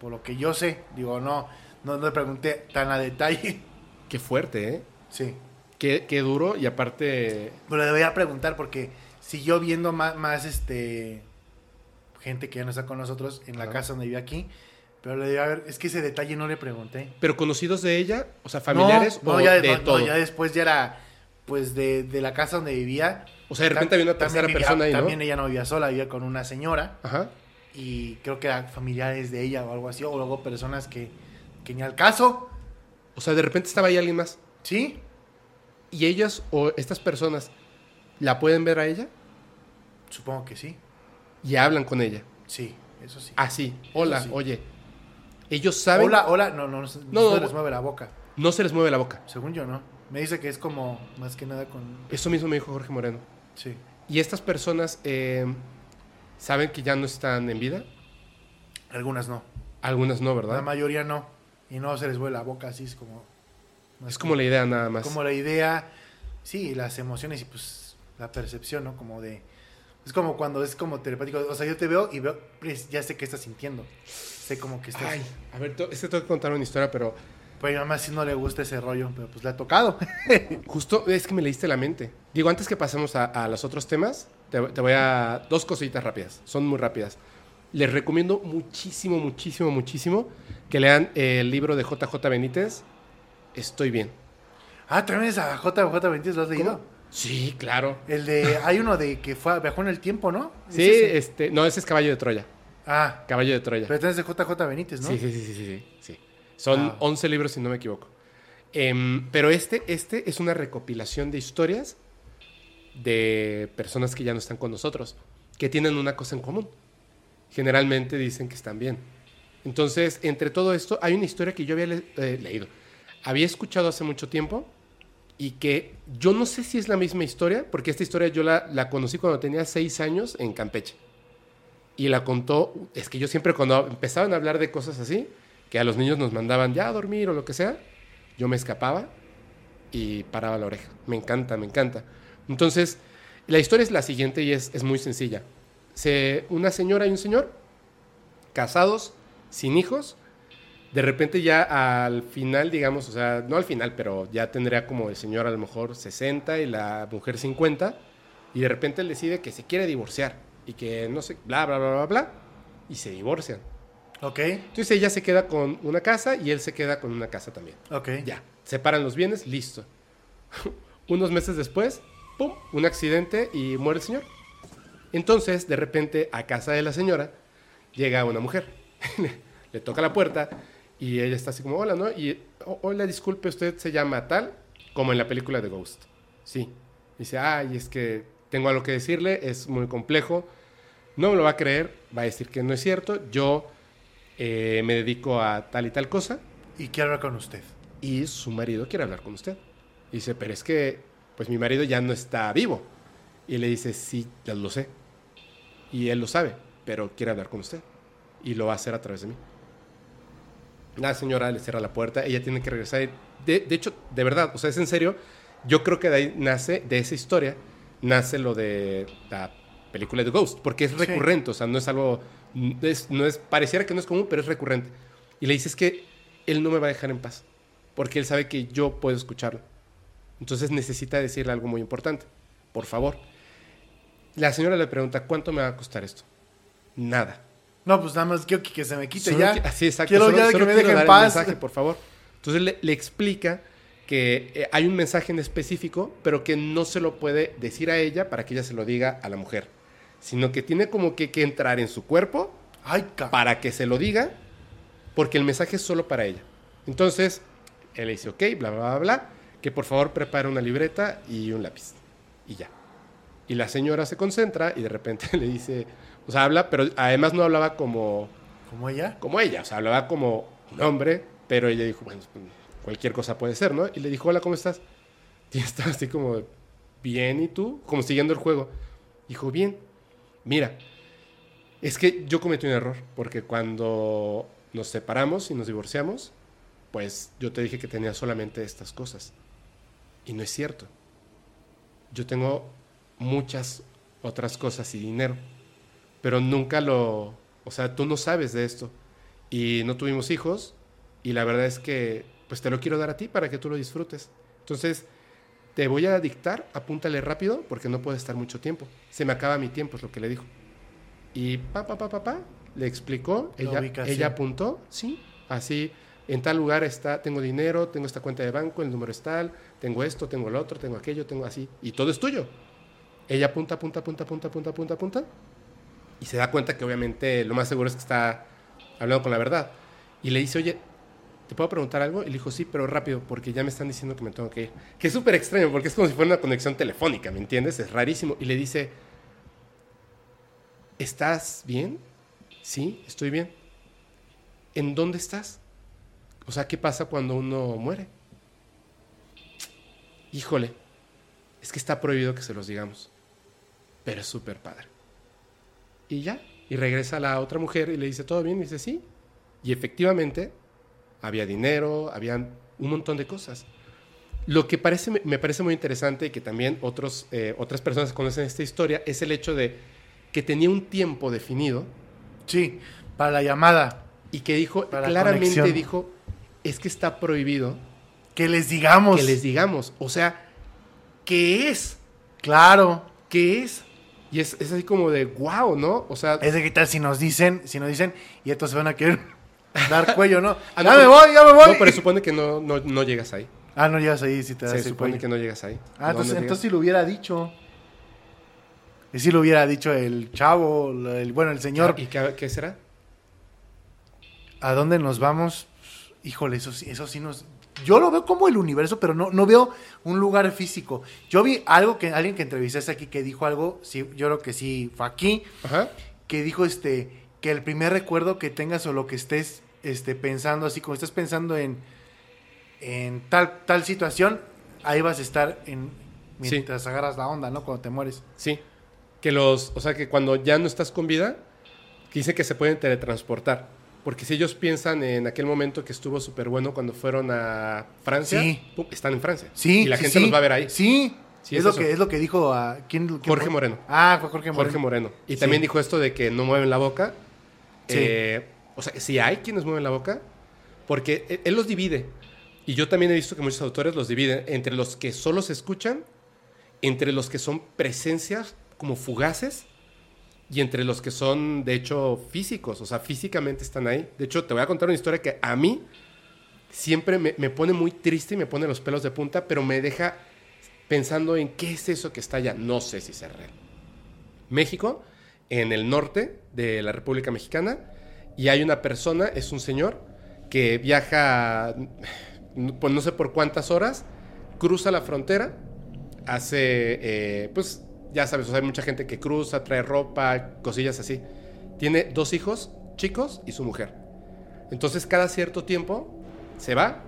Por lo que yo sé, digo, no, no, no le pregunté tan a detalle. Qué fuerte, ¿eh? Sí. Qué, qué duro y aparte... Pero le voy a preguntar porque siguió viendo más, más este gente que ya no está con nosotros en la casa donde vive aquí. Pero le digo, a ver, es que ese detalle no le pregunté. ¿Pero conocidos de ella? O sea, familiares no, o no, ya, de no, no, todo. ya después ya era pues de, de la casa donde vivía. O sea, de repente había una tercera vivía- persona ahí, ¿no? También ella no vivía sola, vivía con una señora. Ajá. Y creo que eran familiares de ella o algo así. O luego personas que, que ni al caso. O sea, de repente estaba ahí alguien más. ¿Sí? ¿Y ellas o estas personas la pueden ver a ella? Supongo que sí. Y hablan con ella. Sí. Eso sí. Así, hola, sí. oye. Ellos saben, Hola, hola, no, no, no, se- No, les mueve la boca. no se les mueve la boca. Según yo, no. Me dice que es como más que nada con. Eso mismo me dijo Jorge Moreno. Sí. Y estas personas eh, saben que ya no están en vida. Algunas no. Algunas no, La ¿verdad? mayoría no. Y no se les mueve la boca, así es como. Es como la idea nada más. como la idea, sí, las emociones y pues la percepción, ¿no? Como de... Es como cuando es como telepático. O sea, yo te veo y veo, pues, ya sé qué estás sintiendo. Sé como que estás... Ay, a ver, este tengo que contar una historia, pero Pues a mi mamá sí no le gusta ese rollo, pero pues le ha tocado. justo es que me leíste la mente. Digo, antes que pasemos a, a los otros temas, te, te voy a... Dos cositas rápidas, son muy rápidas. Les recomiendo muchísimo, muchísimo, muchísimo que lean el libro de JJ Benítez, Estoy bien. ah, también es a JJ Benítez, ¿lo has leído? ¿Cómo? Sí, claro. El de... Hay uno de que fue, viajó en el tiempo, ¿no? ¿Es Sí, ese? este, no, ese es Caballo de Troya. Ah, Caballo de Troya. pero también es de JJ Benítez, ¿no? Sí, sí, sí, sí, sí. Son Ah. 11 libros, si no me equivoco. Em, pero este, este es una recopilación de historias de personas que ya no están con nosotros, que tienen una cosa en común. Generalmente dicen que están bien. Entonces, entre todo esto, hay una historia que yo había le- eh, leído. Había escuchado hace mucho tiempo y que yo no sé si es la misma historia, porque esta historia yo la, la conocí cuando tenía seis años en Campeche. Y la contó, es que yo siempre cuando empezaban a hablar de cosas así, que a los niños nos mandaban ya a dormir o lo que sea, yo me escapaba y paraba la oreja. Me encanta, me encanta. Entonces, la historia es la siguiente y es, es muy sencilla. Se, una señora y un señor, casados, sin hijos, de repente ya al final, digamos, o sea, no al final, pero ya tendría como el señor a lo mejor 60 y la mujer 50, y de repente él decide que se quiere divorciar y que no sé, bla, bla, bla, bla, bla, y se divorcian. Ok, Entonces ella se queda con una casa y él se queda con una casa también. ok. Ya, separan los bienes, listo. Unos meses después, ¡pum!, un accidente y muere el señor. Entonces, de repente, a casa de la señora llega una mujer. Le toca la puerta y ella está así como, hola, ¿no? Y, "Oh, hola, disculpe, usted se llama tal, como en la película de Ghost. Sí. Dice, ay, es que tengo algo que decirle, es muy complejo. No me lo va a creer, va a decir que no es cierto. Yo eh, me dedico a tal y tal cosa Y quiero hablar con usted. y su marido quiere hablar con usted. Dice, pero es que, pues mi marido ya no está vivo. Y le dice, sí, ya lo sé. Y él lo sabe, pero quiere hablar con usted. Y lo va a hacer a través de mí. La señora le cierra la puerta, ella tiene que regresar. De, de hecho, de verdad, o sea, es en serio, yo creo que de ahí nace, de esa historia, nace lo de la película de Ghost, porque es Sí. recurrente, o sea, no es algo, es- no es, pareciera que no es común, pero es recurrente. Y le dices que él no me va a dejar en paz, porque él sabe que yo puedo escucharlo. Entonces necesita decirle algo muy importante, por favor. La señora le pregunta, ¿cuánto me va a costar esto? Nada. No, pues nada más quiero que, que se me quite Solo ya. qui- así, exacto. Quiero solo- ya solo que me en paz. mensaje, por favor. Entonces le, le explica que eh, hay un mensaje en específico, pero que no se lo puede decir a ella para que ella se lo diga a la mujer, sino que tiene como que, que entrar en su cuerpo Ay, para que se lo diga, porque el mensaje es solo para ella. Entonces, él le dice, ok, bla, bla, bla, bla, que por favor prepare una libreta y un lápiz. Y ya. Y la señora se concentra y de repente le dice, o sea, habla, pero además no hablaba como, ¿Como ella? como ella, o sea, hablaba como un hombre, pero ella dijo, bueno, pues, cualquier cosa puede ser, ¿no? Y le dijo, hola, ¿cómo estás? Y estaba así como, bien, ¿y tú? Como siguiendo el juego. Dijo, bien, mira, es que yo cometí un error, porque cuando nos separamos y nos divorciamos, pues yo te dije que tenía solamente estas cosas. Y no es cierto. Yo tengo muchas otras cosas y dinero, pero nunca lo... O sea, tú no sabes de esto. Y no tuvimos hijos, y la verdad es que pues te lo quiero dar a ti para que tú lo disfrutes. Entonces, te voy a dictar, apúntale rápido, porque no puede estar mucho tiempo. Se me acaba mi tiempo, es lo que le dijo. Y pa, pa, pa, pa, pa, le explicó, La ella, ubicación. ella apuntó, sí, así, en tal lugar está, tengo dinero, tengo esta cuenta de banco, el número es tal, tengo esto, tengo el otro, tengo aquello, tengo así, y todo es tuyo. Ella apunta, apunta, apunta, apunta, apunta, apunta, apunta, y se da cuenta que obviamente lo más seguro es que está hablando con la verdad. Y le dice, oye, ¿te puedo preguntar algo? Y le dijo, sí, pero rápido, porque ya me están diciendo que me tengo que ir. Que es súper extraño, porque es como si fuera una conexión telefónica, ¿me entiendes? Es rarísimo. Y le dice, ¿estás bien? Sí, estoy bien. ¿En dónde estás? O sea, ¿qué pasa cuando uno muere? Híjole, es que está prohibido que se los digamos. Pero es súper padre. Y ya, y regresa la otra mujer y le dice, ¿todo bien? Y dice, sí. Y efectivamente, había dinero, había un montón de cosas. Lo que parece, me parece muy interesante y que también otros, eh, otras personas conocen esta historia es el hecho de que tenía un tiempo definido Sí, para la llamada. y que dijo, claramente conexión. dijo, es que está prohibido Que les digamos. que les digamos. O sea, ¿qué es? Claro. ¿Qué es? Y es, es así como de, wow, ¿no? O sea, Es de qué tal si nos dicen, si nos dicen, y estos se van a querer dar cuello, ¿no? Ah, ya no, me pero- voy, ya me voy. no, pero supone que no, no, no llegas ahí. Ah, no llegas ahí si te das Se supone cuello. que no llegas ahí. Ah, entonces, entonces si lo hubiera dicho. Y si lo hubiera dicho el chavo, el, bueno, el señor, ¿Y qué, qué será? ¿a dónde nos vamos? Híjole, eso eso sí nos... Yo lo veo como el universo, pero no, no veo un lugar físico. Yo vi algo que alguien que entrevistaste aquí que dijo algo, sí, yo creo que sí fue aquí, Ajá. que dijo este que el primer recuerdo que tengas o lo que estés este, pensando, así como estás pensando en, en tal, tal situación, ahí vas a estar en, mientras agarras la onda, ¿no? Cuando te mueres. Sí. Que los, o sea, que cuando ya no estás con vida, que dice que se pueden teletransportar. Porque si ellos piensan en aquel momento que estuvo súper bueno cuando fueron a Francia, Sí. pum, están en Francia. Sí. Y la sí, gente sí. los va a ver ahí. Sí. Sí, es, es lo eso. que, es lo que dijo a... ¿quién, quién Jorge? Moreno. Ah, fue Jorge Moreno. Jorge Moreno. Y Sí. también dijo esto de que no mueven la boca. Sí. Eh, o sea, si hay quienes mueven la boca, porque él, él los divide. Y yo también he visto que muchos autores los dividen entre los que solo se escuchan, entre los que son presencias como fugaces y entre los que son, de hecho, físicos. O sea, físicamente están ahí. De hecho, te voy a contar una historia que a mí siempre me, me pone muy triste y me pone los pelos de punta, pero me deja pensando en qué es eso que está allá. No sé si es real. México, en el norte de la República Mexicana, y hay una persona, es un señor, que viaja, pues no sé por cuántas horas, cruza la frontera, hace, eh, pues ya sabes, o sea, hay mucha gente que cruza, trae ropa, cosillas así. Tiene dos hijos chicos y su mujer. Entonces cada cierto tiempo se va,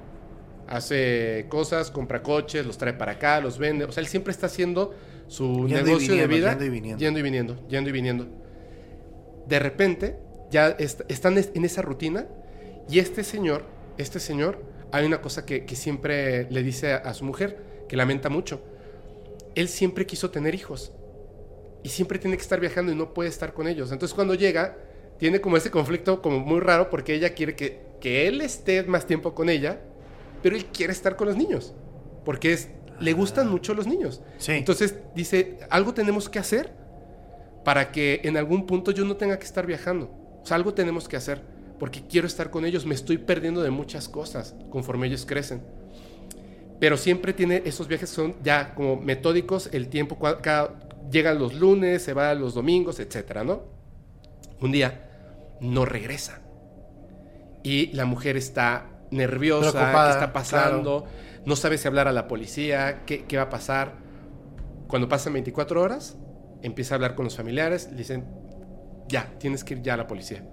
hace cosas, compra coches, los trae para acá, los vende. O sea, él siempre está haciendo su Yendo negocio de vida. yendo y viniendo. Yendo y viniendo, yendo y viniendo. De repente, ya est- están es- en esa rutina y este señor, este señor, hay una cosa que, que siempre le dice a, a su mujer, que lamenta mucho. Él siempre quiso tener hijos y siempre tiene que estar viajando y no puede estar con ellos. Entonces cuando llega, tiene como ese conflicto como muy raro porque ella quiere que, que él esté más tiempo con ella, pero él quiere estar con los niños, porque es, le gustan mucho los niños. Sí. Entonces dice, algo tenemos que hacer para que en algún punto yo no tenga que estar viajando. O sea, algo tenemos que hacer, porque quiero estar con ellos, me estoy perdiendo de muchas cosas conforme ellos crecen. Pero siempre tiene esos viajes son ya como metódicos, el tiempo cada, llega los lunes, se va los domingos, etcétera, ¿no? Un día no regresa. Y la mujer está nerviosa, Preocupada, ¿qué está pasando? No sabe si hablar a la policía, qué, qué va a pasar. Cuando pasan 24 horas, empieza a hablar con los familiares, le dicen, ya, tienes que ir ya a la policía.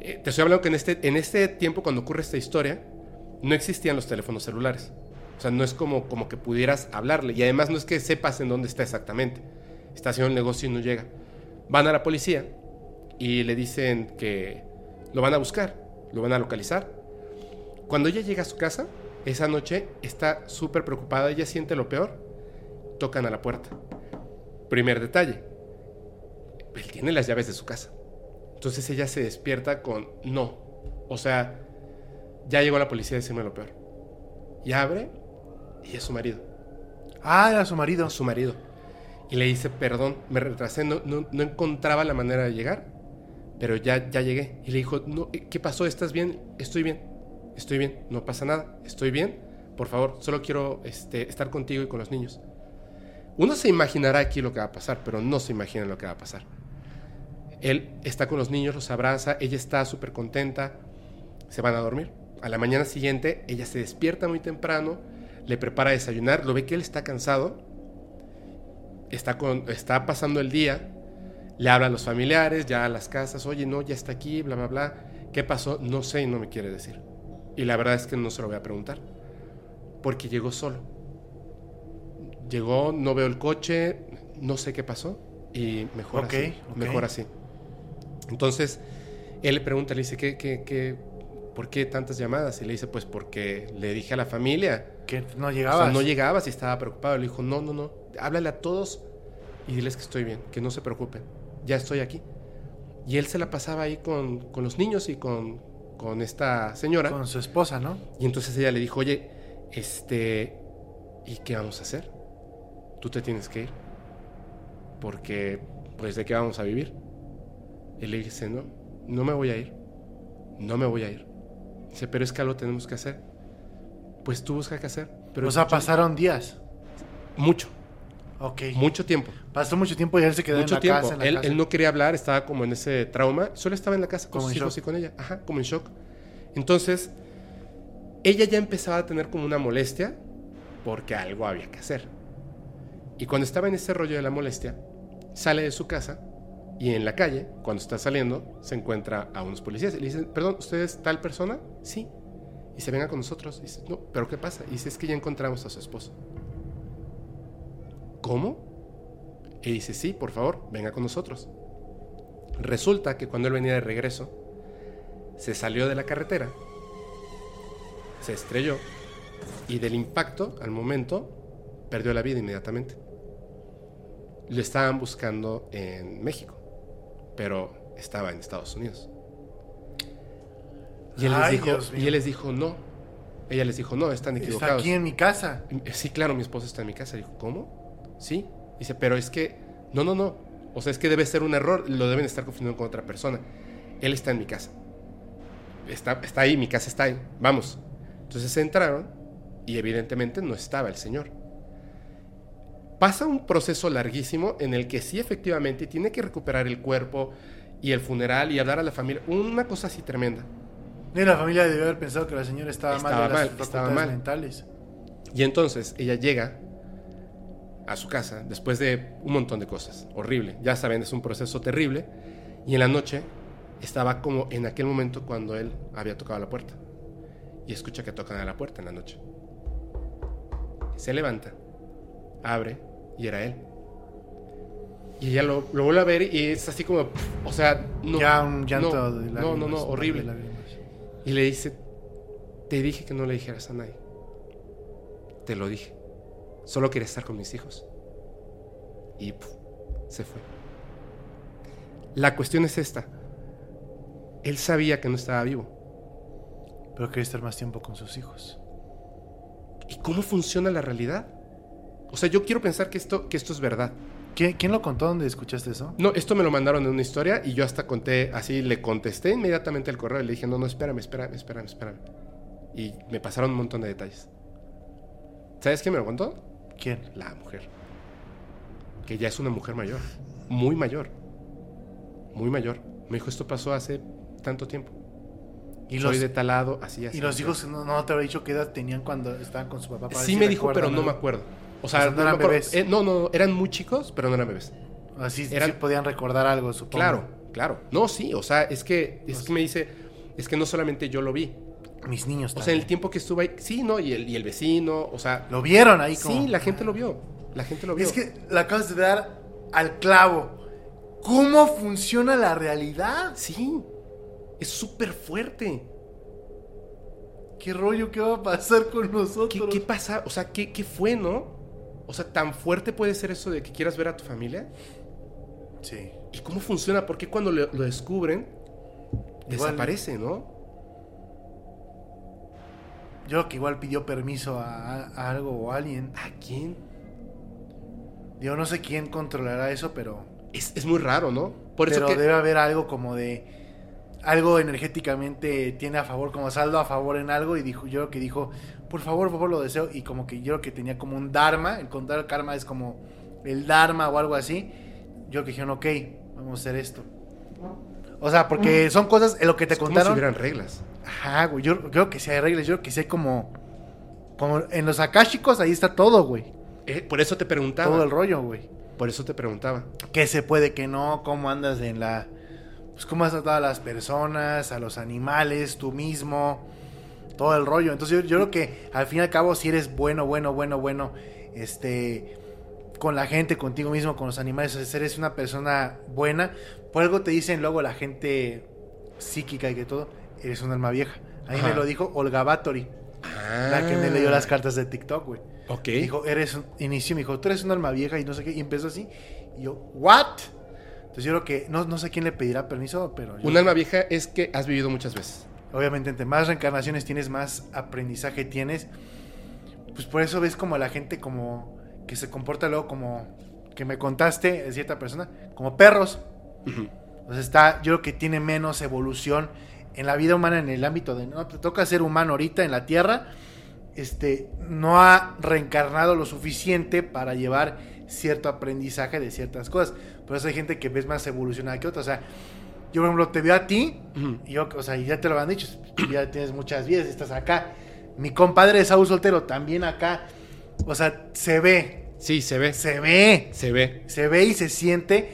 Eh, te estoy hablando que en este, en este tiempo, cuando ocurre esta historia, no existían los teléfonos celulares. O sea, no es como, como que pudieras hablarle. Y además no es que sepas en dónde está exactamente. Está haciendo el negocio y no llega. Van a la policía y le dicen que lo van a buscar, lo van a localizar. Cuando ella llega a su casa, esa noche está súper preocupada, ella siente lo peor, tocan a la puerta. Primer detalle, él tiene las llaves de su casa. Entonces ella se despierta con no. O sea, ya llegó la policía a decirme lo peor. Y abre y es su marido. Ah, era su marido. Es su marido. Y le dice, perdón, me retrasé, no, no, no encontraba la manera de llegar, pero ya, ya llegué. Y le dijo, no, ¿qué pasó? ¿Estás bien? Estoy bien, estoy bien, no pasa nada, estoy bien. Por favor, solo quiero este, estar contigo y con los niños. Uno se imaginará aquí lo que va a pasar, pero no se imagina lo que va a pasar. Él está con los niños, los abraza, ella está súper contenta, se van a dormir. A la mañana siguiente, ella se despierta muy temprano, le prepara a desayunar, lo ve que él está cansado, está, con, está pasando el día, Le habla a los familiares, ya a las casas, oye, no, ya está aquí, bla, bla, bla. ¿Qué pasó? No sé y no me quiere decir. Y la verdad es que no se lo voy a preguntar. Porque llegó solo. Llegó, no veo el coche, no sé qué pasó. Y mejor así. Mejor así. Entonces, él le pregunta, le dice, ¿qué, qué, qué, ¿por qué tantas llamadas? Y le dice, pues porque le dije a la familia. Que no O llegabas. sea, no llegabas y estaba preocupado. Le dijo, no, no, no, háblale a todos y diles que estoy bien, que no se preocupen, ya estoy aquí. Y él se la pasaba ahí con, con los niños y con, con esta señora. Con su esposa, ¿no? Y entonces ella le dijo, oye, este, ¿y qué vamos a hacer? Tú te tienes que ir. Porque, pues, ¿de qué vamos a vivir? Y le dice, no, no me voy a ir. No me voy a ir. Dice, pero es que algo tenemos que hacer. Pues tú busca qué hacer. Pero o sea, pasaron días. Mucho, Ok. mucho tiempo. Pasó mucho tiempo y él se quedó mucho en la tiempo. casa. en la él, casa. él no quería hablar, estaba como en ese trauma. Solo estaba en la casa con Como sus hijos shock. y con ella. Ajá, como en shock. Entonces, ella ya empezaba a tener como una molestia porque algo había que hacer. Y cuando estaba en ese rollo de la molestia, sale de su casa y en la calle, cuando está saliendo, se encuentra a unos policías. Y le dicen, perdón, ¿usted es tal persona? Sí. Y se venga con nosotros. Y dice, no, ¿pero qué pasa? Y dice, es que ya encontramos a su esposo. ¿Cómo? Y dice, sí, por favor, venga con nosotros. Resulta que cuando él venía de regreso, se salió de la carretera, se estrelló y del impacto, al momento, perdió la vida inmediatamente. Lo estaban buscando en México, pero estaba en Estados Unidos. Y él, Ay, les, dijo, y él les dijo, no. Ella les dijo, no, están Está equivocados. aquí en mi casa. Sí, claro, mi esposa está en mi casa. Dijo, ¿cómo? Sí. Dice, pero es que, no, no, no. O sea, es que debe ser un error. Lo deben estar confundiendo con otra persona. Él está en mi casa. Está, está ahí, mi casa está ahí. Vamos. Entonces entraron y evidentemente no estaba el señor. Pasa un proceso larguísimo en el que sí efectivamente tiene que recuperar el cuerpo y el funeral y hablar a la familia. Una cosa así tremenda. Y la familia debió haber pensado que la señora estaba, Estaba mal de mal, las estaba facultades mal. mentales. Y entonces ella llega a su casa después de un montón de cosas. Horrible. Ya saben, es un proceso terrible. Y en la noche estaba como en aquel momento cuando él había tocado la puerta. Y escucha que tocan a la puerta en la noche. Se levanta, abre y era él. Y ella lo, lo vuelve a ver y es así como, o sea, no. ya un llanto no, de no, lágrimas. no, no, horrible. Y le dice, te dije que no le dijeras a nadie. Te lo dije. Solo quería estar con mis hijos. Y puf, se fue. La cuestión es esta. Él sabía que no estaba vivo. Pero quería estar más tiempo con sus hijos. ¿Y cómo funciona la realidad? O sea, yo quiero pensar que esto, que esto es verdad. ¿Quién, quién lo contó? ¿Dónde escuchaste eso? No, esto me lo mandaron en una historia y yo hasta conté, así le contesté inmediatamente el correo y le dije, no, no, espérame, espérame, espérame, espérame. Y me pasaron un montón de detalles. ¿Sabes quién me lo contó? ¿Quién? La mujer. Que ya es una mujer mayor. Muy mayor. Muy mayor. Me dijo, esto pasó hace tanto tiempo. ¿Y Soy los, de tal lado, así, así. y los hijos no, no te habrá dicho qué edad tenían cuando estaban con su papá? para Sí me dijo, pero no me acuerdo. O O sea, no eran acuerdo. bebés. Eh, no, no, eran muy chicos, pero no eran bebés. Así sí Eran- podían recordar algo, supongo. Claro, claro. No, sí, o sea, es que, es que me dice, es que no solamente yo lo vi. Mis niños O sea, en también. el tiempo que estuve ahí, sí, ¿no? Y el, y el vecino, o sea, Lo vieron ahí como... sí, la gente lo vio. La gente lo vio. Es que la acabas de dar al clavo. ¿Cómo funciona la realidad? Sí, es súper fuerte. ¿Qué rollo? ¿Qué va a pasar con ¿Qué, nosotros? qué pasa? O sea, ¿qué, ¿qué fue, no? O sea, ¿tan fuerte puede ser eso de que quieras ver a tu familia? Sí. ¿Y cómo funciona? ¿Por qué cuando lo, lo descubren, Igual- desaparece, no? Yo creo que igual pidió permiso a, a algo o a alguien. ¿A quién? Yo no sé quién controlará eso, pero... Es, es muy raro, ¿no? Por eso pero que... debe haber algo como de... Algo energéticamente tiene a favor, como saldo a favor en algo. Y dijo, yo creo que dijo, por favor, por favor, lo deseo. Y como que yo creo que tenía como un dharma. El contrario karma es como el dharma o algo así. Yo creo que dijeron, ok, vamos a hacer esto. O sea, porque son cosas, en lo que te es como si contaron. hubieran reglas. Ajá, güey. Yo creo que sí hay reglas. Yo creo que sí hay como. Como en los akáshicos, ahí está todo, güey. Eh, por eso te preguntaba. Todo el rollo, güey. Por eso te preguntaba. ¿Qué se puede, que no? ¿Cómo andas en la... Pues cómo has tratado a las personas, a los animales, tú mismo, todo el rollo. Entonces yo, yo creo que al fin y al cabo si eres bueno, bueno, bueno, bueno, este con la gente, contigo mismo, con los animales, o sea, eres una persona buena, por algo te dicen luego la gente psíquica y que todo, eres un alma vieja. A mí Ajá. me lo dijo Olga Batory, la que me leyó las cartas de TikTok, güey. Ok. Dijo, eres un, inició, me dijo, tú eres un alma vieja y no sé qué, y empezó así. Y yo, ¿what? Entonces yo creo que, no, no sé quién le pedirá permiso, pero yo- Un alma vieja es que has vivido muchas veces. Obviamente entre más reencarnaciones tienes, más aprendizaje tienes. Pues por eso ves como la gente como que se comporta luego como que me contaste de cierta persona, como perros. Sea, está, yo creo que tiene menos evolución en la vida humana en el ámbito de, no, te toca ser humano ahorita en la Tierra, este, no ha reencarnado lo suficiente para llevar cierto aprendizaje de ciertas cosas. Por eso hay gente que ves más evolucionada que otra. O sea, yo por ejemplo te veo a ti, y yo, o sea, y ya te lo han dicho, ya tienes muchas vidas, estás acá. Mi compadre de Saúl Soltero también acá. O sea, se ve, Sí, se ve. se ve Se ve. se ve y se siente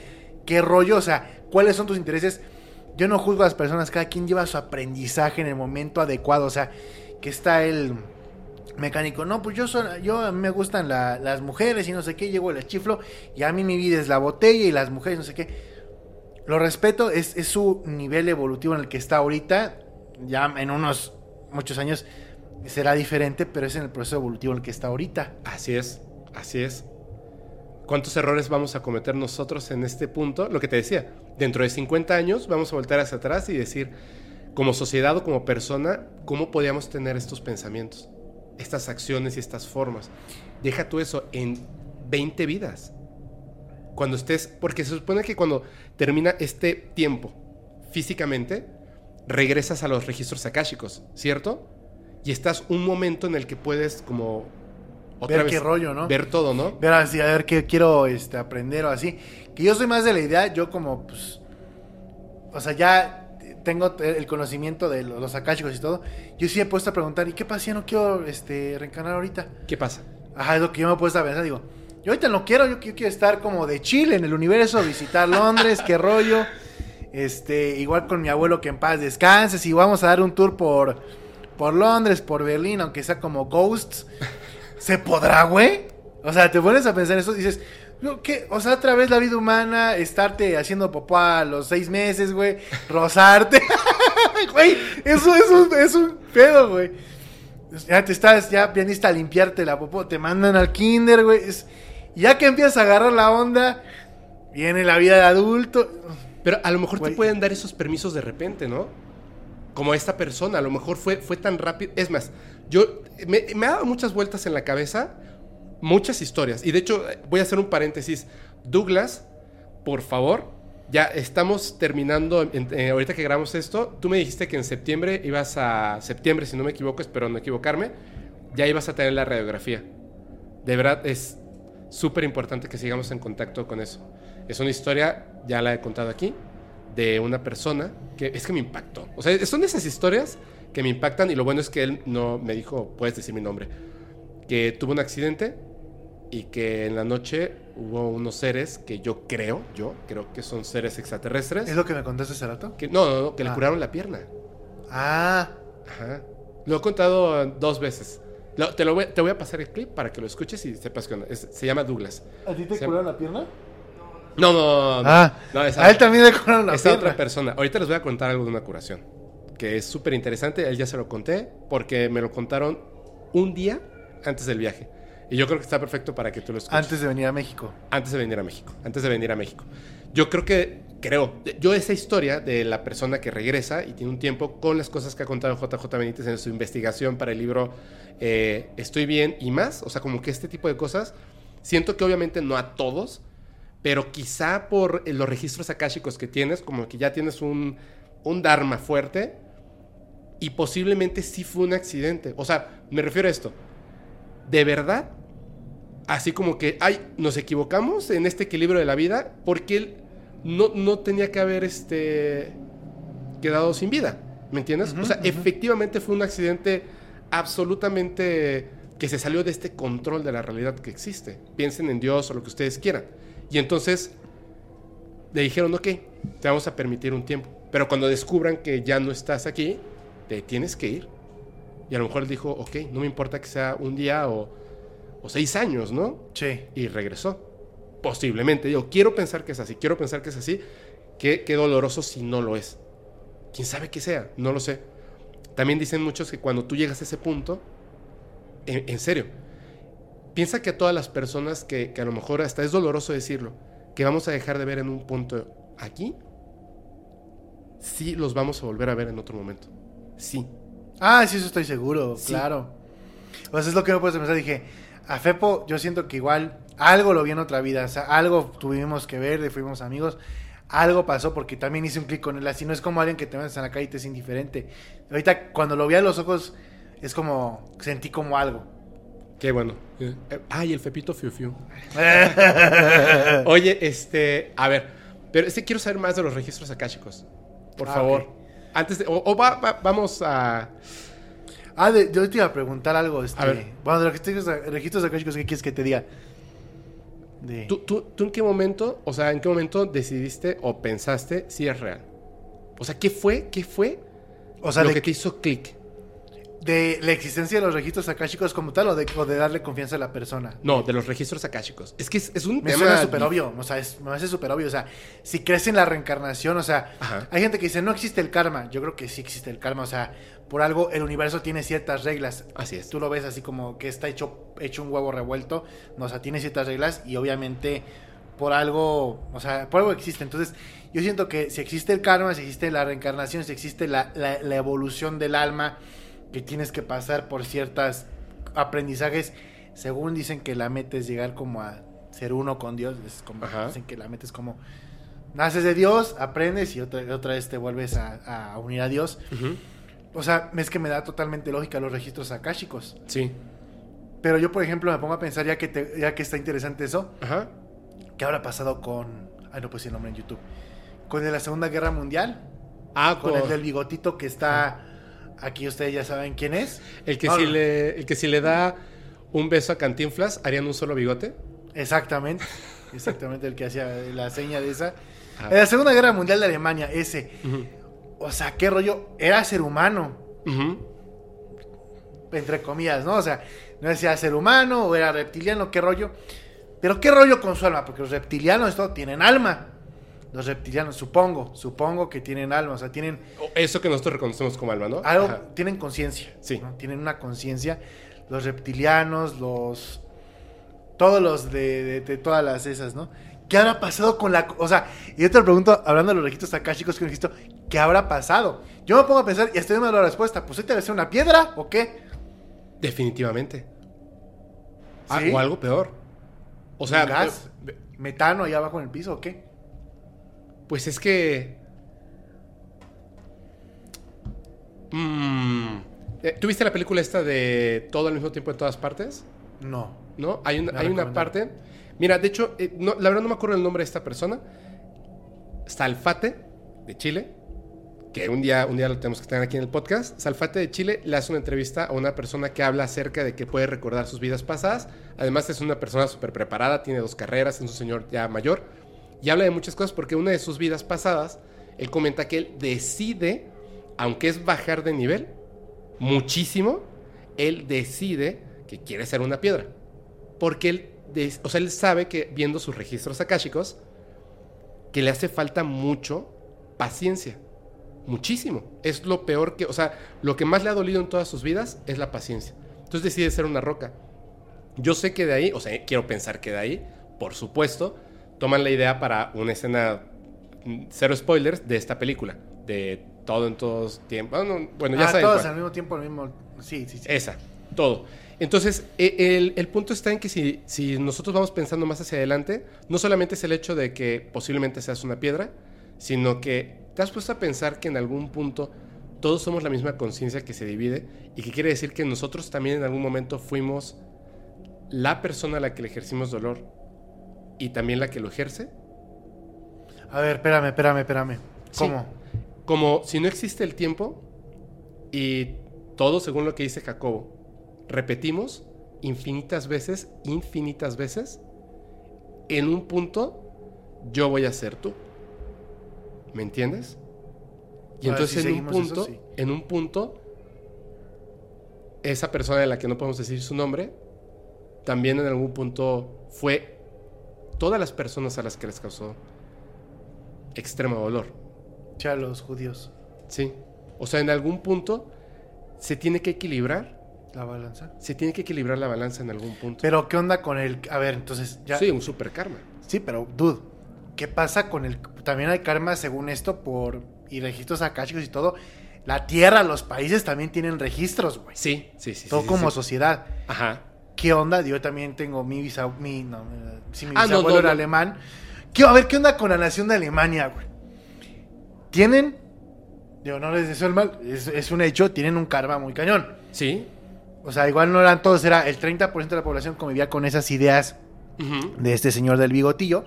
qué rollo, o sea, cuáles son tus intereses. Yo no juzgo a las personas, cada quien lleva su aprendizaje en el momento adecuado, o sea, que está el mecánico, no, pues yo soy, yo a mí me gustan la- las mujeres y no sé qué, llego las chiflo y a mí mi vida es la botella y las mujeres no sé qué. Lo respeto, es, es su nivel evolutivo en el que está ahorita, ya en unos muchos años será diferente, pero es en el proceso evolutivo en el que está ahorita. Así es. Así es. ¿Cuántos errores vamos a cometer nosotros en este punto? Lo que te decía, dentro de 50 años vamos a voltar hacia atrás y decir, como sociedad o como persona, ¿cómo podíamos tener estos pensamientos? Estas acciones y estas formas. Deja tú eso en 20 vidas. Cuando estés, porque se supone que cuando termina este tiempo físicamente, regresas a los registros akáshicos, ¿cierto? Y estás un momento en el que puedes como Ver qué rollo, ¿no? Ver todo, ¿no? ver así, a ver qué quiero este, aprender o así. Que yo soy más de la idea, yo como, pues, o sea, ya tengo el conocimiento de los akáshicos y todo. Yo sí he puesto a preguntar, ¿y qué pasa si ya no quiero este, reencarnar ahorita? ¿Qué pasa? Ajá, es lo que yo me he puesto a pensar, digo, yo ahorita no quiero, yo, quiero estar como de Chile en el universo, visitar Londres, qué rollo. Este, igual con mi abuelo que en paz descanse, si vamos a dar un tour por, por Londres, por Berlín, aunque sea como Ghosts, ¿se podrá, güey? O sea, te pones a pensar eso y dices, "No, ¿qué? O sea, otra vez la vida humana, estarte haciendo popó a los seis meses, güey, rozarte. Güey, eso es un, es un pedo, güey. Ya te estás, ya viniste a limpiarte la popó, te mandan al kinder, güey. es- y ya que empiezas a agarrar la onda, viene la vida de adulto. Pero a lo mejor te pueden dar esos permisos de repente, ¿no? Como esta persona, a lo mejor fue, fue tan rápido. Es más, yo me, me ha dado muchas vueltas en la cabeza, muchas historias. Y de hecho, voy a hacer un paréntesis. Douglas, por favor, ya estamos terminando. en- eh, ahorita que grabamos esto, tú me dijiste que en septiembre ibas a. Septiembre, si no me equivoco, espero no equivocarme. Ya ibas a tener la radiografía. De verdad, es súper importante que sigamos en contacto con eso. Es una historia, ya la he contado aquí, de una persona que es que me impactó. O sea, son esas historias que me impactan y lo bueno es que él no me dijo, puedes decir mi nombre, que tuvo un accidente y que en la noche hubo unos seres que yo creo, yo creo que son seres extraterrestres, ¿Es lo que me contaste hace rato? que no, no, no, que le Ah. curaron la pierna. Ah, Ajá. Lo he contado dos veces. Lo- te, lo voy, te voy a pasar el clip para que lo escuches y sepas que se llama Douglas. ¿a ti te Se- curaron la pierna? No, no, no. Ah, no, esa a él también le curaron la Esa pierna. otra persona. Ahorita les voy a contar algo de una curación. Que es súper interesante. Él ya se lo conté porque me lo contaron un día antes del viaje. Y yo creo que está perfecto para que tú lo escuches. Antes de venir a México. Antes de venir a México. Antes de venir a México. Yo creo que, creo, yo esa historia de la persona que regresa y tiene un tiempo con las cosas que ha contado JJ Benítez en su investigación para el libro eh, Estoy bien y más, o sea, como que este tipo de cosas, siento que obviamente no a todos, pero quizá por eh, los registros akáshicos que tienes, como que ya tienes un, un dharma fuerte y posiblemente sí fue un accidente. O sea, me refiero a esto. De verdad, así como que, ay, nos equivocamos en este equilibrio de la vida porque él no, no tenía que haber este, quedado sin vida. ¿Me entiendes? O sea, efectivamente fue un accidente absolutamente que se salió de este control de la realidad que existe. Piensen en Dios o lo que ustedes quieran. Y entonces le dijeron, ok, te vamos a permitir un tiempo. Pero cuando descubran que ya no estás aquí, te tienes que ir. Y a lo mejor él dijo, ok, no me importa que sea un día o, o seis años, ¿no? Sí. Y regresó. Posiblemente. Digo, quiero pensar que es así, quiero pensar que es así. Qué, qué doloroso si no lo es. ¿Quién sabe qué sea? No lo sé. También dicen muchos que cuando tú llegas a ese punto, en, en serio, piensa que a todas las personas que, que a lo mejor hasta es doloroso decirlo, que vamos a dejar de ver en un punto aquí, sí los vamos a volver a ver en otro momento. Sí. Ah, sí, eso estoy seguro, Sí. claro. Pues es lo que me puedes pensar. Dije, a Fepo, yo siento que igual algo lo vi en otra vida. O sea, algo tuvimos que ver, fuimos amigos. Algo pasó porque también hice un clic con él. Así no es como alguien que te metes en la calle y te es indiferente. Ahorita, cuando lo vi a los ojos, es como, sentí como algo. Qué bueno. Eh, Ay, el Fepito Fiu Fiu. Oye, este, a ver, pero este quiero saber más de los registros akáshicos. Por Ah, favor. Antes de, o, o va- va- vamos a... Ah, de- yo te iba a preguntar algo. Este, A ver. Bueno, de los registros, registros akáshicos, ¿qué quieres que te diga? De... ¿tú, tú, tú en qué momento, o sea, en qué momento decidiste o pensaste si es real? O sea, ¿qué fue? ¿Qué fue o sea, lo de, que te hizo clic? De la existencia de los registros akáshicos como tal o de, o de darle confianza a la persona. No, de los registros akáshicos. Es que es, es un Me tema... suena súper obvio, o sea, es- me hace súper obvio, o sea, si crees en la reencarnación, o sea, Ajá. hay gente que dice, no existe el karma, yo creo que sí existe el karma, o sea, por algo el universo tiene ciertas reglas, Así es. tú lo ves así como que está hecho, hecho un huevo revuelto, no, o sea, tiene ciertas reglas y obviamente por algo, o sea, por algo existe, entonces yo siento que si existe el karma, si existe la reencarnación, si existe la, la- la evolución del alma, que tienes que pasar por ciertas aprendizajes, según dicen que la meta es llegar como a ser uno con Dios, es como dicen que la meta es como naces de Dios, aprendes y otra, otra vez te vuelves a, a unir a Dios. O sea, es que me da totalmente lógica los registros akáshicos. Sí. Pero yo, por ejemplo, me pongo a pensar, ya que, te- ya que está interesante eso, Ajá. ¿qué habrá pasado con... Ay, no puse el nombre en YouTube. Con el de la Segunda Guerra Mundial, Ah, con con el del bigotito que está... Aquí ustedes ya saben quién es. el que si no. le, el que si le da un beso a Cantinflas, harían un solo bigote. Exactamente. Exactamente el que hacía la seña de esa. Ah. En la Segunda Guerra Mundial de Alemania, ese. O sea, qué rollo. Era ser humano. Entre comillas, ¿no? O sea, no decía ser humano o era reptiliano, qué rollo. Pero qué rollo con su alma, porque los reptilianos esto tienen alma. Los reptilianos, supongo, supongo que tienen alma, o sea, tienen Eso que nosotros reconocemos como alma, ¿no? algo, Ajá. tienen conciencia. Sí. ¿no? Tienen una conciencia. Los reptilianos, los. Todos los de, de- de todas las esas, ¿no? ¿Qué habrá pasado con la.? O sea, y yo te lo pregunto, hablando de los registros akáshicos que he visto, ¿qué habrá pasado? Yo me pongo a pensar y estoy dando la respuesta. ¿Pues ahorita debe ser una piedra o qué? Definitivamente. Ah, ¿Sí? o algo peor. O sea, ¿Un gas? eh, ¿Metano ahí abajo en el piso o qué? Pues es que. Mm, eh, ¿Tuviste la película esta de todo al mismo tiempo en todas partes? No. ¿No? Hay, una- hay una parte. Mira, de hecho, eh, no, la verdad no me acuerdo el nombre de esta persona. Salfate, de Chile. Que un día, un día lo tenemos que tener aquí en el podcast. Salfate de Chile le hace una entrevista a una persona que habla acerca de que puede recordar sus vidas pasadas. Además, es una persona súper preparada, tiene dos carreras, es un señor ya mayor. Y habla de muchas cosas porque una de sus vidas pasadas, él comenta que él decide, aunque es bajar de nivel, muchísimo, él decide que quiere ser una piedra. Porque él, o sea, él sabe que viendo sus registros akáshicos, que le hace falta mucho paciencia. Muchísimo. Es lo peor que, o sea, lo que más le ha dolido en todas sus vidas es la paciencia. Entonces decide ser una roca. Yo sé que de ahí, o sea, quiero pensar que de ahí, por supuesto, toman la idea para una escena, cero spoilers, de esta película. De todo en todos tiempos. Bueno, bueno, ya ah, saben todos cuál. al mismo tiempo, al mismo. Sí, sí, sí. Esa, todo. Entonces, e- el, el punto está en que si, si nosotros vamos pensando más hacia adelante, no solamente es el hecho de que posiblemente seas una piedra, sino que te has puesto a pensar que en algún punto todos somos la misma conciencia que se divide y que quiere decir que nosotros también en algún momento fuimos la persona a la que le ejercimos dolor y también la que lo ejerce. A ver, espérame, espérame, espérame. Sí. ¿Cómo? Como si no existe el tiempo y todo según lo que dice Jacobo, repetimos infinitas veces, infinitas veces en un punto yo voy a ser tú. ¿Me entiendes? Y A entonces si en un eso, punto, sí. en un punto, esa persona de la que no podemos decir su nombre, también en algún punto fue todas las personas a las que les causó extremo dolor. Ya los judíos. Sí. O sea, en algún punto se tiene que equilibrar, La balanza. se tiene que equilibrar la balanza en algún punto. Pero, ¿qué onda con el...? A ver, entonces, ya... Sí, un super karma. Sí, pero, dude, ¿qué pasa con el...? También hay karma, según esto, por... Y registros akáshicos y todo. La tierra, los países también tienen registros, güey. Sí, sí, sí. todo sí, como sí. sociedad. Ajá. ¿Qué onda? Yo también tengo mi bisabuelo... Mi, no, sí, mi Ah, bisabuelo no, era no. alemán. ¿Qué, a ver, ¿qué onda con la nación de Alemania, güey? Tienen... Digo, no les deseo el mal. Es, es un hecho. Tienen un karma muy cañón. Sí. O sea, igual no eran todos. Era el 30% de la población convivía con esas ideas de este señor del bigotillo.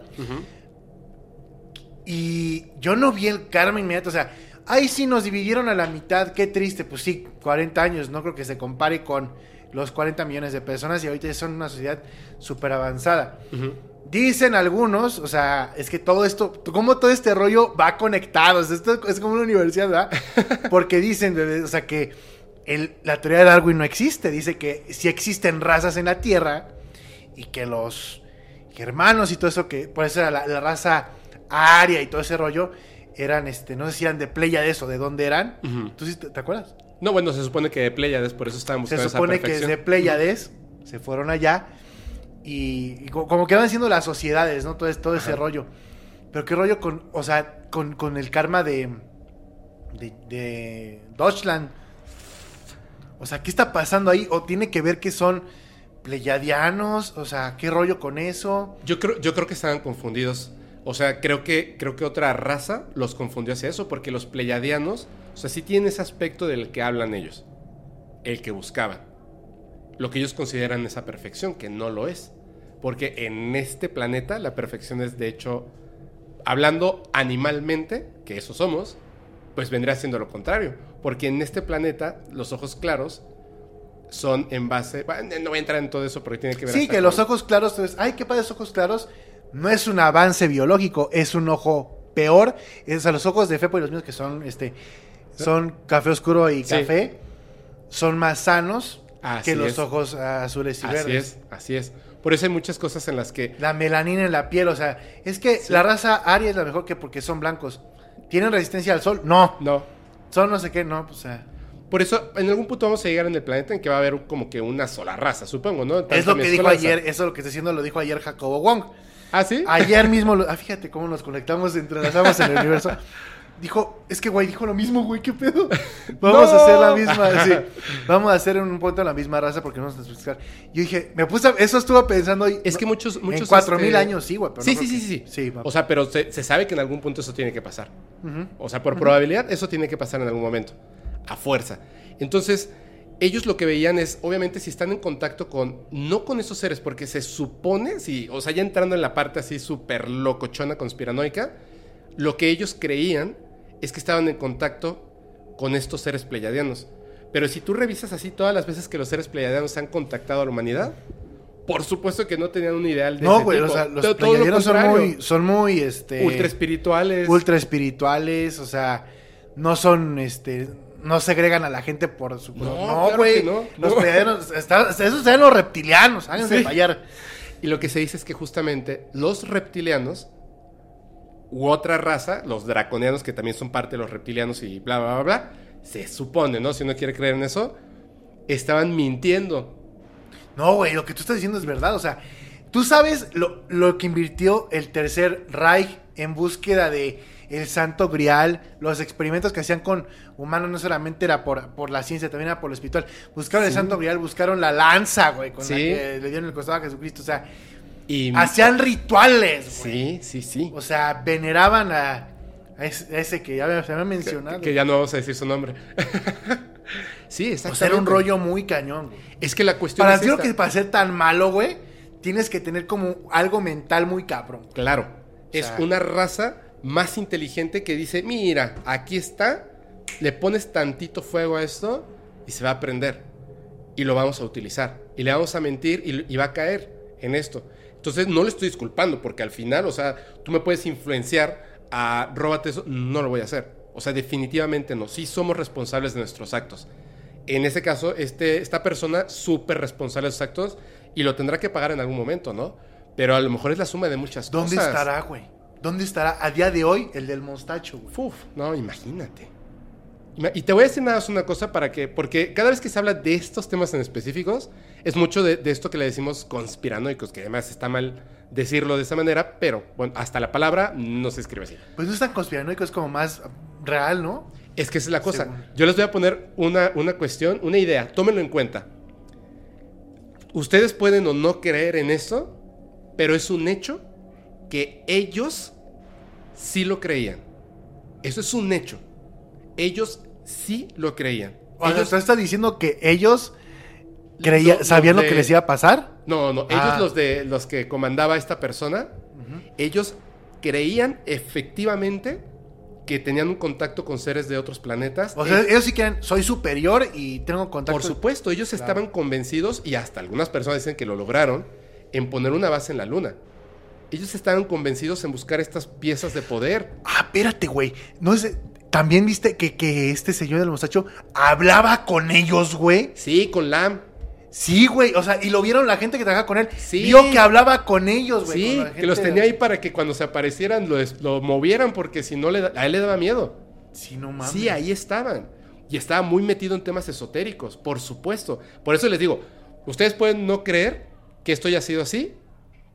Y yo no vi el karma inmediato. O sea, ahí sí nos dividieron a la mitad. Qué triste. Pues sí, 40 años. No creo que se compare con los 40 millones de personas. Y ahorita son una sociedad súper avanzada. Dicen algunos, o sea, es que todo esto, como todo este rollo va conectado. O sea, esto es como una universidad, ¿verdad? Porque dicen, o sea, que el- la teoría de Darwin no existe. Dice que sí existen razas en la Tierra y que los germanos y todo eso, que por eso era la, la raza aria y todo ese rollo, eran, este, no sé si eran de Pleiades o de dónde eran. ¿Tú sí te, te acuerdas? No, bueno, se supone que de Pleiades, por eso estaban Se supone esa que es de Pleiades, se fueron allá y, y co- como que van siendo las sociedades, ¿no? Todo, es- todo ese rollo. Pero qué rollo con, o sea, con, con el karma de, de, de Deutschland. O sea, ¿qué está pasando ahí? ¿O tiene que ver que son pleiadianos? O sea, ¿qué rollo con eso? Yo creo, yo creo que estaban confundidos. O sea, creo que, creo que otra raza los confundió hacia eso, porque los pleiadianos, o sea, sí tienen ese aspecto del que hablan ellos, el que buscaban. Lo que ellos consideran esa perfección, que no lo es. Porque en este planeta la perfección es, de hecho, hablando animalmente, que eso somos, pues vendría siendo lo contrario. Porque en este planeta los ojos claros son en base... bueno, no voy a entrar en todo eso porque tiene que ver... Sí, que con- los ojos claros, entonces, ay, qué padres ojos claros. No es un avance biológico, es un ojo peor. Es, sea, los ojos de Fepo y los míos que son, este, son café oscuro y Sí. café, son más sanos Así que los es. ojos azules y Así verdes. es, así es. Por eso hay muchas cosas en las que... La melanina en la piel, o sea, es que Sí. la raza aria es la mejor que porque son blancos. ¿Tienen resistencia al sol? No. No. Son no sé qué, no, pues, o sea. Por eso, en algún punto vamos a llegar en el planeta en que va a haber como que una sola raza, supongo, ¿no? Es lo que dijo ayer, eso es lo que está diciendo lo dijo ayer Jacobo Wong. ¿Ah, sí? Ayer mismo, lo- ah, fíjate cómo nos conectamos, entrelazamos en el universo. Dijo, es que güey, dijo lo mismo, güey, ¿qué pedo? Vamos ¡No! a hacer la misma, sí. Vamos a hacer en un punto la misma raza porque vamos a explicar. Yo dije, me puse, a- eso estuvo pensando hoy. Es que muchos... muchos en cuatro mil este, años, sí, güey. pero Sí, no sí, sí, sí, Sí. O sea, pero se, se sabe que en algún punto eso tiene que pasar. O sea, por probabilidad eso tiene que pasar en algún momento. A fuerza. Entonces, ellos lo que veían es, obviamente, si están en contacto con, no con esos seres, porque se supone, si, o sea, ya entrando en la parte así súper locochona conspiranoica, lo que ellos creían es que estaban en contacto con estos seres pleiadianos. Pero si tú revisas así todas las veces que los seres pleiadianos han contactado a la humanidad, por supuesto que no tenían un ideal de No, güey, o sea, los lo pleiadianos son muy, son muy, este... ultra espirituales. ultra espirituales, o sea, no son, este, no segregan a la gente por su... No, No, claro güey, no, los no. pleiadianos, está- esos sean los reptilianos, háganse Sí. fallar. Y lo que se dice es que justamente los reptilianos u otra raza, los draconianos, que también son parte de los reptilianos y bla, bla, bla, bla, se supone, ¿no? Si uno quiere creer en eso, estaban mintiendo. No, güey, lo que tú estás diciendo es verdad. O sea, tú sabes lo, lo que invirtió el tercer Reich en búsqueda de el santo grial, los experimentos que hacían con humanos no solamente era por, por la ciencia, también era por lo espiritual. Buscaron el santo grial, buscaron la lanza, güey, con la que le dieron el costado a Jesucristo. O sea, Y hacían rituales, güey. Sí, sí, sí. O sea, veneraban a, a ese, que ya se me Que, mencionado. que ya no vamos a decir su nombre. sí, o exactamente. sea, era un rollo muy cañón, güey. Es que la cuestión Para es decir esta. que para ser tan malo, güey, tienes que tener como algo mental muy cabrón. Claro. es sea- una raza más inteligente que dice, mira, aquí está, le pones tantito fuego a esto y se va a prender. Y lo vamos a utilizar. Y le vamos a mentir y, y va a caer en esto. Entonces no le estoy disculpando porque al final, o sea, tú me puedes influenciar a róbate eso, no lo voy a hacer. O sea, definitivamente no. Sí somos responsables de nuestros actos. En ese caso, este, esta persona súper responsable de sus actos y lo tendrá que pagar en algún momento, ¿no? Pero a lo mejor es la suma de muchas ¿Dónde cosas. estará, güey? ¿Dónde estará a día de hoy el del mostacho, güey? Uf, no, imagínate. Ima- Y te voy a decir nada más una cosa para que, porque cada vez que se habla de estos temas en específicos, es mucho de, de esto que le decimos conspiranoicos, que además está mal decirlo de esa manera, pero bueno, hasta la palabra no se escribe así. Pues no es tan conspiranoico, es como más real, ¿no? Es que esa es la cosa. Según. Yo les voy a poner una, una cuestión, una idea, tómenlo en cuenta. Ustedes pueden o no creer en esto, pero es un hecho que ellos sí lo creían. Eso es un hecho. Ellos sí lo creían. O sea, Ellos- ¿tú estás diciendo que ellos creía, sabían los lo que les iba a pasar? No, no, ellos Ah. los de los que comandaba esta persona, ellos creían efectivamente que tenían un contacto con seres de otros planetas. O sea, Ellos- ellos sí creen, soy superior y tengo contacto. Por supuesto, ellos Claro. estaban convencidos, y hasta algunas personas dicen que lo lograron, en poner una base en la luna. Ellos estaban convencidos en buscar estas piezas de poder. Ah, espérate, güey. No es, también viste que, que este señor del mostacho hablaba con ellos, güey. Sí, con Lam. Sí, güey. O sea, y lo vieron la gente que trabajaba con él. Sí. Vio que hablaba con ellos, güey. Sí, que los tenía ahí para que cuando se aparecieran lo, lo movieran, porque si no, le da- a él le daba miedo. Sí, no mames. Sí, ahí estaban. Y estaba muy metido en temas esotéricos, por supuesto. Por eso les digo, ustedes pueden no creer que esto haya sido así,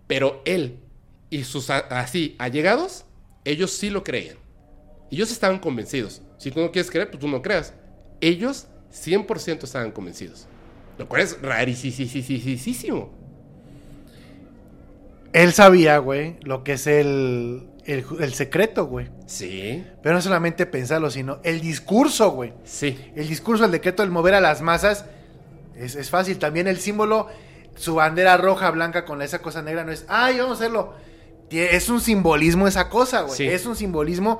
pero él y sus así allegados, ellos sí lo creían. Ellos estaban convencidos. Si tú no quieres creer, pues tú no creas. Ellos 100% estaban convencidos. Lo cual es rarísimo. Él sabía, güey, lo que es el, el, el secreto, güey. Sí, Pero no solamente pensarlo, sino el discurso, güey. sí. El discurso, el decreto, el mover a las masas, es, es fácil. También el símbolo, su bandera roja, blanca con esa cosa negra, no es, ay, vamos a hacerlo. Es un simbolismo esa cosa, güey. Sí. Es un simbolismo.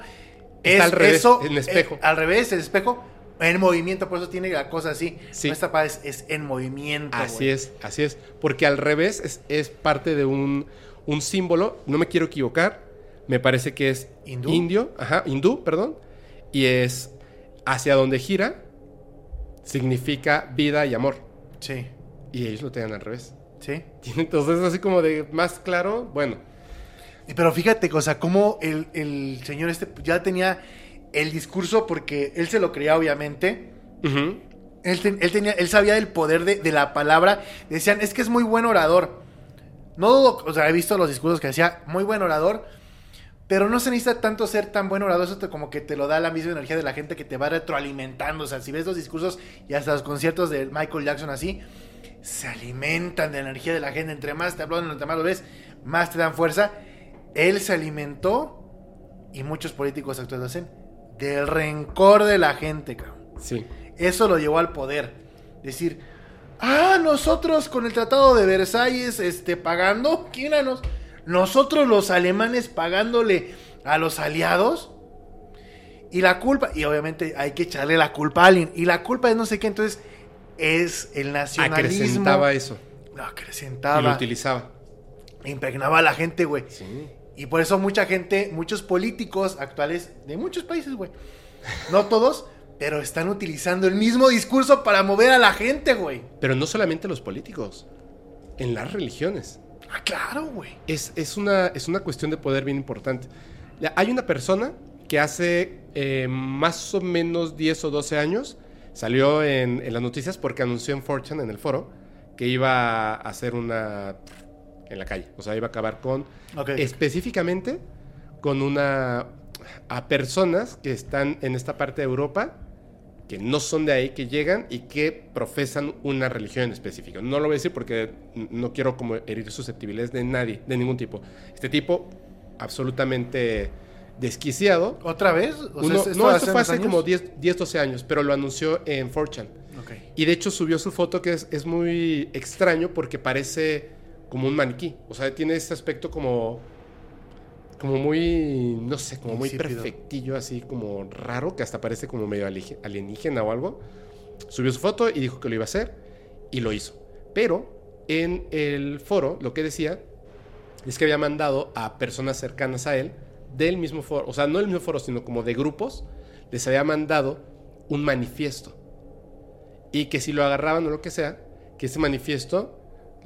Está es al revés, eso, espejo. eh, al revés, el espejo en movimiento, por eso tiene la cosa así. Sí. No es, es en movimiento, Así es, así es. Porque al revés es, es parte de un, un símbolo, no me quiero equivocar, me parece que es ¿Hindú? indio, ajá, hindú, perdón, y es hacia donde gira, significa vida y amor. Sí, Y ellos lo tienen al revés. sí. Entonces, así como de más claro, bueno, Y Pero fíjate, o sea, cómo el, el señor este ya tenía el discurso porque él se lo creía, obviamente. Él, ten- él tenía, él sabía del poder de, de la palabra. Decían, es que es muy buen orador. No dudo, o sea, he visto los discursos que decía, muy buen orador. Pero no se necesita tanto ser tan buen orador, eso te- como que te lo da la misma energía de la gente que te va retroalimentando. O sea, si ves los discursos y hasta los conciertos de Michael Jackson así, se alimentan de la energía de la gente. Entre más te hablan, entre más lo ves, más te dan fuerza. Él se alimentó, y muchos políticos actuales hacen, del rencor de la gente, cabrón. sí. Eso lo llevó al poder. Decir, ah, nosotros con el Tratado de Versalles este, pagando, ¿quién era nos? Nosotros los alemanes pagándole a los aliados. Y la culpa, y obviamente hay que echarle la culpa a alguien. Y la culpa es no sé qué, entonces es el nacionalismo. Acrecentaba eso Lo y lo acrecentaba. utilizaba. impregnaba a la gente, güey. Sí. Y por eso mucha gente, muchos políticos actuales de muchos países, güey. No todos, pero están utilizando el mismo discurso para mover a la gente, güey. Pero no solamente los políticos, en las religiones. Ah, claro, güey. Es, es una, es una cuestión de poder bien importante. Hay una persona que hace eh, más o menos 10 o 12 años salió en, en las noticias porque anunció en Fortune, en el foro, que iba a hacer una en la calle. O sea, iba a acabar con específicamente con una a personas que están en esta parte de Europa que no son de ahí, que llegan y que profesan una religión en específico. No lo voy a decir porque no quiero como herir susceptibilidades de nadie, de ningún tipo. Este tipo absolutamente desquiciado. ¿Otra vez? O sea, Uno- ¿esto no, esto fue hace años? como 10, 10, 12 años, pero lo anunció en 4chan. Ok. Y de hecho subió su foto que es, es muy extraño porque parece como un maniquí. O sea, tiene este aspecto como. Como muy. No sé, como muy perfectillo, así como raro, que hasta parece como medio ali- alienígena o algo. Subió su foto y dijo que lo iba a hacer y lo hizo. Pero en el foro lo que decía es que había mandado a personas cercanas a él del mismo foro, o sea, no del mismo foro, sino como de grupos, les había mandado un manifiesto. Y que si lo agarraban o lo que sea, que ese manifiesto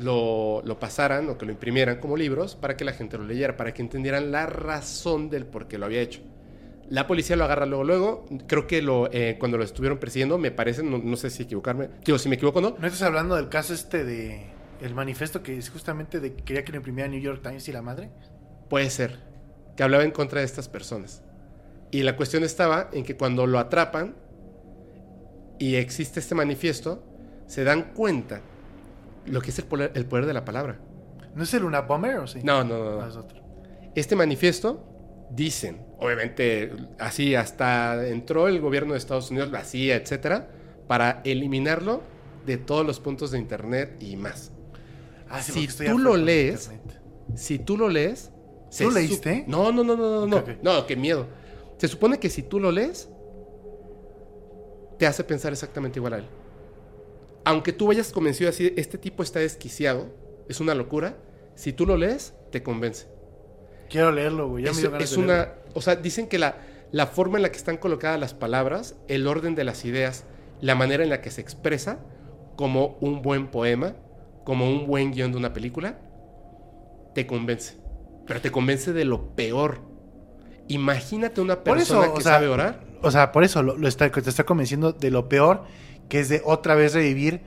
lo, lo pasaran o que lo imprimieran como libros para que la gente lo leyera, para que entendieran la razón del por qué lo había hecho. La policía lo agarra luego, luego. Creo que lo, eh, cuando lo estuvieron persiguiendo, me parece, no, no sé si equivocarme, digo, si me equivoco no, ¿No estás hablando del caso este de el manifiesto que es justamente de que quería que lo imprimiera New York Times y la madre? Puede ser que hablaba en contra de estas personas. Y la cuestión estaba en que cuando lo atrapan y existe este manifiesto, se dan cuenta lo que es el poder, el poder de la palabra. ¿No es el Luna Bomber o sí? No, no, no. no. Ah, es otro. Este manifiesto dicen, obviamente así hasta entró el gobierno de Estados Unidos, la CIA, etcétera, para eliminarlo de todos los puntos de internet y más. Ah, sí, Si tú lo lees. Si tú lo lees. ¿Tú su- leíste? No, no, no, no, no, no. No, qué miedo. Se supone que si tú lo lees, te hace pensar exactamente igual a él. Aunque tú vayas convencido así, este tipo está desquiciado, es una locura. Si tú lo lees, te convence. Quiero leerlo, güey. Ya me Es, dio ganas es de una, leerlo. o sea, dicen que la, la forma en la que están colocadas las palabras, el orden de las ideas, la manera en la que se expresa, como un buen poema, como un buen guion de una película, te convence. Pero te convence de lo peor. Imagínate una eso, persona o que sea, sabe orar. O sea, por eso lo, lo está, te está convenciendo de lo peor, que es de otra vez revivir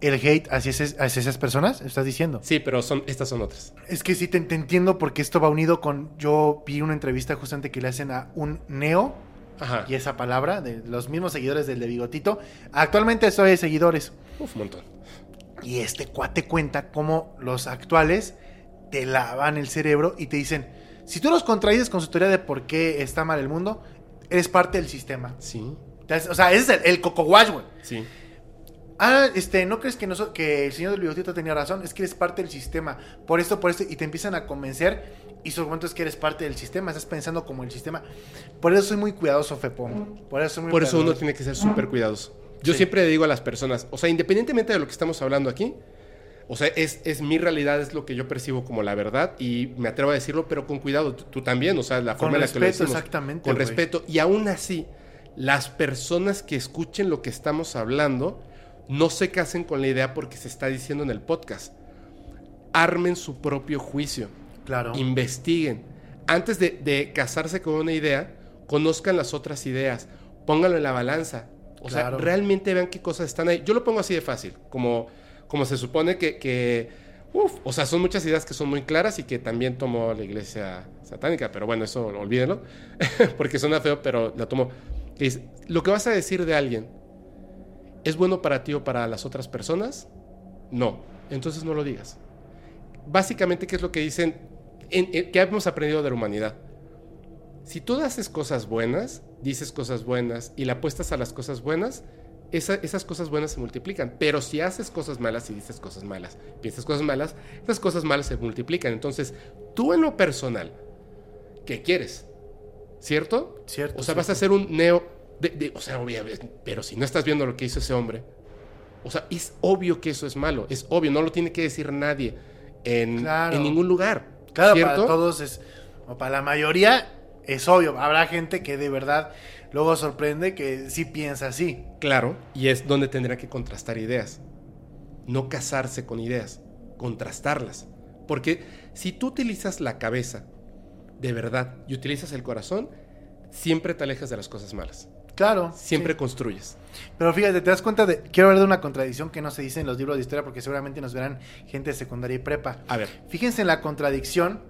el hate hacia, ese- hacia esas personas, estás diciendo. Sí, pero son, estas son otras. Es que sí te, te entiendo porque esto va unido con. Yo vi una entrevista justamente que le hacen a un neo Ajá. y esa palabra de los mismos seguidores del de Bigotito. Actualmente soy de seguidores. Uf, un montón. Y este cuate cuenta cómo los actuales te lavan el cerebro y te dicen: si tú los contradices con su teoría de por qué está mal el mundo, eres parte del sistema. Sí, O sea, ese es el, el coco wash, güey. sí. Ah, este, ¿no crees que, noso- que el señor del bigotito tenía razón? Es que eres parte del sistema. Por esto, por esto, y te empiezan a convencer. Y su argumento es que eres parte del sistema. Estás pensando como el sistema. Por eso soy muy cuidadoso, Fepo. Por eso soy muy Por eso uno tiene que ser súper cuidadoso. Yo Sí. siempre le digo a las personas, o sea, independientemente de lo que estamos hablando aquí, o sea, es, es mi realidad, es lo que yo percibo como la verdad y me atrevo a decirlo, pero con cuidado, tú, tú también, o sea, la Con forma en la que lo respeto, decimos. exactamente, Con respeto. Y aún así, las personas que escuchen lo que estamos hablando, no se casen con la idea porque se está diciendo en el podcast. Armen su propio juicio Claro. investiguen. Antes de, de casarse con una idea, conozcan las otras ideas, pónganlo en la balanza. O Claro. sea, realmente vean qué cosas están ahí. Yo lo pongo así de fácil, como, como se supone que, que uf, o sea, son muchas ideas que son muy claras y que también tomó la iglesia satánica, pero bueno, eso olvídenlo, porque suena feo, pero la tomó. Que dice, lo que vas a decir de alguien, ¿es bueno para ti o para las otras personas? No, entonces no lo digas básicamente, ¿qué es lo que dicen? En, que hemos aprendido de la humanidad. Si tú haces cosas buenas, dices cosas buenas y le apuestas a las cosas buenas, esa- esas cosas buenas se multiplican. Pero si haces cosas malas y dices cosas malas, piensas cosas malas, esas cosas malas se multiplican. Entonces, tú en lo personal, ¿qué quieres? ¿Cierto? Cierto, O sea, cierto. vas a ser un neo. de- de- o sea, obviamente, pero si no estás viendo lo que hizo ese hombre, o sea, es obvio que eso es malo, es obvio, no lo tiene que decir nadie en, Claro. en ningún lugar. Claro, ¿cierto? para todos es. O para la mayoría es obvio. Habrá gente que de verdad luego sorprende que sí piensa así. Claro, y es donde tendrá que contrastar ideas. No casarse con ideas, contrastarlas. Porque si tú utilizas la cabeza de verdad y utilizas el corazón, siempre te alejas de las cosas malas. Claro. Siempre sí. construyes. Pero fíjate, te das cuenta de. Quiero hablar de una contradicción que no se dice en los libros de historia porque seguramente nos verán gente de secundaria y prepa. A ver, Fíjense en la contradicción.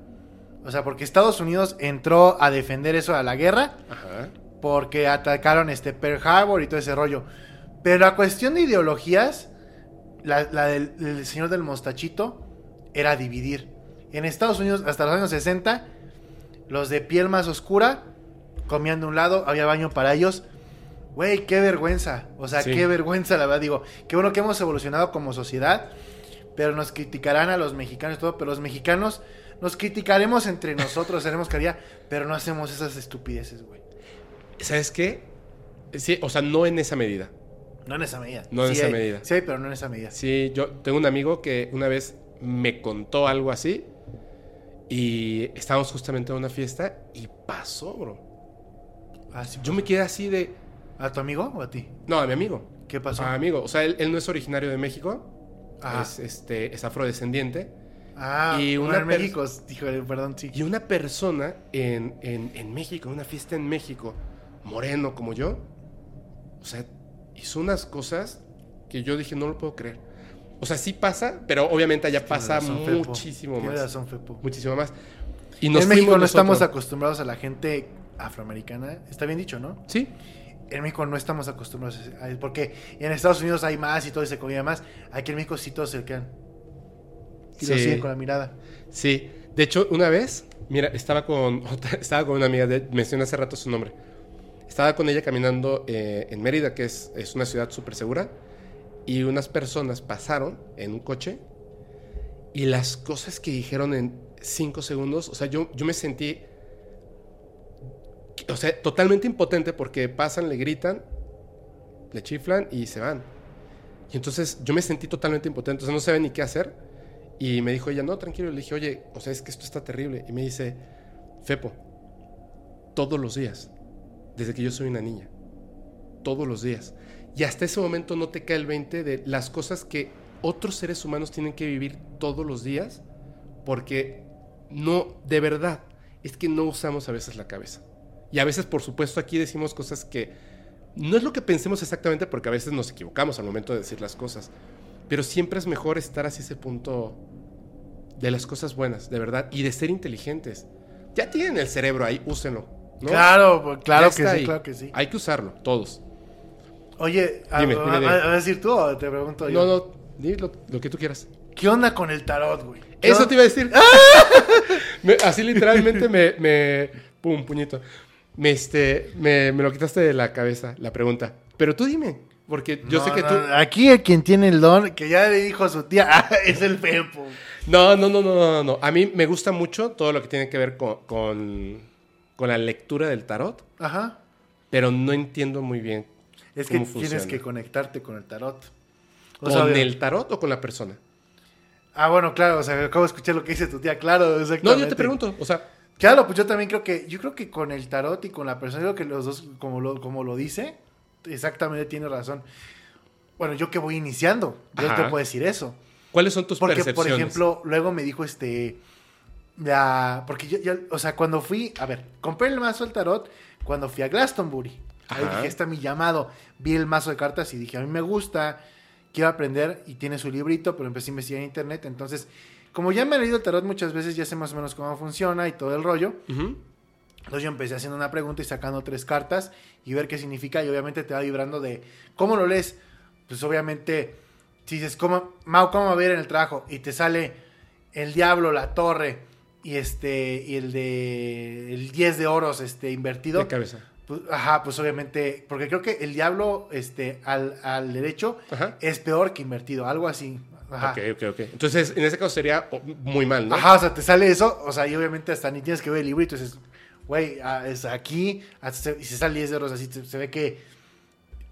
O sea, porque Estados Unidos entró a defender eso a la guerra ajá, porque atacaron este Pearl Harbor y todo ese rollo. Pero la cuestión de ideologías, la, la del, del señor del mostachito, era dividir. En Estados Unidos, hasta los años 60, los de piel más oscura comían de un lado, había baño para ellos. Güey, qué vergüenza. O sea, Sí. qué vergüenza, la verdad. Digo, qué bueno que hemos evolucionado como sociedad, pero nos criticarán a los mexicanos y todo, pero los mexicanos nos criticaremos entre nosotros, haremos caridad, pero no hacemos esas estupideces, güey. ¿sabes qué? Sí, o sea, no en esa medida. No en esa medida. No en Sí esa hay- medida. Sí, pero no en esa medida. Sí, yo tengo un amigo que una vez me contó algo así Y estábamos justamente en una fiesta y pasó, bro. Ah, sí. Yo me quedé así de... ¿A tu amigo o a ti? No, a mi amigo. ¿Qué pasó? A mi amigo. O sea, él, él no es originario de México. Ajá. Es, este, es afrodescendiente. Ah, y una en México, híjole, perdón, sí. Y una persona en, en, en México, en una fiesta en México, moreno como yo, o sea, hizo unas cosas que yo dije, no lo puedo creer. O sea, sí pasa, pero obviamente allá pasa razón, Fepo. muchísimo Tienes más. razón, Fepo. Muchísimo más. Y En nos México fuimos no estamos nosotros. acostumbrados a la gente afroamericana. Está bien dicho, ¿no? Sí, En México no estamos acostumbrados a eso. Porque en Estados Unidos hay más y todo y se comía más. Aquí en México sí todos se quedan. Y lo Sí. siguen con la mirada. sí. De hecho, una vez, mira, estaba con, otra- estaba con una amiga, de, mencioné hace rato su nombre. Estaba con ella caminando eh, en Mérida, que es, es una ciudad súper segura, y unas personas pasaron en un coche y las cosas que dijeron en cinco segundos, o sea, yo, yo me sentí, o sea, totalmente impotente porque pasan, le gritan, le chiflan y se van. Y entonces yo me sentí totalmente impotente, o sea, no sabía ni qué hacer. Y me dijo ella, no, tranquilo. Le dije, oye, o sea, es que esto está terrible. Y me dice, Fepo, todos los días, desde que yo soy una niña, todos los días. Y hasta ese momento no te cae el 20 de las cosas que otros seres humanos tienen que vivir todos los días, porque no, de verdad, es que no usamos a veces la cabeza. Y a veces, por supuesto, aquí decimos cosas que no es lo que pensemos exactamente, porque a veces nos equivocamos al momento de decir las cosas. Pero siempre es mejor estar hacia ese punto de las cosas buenas, de verdad, y de ser inteligentes. Ya tienen el cerebro ahí, úsenlo. ¿no? Claro, pues, claro que sí, ahí. claro que sí. Hay que usarlo, todos. Oye, a, Dime, a- dime, dime. a- a decir tú o te pregunto yo. No, no, di lo, lo que tú quieras. ¿Qué onda con el tarot, güey? ¿Qué Eso onda? te iba a decir. Me- así literalmente me, me. Pum, puñito. Me, este, me, me lo quitaste de la cabeza, la pregunta. Pero tú dime, porque yo No, sé que no, tú. Aquí el quien tiene el don, que ya le dijo a su tía, ah, es el Pepo. No, no, no, no, no, no, no. A mí me gusta mucho todo lo que tiene que ver con, con, con la lectura del tarot, Ajá. pero no entiendo muy bien Es que tienes que conectarte con el tarot. O ¿Con sea, el tarot o con la persona? Ah, bueno, claro, o sea, acabo de escuchar lo que dice tu tía, claro, No, yo te pregunto, o sea, Claro, pues yo también creo que, yo creo que con el tarot y con la persona, creo que los dos, como lo, como lo dice, exactamente tiene razón. Bueno, yo que voy iniciando, yo Ajá. te puedo decir eso. ¿cuáles son tus Porque, por percepciones? ejemplo, luego me dijo este. La, porque yo, yo- o sea, cuando fui, a ver, compré el mazo del tarot cuando fui a Glastonbury. Ahí Ajá. dije, está mi llamado. Vi el mazo de cartas y dije, a mí me gusta, quiero aprender. Y tiene su librito, pero empecé a investigar en internet. Entonces, como ya me he leído el tarot muchas veces, ya sé más o menos cómo funciona y todo el rollo. Entonces yo empecé haciendo una pregunta y sacando tres cartas y ver qué significa y obviamente te va vibrando de cómo lo lees. Pues obviamente, si dices, ¿cómo, Mau, cómo va a ver en el trabajo? Y te sale el diablo, la torre y este y el de el 10 de oros este invertido. De cabeza. Pues, ajá, pues obviamente, porque creo que el diablo este al, al derecho Ajá. es peor que invertido, algo así. Ajá. Ok, ok, ok. Entonces, en ese caso sería muy mal, ¿no? Ajá, o sea, te sale eso, o sea, y obviamente hasta ni tienes que ver el libro y tú dices, güey, ah, es aquí, hasta se- y se sale 10 euros así, se, se ve que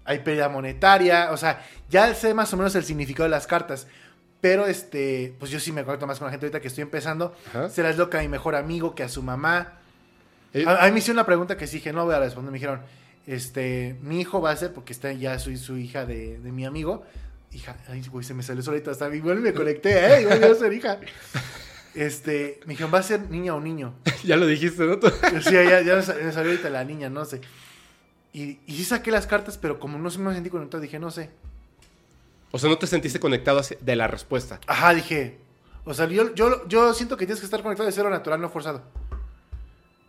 hay pérdida monetaria, o sea, ya sé más o menos el significado de las cartas, pero este, pues yo sí me conecto más con la gente ahorita que estoy empezando, Ajá. se las loca a mi mejor amigo que a su mamá. Eh, A, a mí me hicieron una pregunta que sí dije, no voy a responder, me dijeron, este, mi hijo va a ser, porque está ya soy su hija de, de mi amigo, hija, ay, güey, se me salió solito, hasta igual me conecté, eh, igual voy a ser hija. Este, me dijeron, ¿va a ser niña o niño? ya lo dijiste, ¿no? Sí, ya, ya me sa- me salió ahorita la niña, no sé. Y, y sí saqué las cartas, pero como no me sentí conectado, dije, no sé. o sea, no te sentiste conectado de la respuesta. Ajá, dije. O sea, yo, yo, yo siento que tienes que estar conectado de cero natural, no forzado.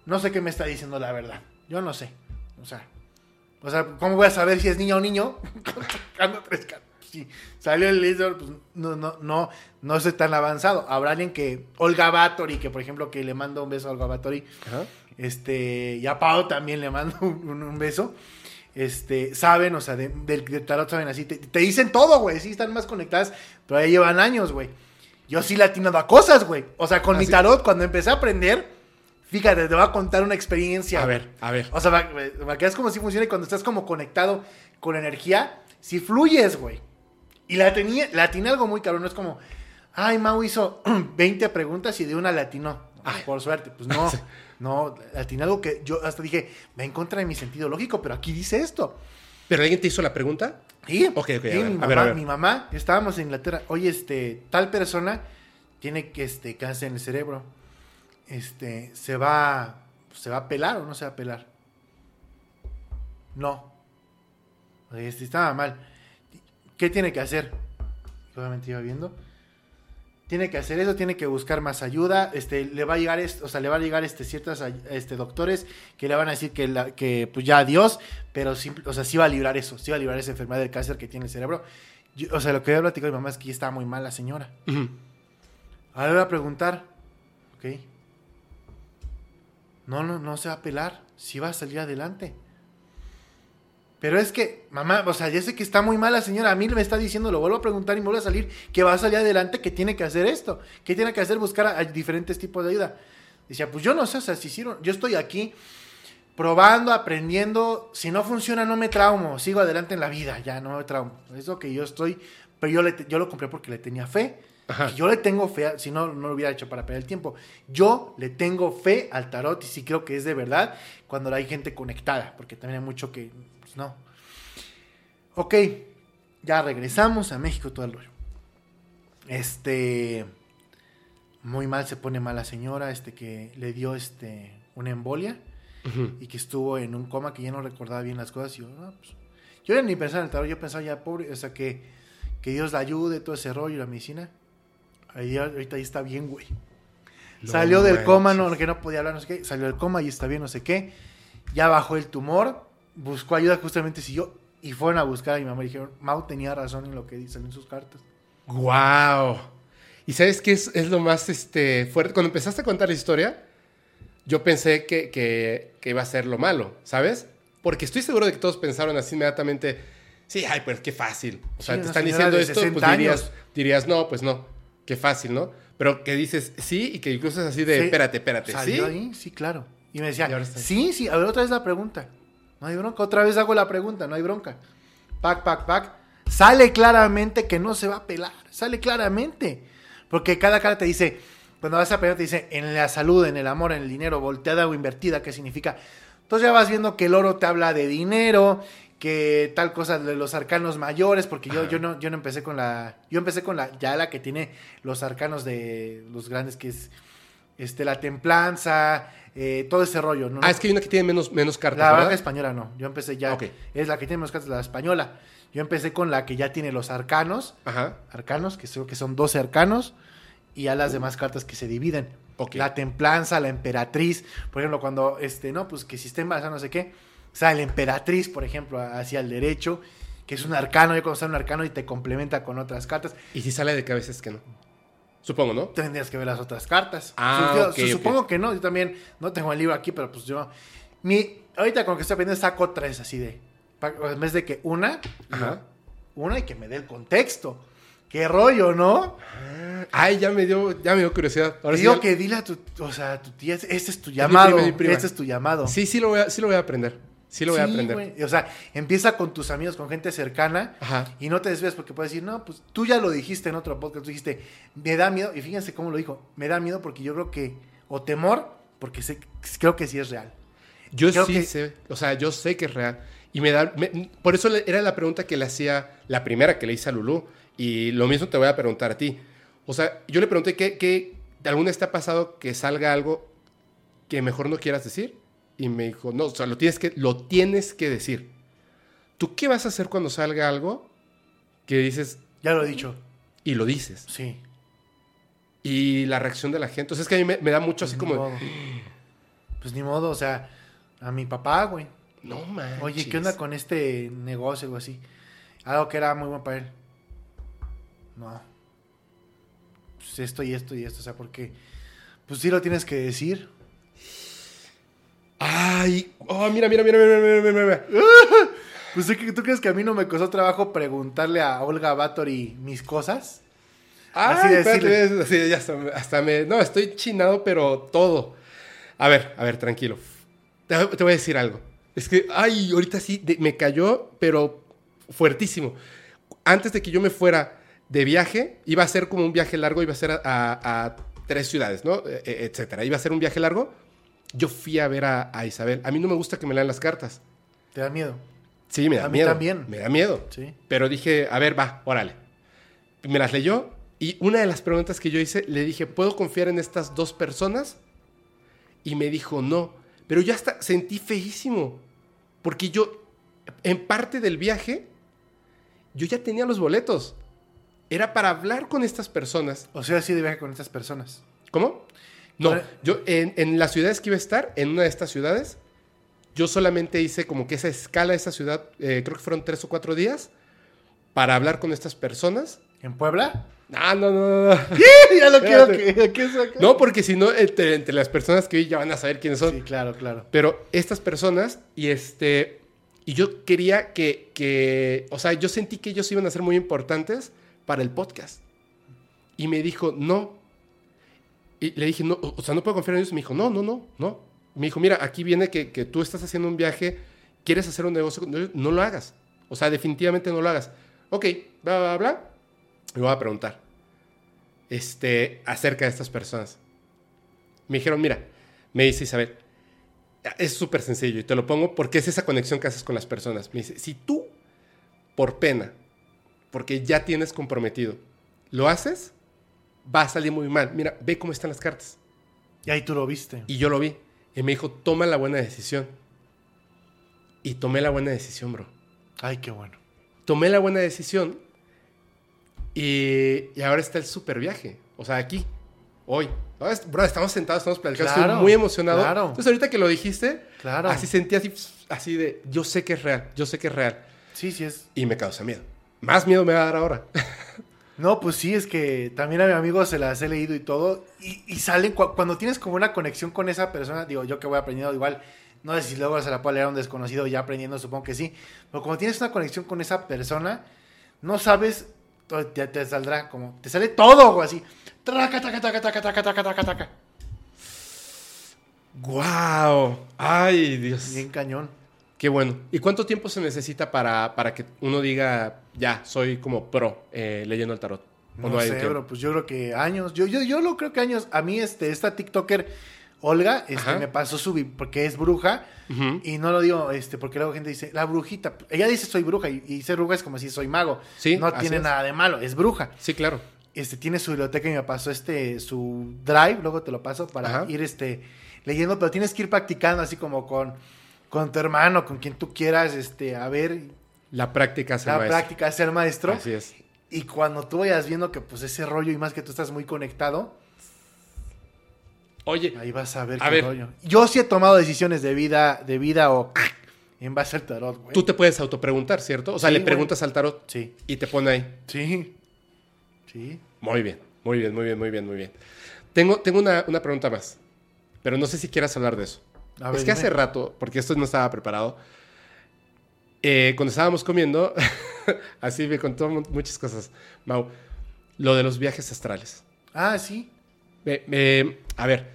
No sé qué me está diciendo la verdad. Yo no sé. O sea, o sea, ¿cómo voy a saber si es niña o niño? Tres. Si salió el laser, pues no, no, no, no soy tan avanzado. Habrá alguien que, Olga Batory, que por ejemplo, que le mando un beso a Olga Batory, Ajá. este, y a Pau también le mando un, beso. Este, saben, o sea, de- del, del tarot saben así, te, te dicen todo, güey, sí están más conectadas, pero ahí llevan años, güey. Yo sí le he atinado a cosas, güey. O sea, con ¿Ah, mi sí? tarot, cuando empecé a aprender, fíjate, te voy a contar una experiencia. A ver, a ver. O sea, para, para que veas cómo sí funciona y cuando estás como conectado con energía, si fluyes, güey. Y la tenía, la atiné algo muy caro, no es como, ay, Mau hizo 20 preguntas y de una latinó. Ay. por suerte. Pues no, no, atiné algo que yo hasta dije, va en contra de mi sentido lógico, pero aquí dice esto. ¿Pero alguien te hizo la pregunta? Sí, Ok, ok, a sí, ver, mi, a mamá, ver, a ver. mi mamá, estábamos en Inglaterra, oye, este, tal persona tiene que, este, cáncer en el cerebro, este, se va, se va a pelar o no se va a pelar. No. Este, estaba mal. ¿Qué tiene que hacer? Obviamente iba viendo. Tiene que hacer eso, tiene que buscar más ayuda. Este, le va a llegar, o sea, le va a llegar este ciertos este doctores que le van a decir que, la- que pues ya adiós, pero simple- o sea, sí va a librar eso, sí va a librar esa enfermedad del cáncer que tiene el cerebro. Yo- o sea, lo que había platicado mi mamá es que ya estaba muy mal la señora. Ujú. Ahora le voy a preguntar, ok. No, no, no se va a pelar, sí va a salir adelante. Pero es que, mamá, o sea, ya sé que está muy mal la señora. A mí me está diciendo, lo vuelvo a preguntar y me vuelve a salir, que va a salir adelante, que tiene que hacer esto, que tiene que hacer buscar a, diferentes tipos de ayuda. Decía, pues yo no sé, o sea, si hicieron, yo estoy aquí probando, aprendiendo. Si no funciona, no me traumo, sigo adelante en la vida, ya no me traumo. Es lo que yo estoy, pero yo, le yo lo compré porque le tenía fe. Ajá. Y yo le tengo fe, si no, no lo hubiera hecho para perder el tiempo. Yo le tengo fe al tarot y sí creo que es de verdad cuando hay gente conectada, porque también hay mucho que, pues no. Ok, ya regresamos a México todo el rollo. Este, muy mal se pone mal la señora, este que le dio este una embolia y que estuvo en un coma que ya no recordaba bien las cosas. Y yo, no, pues, yo ya ni pensaba en el tarot, yo pensaba ya, pobre, o sea, que, que Dios la ayude, todo ese rollo, la medicina. Ahí, ahorita ahí está bien, güey. Salió del coma, no, que no podía hablar, no sé qué. Salió del coma y está bien, no sé qué. Ya bajó el tumor, buscó ayuda, justamente siguió. Y fueron a buscar a mi mamá y dijeron, Mau tenía razón en lo que dicen en sus cartas. ¡Guau! ¿Y sabes qué es, es lo más este, fuerte? Cuando empezaste a contar la historia, yo pensé que, que- que iba a ser lo malo, ¿sabes? Porque estoy seguro de que todos pensaron así inmediatamente, sí, ay, pues qué fácil. O sea, Sí, te están diciendo esto, 60 pues dirías, dirías, no, pues no, qué fácil, ¿no? Pero que dices sí y que incluso es así de, Sí. espérate, espérate, ¿sí? Sí, claro. Y me decía, Y sí, sí, a ver otra vez la pregunta. No hay bronca, otra vez hago la pregunta, no hay bronca. Pac, pac, pac. Sale claramente que no se va a pelar, sale claramente. Porque cada carta te dice, cuando vas a pelar te dice, en la salud, en el amor, en el dinero, volteada o invertida, ¿qué significa? Entonces ya vas viendo que el oro te habla de dinero, que tal cosa de los arcanos mayores, porque yo, Ajá. yo no, yo no empecé con la, yo empecé con la, ya la que tiene los arcanos de los grandes, que es este, la templanza, eh, todo ese rollo. ¿no? Ah, es que hay una que tiene menos, menos cartas, La ¿verdad? baraja española no. Yo empecé ya. Es la que tiene más cartas, la española. Yo empecé con la que ya tiene los arcanos. Ajá. Arcanos, que creo que son 12 arcanos. Y a las demás cartas que se dividen. Ok. La templanza, la emperatriz. Por ejemplo, cuando, este, no, pues que si está embarazada, no sé qué. O sea, la emperatriz, por ejemplo, hacia el derecho. Que es un arcano. Yo sale un arcano y te complementa con otras cartas. Y si sale de cabeza es que no. Supongo, ¿no? tendrías que ver las otras cartas. Ah, yo- ok, su- ok. Supongo que no, yo también no tengo el libro aquí, pero pues yo... Mi, ahorita con lo que estoy aprendiendo saco tres así de... En vez de que una, Ajá. una y que me dé el contexto. Qué rollo, ¿no? Ay, ya me dio, ya me dio curiosidad. Ahora sí digo que dile a tu, o sea, a tu tía, este es tu mi llamado, prima, mi prima. este es tu llamado. Sí, sí lo voy a, sí lo voy a aprender. Sí lo voy a aprender. O sea, empieza con tus amigos, con gente cercana. Ajá. Y no te desvías porque puedes decir, no, pues tú ya lo dijiste en otro podcast, tú dijiste, me da miedo, y fíjense cómo lo dijo, me da miedo porque yo creo que, o temor, porque sé, creo que sí es real. Yo Creo sí que- sé, o sea, yo sé que es real. Y me da, me- por eso era la pregunta que le hacía, la primera que le hice a Lulú. Y lo mismo te voy a preguntar a ti. O sea, yo le pregunté que, que alguna vez te ha pasado que salga algo que mejor no quieras decir. Y me dijo, no, o sea, lo tienes que, lo tienes que decir. ¿Tú qué vas a hacer cuando salga algo que dices Ya lo he dicho, y lo dices? sí. Y la reacción de la gente. O sea, es que a mí me, me da mucho así Ni como, modo. Pues ni modo, o sea, a mi papá, güey. no manches. Oye, ¿qué onda con este negocio o así? Algo que era muy bueno para él. No. Pues esto y esto y esto, o sea, porque pues sí lo tienes que decir. Ay, oh, mira, mira, mira, mira, mira, mira, mira. Pues ¿tú, tú crees que a mí no me costó trabajo preguntarle a Olga Batory mis cosas? Ay, Así espérate, así, ya hasta, hasta me... No, estoy chinado, pero todo. A ver, a ver, tranquilo. Te, te voy a decir algo. Es que, ay, ahorita sí, de- me cayó, pero fuertísimo. Antes de que yo me fuera de viaje, iba a ser como un viaje largo, iba a ser a, a- a tres ciudades, ¿no? E- e- etcétera. Iba a ser un viaje largo. Yo fui a ver a, a Isabel. A mí no me gusta que me lean las cartas. ¿Te da miedo? Sí, me da A mí miedo. también. Me da miedo. Sí. Pero dije, a ver, va, órale. Me las leyó y una de las preguntas que yo hice, le dije, ¿puedo confiar en estas dos personas? Y me dijo, no. Pero yo hasta sentí feísimo. Porque yo, en parte del viaje, yo ya tenía los boletos. Era para hablar con estas personas. O sea, sí de viaje con estas personas. ¿Cómo? No, yo en, en las ciudades que iba a estar, en una de estas ciudades, yo solamente hice como que esa escala de esa ciudad, eh, creo que fueron tres o cuatro días, para hablar con estas personas. ¿En Puebla? Ah, no, no, no, no. ya lo quiero que, que. No, porque si no, entre, entre las personas que vi ya van a saber quiénes son. Sí, claro, claro. Pero estas personas, y este. Y yo quería que, que. O sea, yo sentí que ellos iban a ser muy importantes para el podcast. Y me dijo, no. Y le dije, no, o sea, no puedo confiar en ellos. Me dijo, no, no, no, no. Me dijo, mira, aquí viene que, que tú estás haciendo un viaje, quieres hacer un negocio, no, no lo hagas. O sea, definitivamente no lo hagas. Ok, bla, bla, bla. Me voy a preguntar. Este, acerca de estas personas. Me dijeron, mira, me dice Isabel, es súper sencillo y te lo pongo porque es esa conexión que haces con las personas. Me dice, si tú, por pena, porque ya tienes comprometido, lo haces, va a salir muy mal. Mira, ve cómo están las cartas. Y ahí tú lo viste. Y yo lo vi. Y me dijo, toma la buena decisión. Y tomé la buena decisión, bro. Ay, qué bueno. Tomé la buena decisión y, y ahora está el super viaje. O sea, aquí, hoy. Bro, estamos sentados, estamos platicando. Claro, Estoy muy emocionado. claro. Entonces, ahorita que lo dijiste, Claro. así sentí así, así de, yo sé que es real, yo sé que es real. Sí, sí es. Y me causa miedo. Más miedo me va a dar ahora. No, pues sí, es que también a mi amigo se las he leído y todo. Y, y salen, cu- cuando tienes como una conexión con esa persona, digo, yo que voy aprendiendo igual, no sé si luego se la puedo leer a un desconocido ya aprendiendo, supongo que sí. Pero cuando tienes una conexión con esa persona, no sabes, te, te saldrá como, te sale todo o así. Traca, taca, taca, taca, taca, taca, taca, taca. ¡Guau! ¡Ay, Dios! Bien cañón. Qué bueno. ¿Y cuánto tiempo se necesita para, para que uno diga, ya, soy como pro eh, leyendo el tarot? ¿O No, hay sé, bro, pues yo creo que años. Yo, yo, yo lo creo que años. A mí, este, esta TikToker, Olga, este, Ajá. me pasó su porque es bruja. Y no lo digo, este, porque luego gente dice, la brujita. Ella dice soy bruja y, y ser bruja es como si soy mago. Sí, No tiene es. nada de malo, es bruja. Sí, claro. Este, tiene su biblioteca y me pasó este, su drive, luego te lo paso para Ajá. ir, este, leyendo, pero tienes que ir practicando así como con, con tu hermano, con quien tú quieras, este, a ver, La práctica hace la maestro. práctica, ser maestro. Así es. Y cuando tú vayas viendo que pues ese rollo y más que tú estás muy conectado, Oye, ahí vas a ver A qué ver. rollo. Yo sí he tomado decisiones de vida, de vida o en base al tarot, güey. tú te puedes autopreguntar, ¿cierto? O sea, Sí, le güey. preguntas al tarot Sí, y te pone ahí. sí, sí. Muy bien, muy bien, muy bien, muy bien, muy bien. Tengo, tengo una, una pregunta más, pero no sé si quieras hablar de eso. A ver, es que dime. hace rato, porque esto no estaba preparado, eh, cuando estábamos comiendo, así me contó mu- muchas cosas, Mau, lo de los viajes astrales. Ah, sí. Me- me- a ver,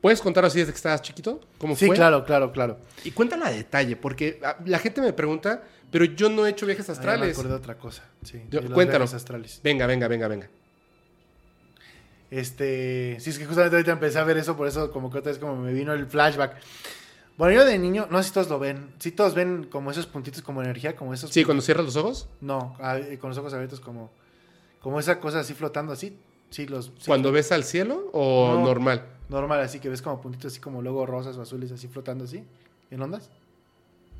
¿puedes contar así desde que estabas chiquito? ¿Cómo Sí, fue? claro, claro, claro. Y cuéntala a detalle, porque ah, la gente me pregunta, pero yo no he hecho viajes Ah, ya me astrales. acordé de otra cosa. Sí, Yo- viajes astrales. Venga, venga, venga, venga. Este, sí, es que justamente ahorita empecé a ver eso, por eso como que otra vez como me vino el flashback. Bueno, yo de niño, no sé si todos lo ven, si todos ven como esos puntitos como energía, como esos... Sí, cuando cierras los ojos, No, con los ojos abiertos como, como esa cosa así flotando así. Sí, los... sí, cuando ves al cielo o No. normal. Normal, así que ves como puntitos así como luego rosas o azules así flotando así, en ondas.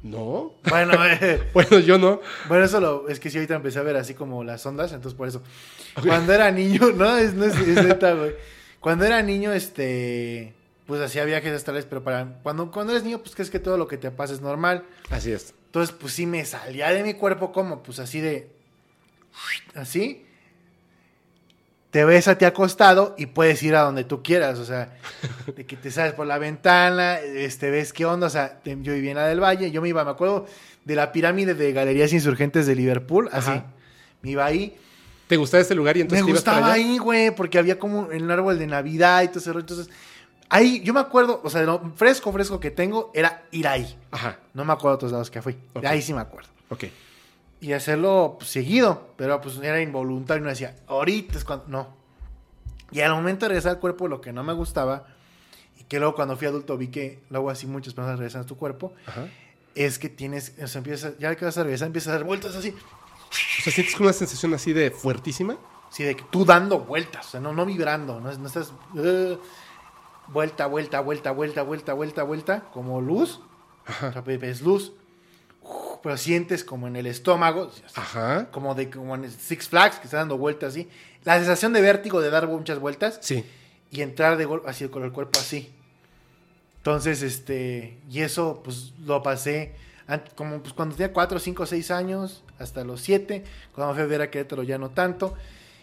No. Bueno, eh, Bueno, yo no. bueno, eso lo, es que sí ahorita empecé a ver así como las ondas, entonces por eso. Cuando era niño, no, es, no es, es neta, güey. Cuando era niño, este, pues hacía viajes astrales, pero para, cuando, cuando eres niño, pues crees que todo lo que te pasa es normal. Así es. Entonces, pues sí me salía de mi cuerpo como, pues así de, así. Te ves a ti acostado y puedes ir a donde tú quieras, o sea, de que te sales por la ventana, este, ves qué onda, o sea, yo vivía en la del Valle, yo me iba, me acuerdo de la pirámide de Galerías Insurgentes de Liverpool, así, Ajá. me iba ahí, ¿Te gustaba ese lugar y entonces me te ibas para gustaba allá? ahí, güey, porque había como un árbol de Navidad y todo rollo. Entonces, ahí, yo me acuerdo, o sea, de lo fresco, fresco que tengo era ir ahí. Ajá, No me acuerdo de otros lados que fui. De ahí sí me acuerdo. ok. Y hacerlo pues, seguido, pero pues era involuntario. No decía, ahorita es cuando. No. Y al momento de regresar al cuerpo, lo que no me gustaba, y que luego cuando fui adulto vi que luego así muchas personas regresan a tu cuerpo, Ajá. es que tienes, o sea, empiezas, ya que vas a regresar, empiezas a dar vueltas así, O sea, sientes una sensación así de fuertísima. Sí, de que tú dando vueltas, o sea, no, no vibrando, no, no estás eh, vuelta, vuelta, vuelta, vuelta, vuelta, vuelta, vuelta, como luz, o sea, ves luz, pero sientes como en el estómago, Ajá. como de como en Six Flags, que está dando vueltas así, la sensación de vértigo de dar muchas vueltas Sí. y entrar de golpe así con el cuerpo así. Entonces, este, y eso pues lo pasé como pues cuando tenía 4, 5, 6 años, hasta los 7, cuando me fui a ver a Querétaro ya no tanto.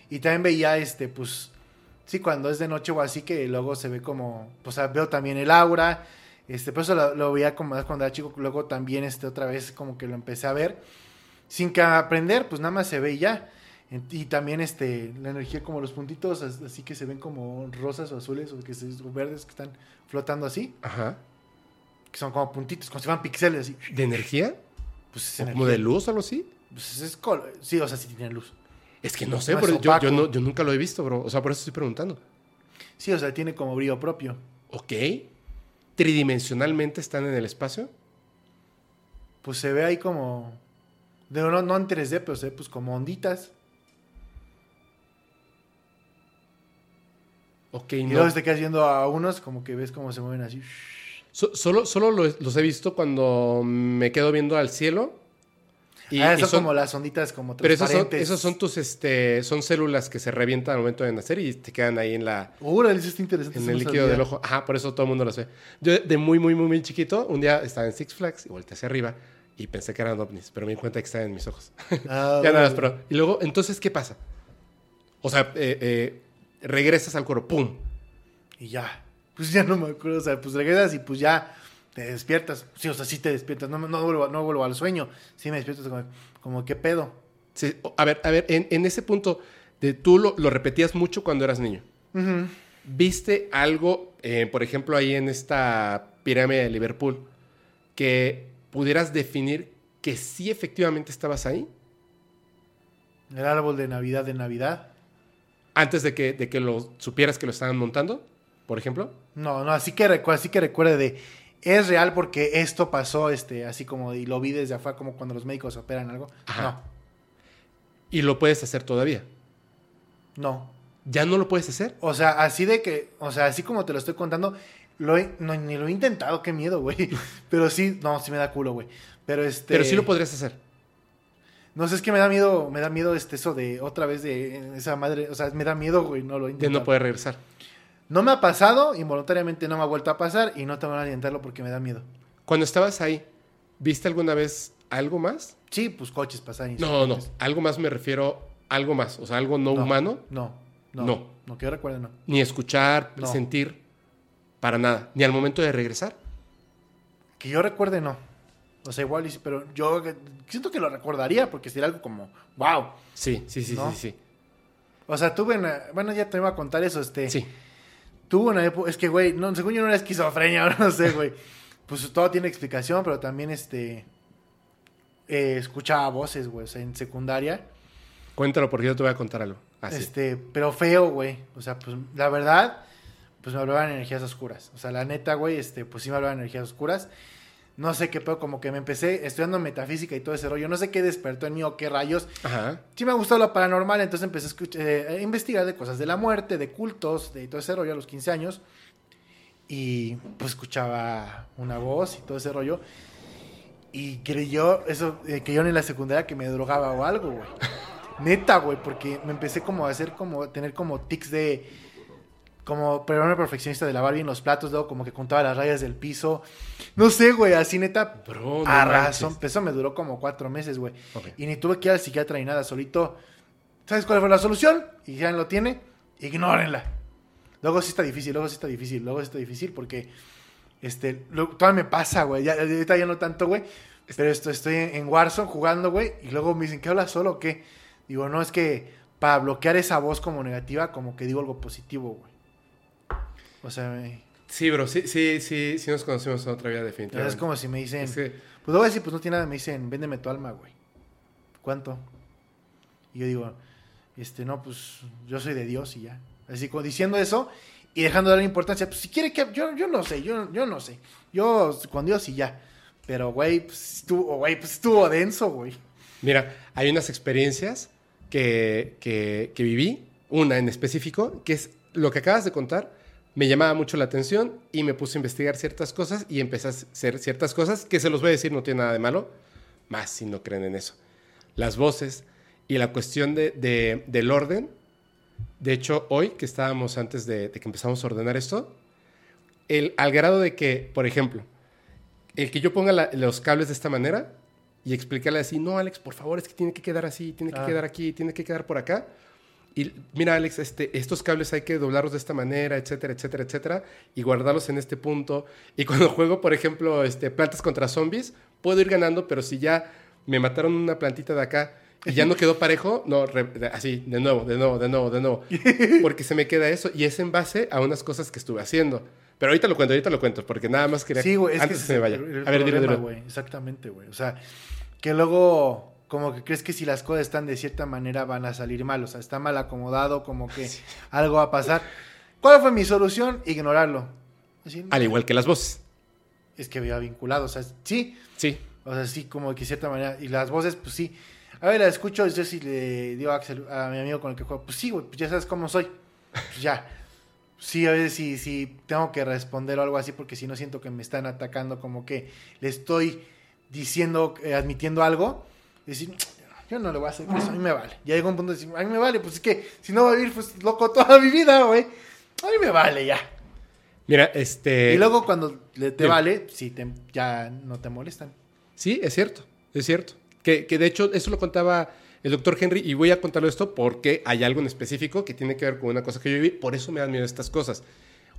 Y también veía, este, pues, sí, cuando es de noche o así, que luego se ve como, pues veo también el aura, este, por eso lo, lo veía como más cuando era chico, luego también, este, otra vez como que lo empecé a ver, sin que aprender, pues nada más se ve y ya. Y también este, la energía como los puntitos, as- así que se ven como rosas o azules o, que se, o verdes que están flotando así, Ajá. que son como puntitos, como si fueran píxeles así. ¿De energía? Pues es ¿O energía. como de luz o algo así? Pues es col- sí, o sea, sí tiene luz. Es que no sé, No pero yo, opaco. yo, no, yo nunca lo he visto, bro. O sea, por eso estoy preguntando. Sí, o sea, tiene como brillo propio. Ok. ¿Tridimensionalmente están en el espacio? Pues se ve ahí como, de, no, no en 3D, pero se ve pues como onditas. Ok, Y no. luego te quedas viendo a unos como que ves cómo se mueven así. So- solo solo lo- los he visto cuando me quedo viendo al cielo. Y, ah, y son, son- como las onditas como pero esos son, transparentes. esos son tus, este, son células que se revientan al momento de nacer y te quedan ahí en la, Órale, eso está interesante. en el líquido del ojo. Ajá, por eso todo el mundo lo ve. Yo de- muy, muy, muy, muy chiquito, un día estaba en Six Flags y volteé hacia arriba y pensé que eran ovnis, pero me di cuenta que estaban en mis ojos. Ah, ya nada más, pero... Y luego, entonces, ¿qué pasa? O sea, eh, eh, regresas al cuerpo, ¡pum! Y ya. Pues ya no me acuerdo. O sea, pues regresas y pues ya te despiertas. Sí, o sea, sí te despiertas. No, no, vuelvo, no vuelvo al sueño. Sí me despiertas como, como ¿qué pedo? Sí, a ver, a ver, en, en ese punto, de, tú lo, lo repetías mucho cuando eras niño. ¿Viste algo, eh, por ejemplo, ahí en esta pirámide de Liverpool, que pudieras definir que sí efectivamente estabas ahí? El árbol de Navidad de Navidad. Antes de que, de que lo supieras que lo estaban montando, por ejemplo. No, no, así que, recu- así que recuerde de... Es real porque esto pasó, este, así como, y lo vi desde afuera, como cuando los médicos operan algo. Ajá. Y lo puedes hacer todavía. No, no. ¿Ya no lo puedes hacer? O sea, así de que, o sea, así como te lo estoy contando, lo he- no, ni lo he intentado, qué miedo, güey. Pero sí, no, sí me da culo, güey. Pero este... Pero sí lo podrías hacer. No sé, es que me da miedo, me da miedo este, eso de otra vez de esa madre, o sea, me da miedo, güey, no lo he De no poder regresar. No me ha pasado, involuntariamente no me ha vuelto a pasar y no te van a intentarlo porque me da miedo. Cuando estabas ahí, ¿viste alguna vez algo más? Sí, pues coches pasan. y No, no. coches. Algo más me refiero, algo más. O sea, algo no, No. humano. No, no. No. No, que yo recuerde, no. Ni escuchar, No. sentir. Para nada. Ni al momento de regresar. Que yo recuerde, no. O sea, igual, pero yo siento que lo recordaría porque sería algo como, wow. Sí, sí, sí, No. sí, sí. O sea, tuve una, bueno, ya te iba a contar eso, este. Sí. Tuve una época, es que, güey, no, según yo no era esquizofrenia, no sé, güey. Pues todo tiene explicación, pero también, este, eh, escuchaba voces, güey, o sea, en secundaria. Cuéntalo porque yo te voy a contar algo. Así. Este, pero feo, güey. O sea, pues la verdad, pues me hablaban energías oscuras. O sea, la neta, güey, este, pues sí me hablaban energías oscuras. No sé qué pedo, como que me empecé estudiando metafísica y todo ese rollo. No sé qué despertó en mí o qué rayos. Ajá. Sí me ha gustado lo paranormal, entonces empecé a, escuch- eh, a investigar de cosas de la muerte, de cultos, de todo ese rollo a los 15 años. Y pues escuchaba una voz y todo ese rollo. Y creyó, eso, eh, creyó en la secundaria que me drogaba o algo, güey. Neta, güey, porque me empecé como a hacer como, tener como tics de, como, pero una perfeccionista de la Barbie en los platos, luego como que contaba las rayas del piso. No sé, güey, así neta, Bro, no a razón. Eso me duró como cuatro meses, güey. Y ni tuve que ir al psiquiatra ni nada, solito. ¿Sabes cuál fue la solución? Y ya lo tiene, ignórenla. Luego sí está difícil, luego sí está difícil, luego sí está difícil porque este, lo- todavía me pasa, güey. Ya, ahorita ya no tanto, güey. Pero esto, estoy en, en Warzone jugando, güey. Y luego me dicen, ¿qué hablas solo o qué? Digo, no, es que para bloquear esa voz como negativa, como que digo algo positivo, güey. O sea, me- Sí, bro. Sí, sí, sí, sí nos conocimos en otra vida definitivamente. es como si me dicen, que- pues luego decir, pues no tiene nada, me dicen, véndeme tu alma, güey. ¿Cuánto? Y yo digo, este, no, pues yo soy de Dios y ya. Así como diciendo eso y dejando de darle importancia. Pues si quiere que. Yo, yo no sé, yo, yo no sé. Yo con Dios y ya. Pero, güey, pues estuvo, güey, pues estuvo denso, güey. Mira, hay unas experiencias que, que, que viví, una en específico, que es lo que acabas de contar, me llamaba mucho la atención y me puse a investigar ciertas cosas y empecé a hacer ciertas cosas que se los voy a decir, no tiene nada de malo, más si no creen en eso. Las voces y la cuestión de, de- del orden. De hecho, hoy que estábamos antes de, de que empezamos a ordenar esto, el, al grado de que, por ejemplo, el que yo ponga la- los cables de esta manera y explicarle así, no, Alex, por favor, es que tiene que quedar así, tiene que Ah. quedar aquí, tiene que quedar por acá. Y mira, Alex, este, estos cables hay que doblarlos de esta manera, etcétera, etcétera, etcétera, y guardarlos en este punto. Y cuando juego, por ejemplo, este, plantas contra zombies, puedo ir ganando, pero si ya me mataron una plantita de acá y ya no quedó parejo, no, re- así, de nuevo, de nuevo, de nuevo, de nuevo. Porque se me queda eso, y es en base a unas cosas que estuve haciendo. Pero ahorita lo cuento, ahorita lo cuento, porque nada más quería Sí, güey, es antes que se me vaya. el A ver, dilo, problema, dilo. güey. Exactamente, güey. O sea, que luego como que crees que si las cosas están de cierta manera van a salir mal, o sea, está mal acomodado, como que algo va a pasar. ¿Cuál fue mi solución? Ignorarlo. Así, Al igual que las voces. Es que había vinculado, o sea, sí, Sí. o sea, sí, como que de cierta manera. Y las voces, pues sí. A ver, la escucho, yo sí le digo a Axel, a mi amigo con el que juego, pues sí, güey, pues ya sabes cómo soy. Pues ya. Sí, a veces sí, sí tengo que responder o algo así, porque si no siento que me están atacando, como que le estoy diciendo, eh, admitiendo algo. Decir, yo no le voy a hacer caso, a mí me vale. Ya llegó un punto de decir, a mí me vale, pues es que si no va a vivir, pues loco toda mi vida, güey. A mí me vale ya. Mira, este... y luego cuando le te vale, sí, te, ya no te molestan. Sí, es cierto, es cierto. Que, que de hecho eso lo contaba el doctor Henry y voy a contarlo esto porque hay algo en específico que tiene que ver con una cosa que yo viví, por eso me dan miedo estas cosas.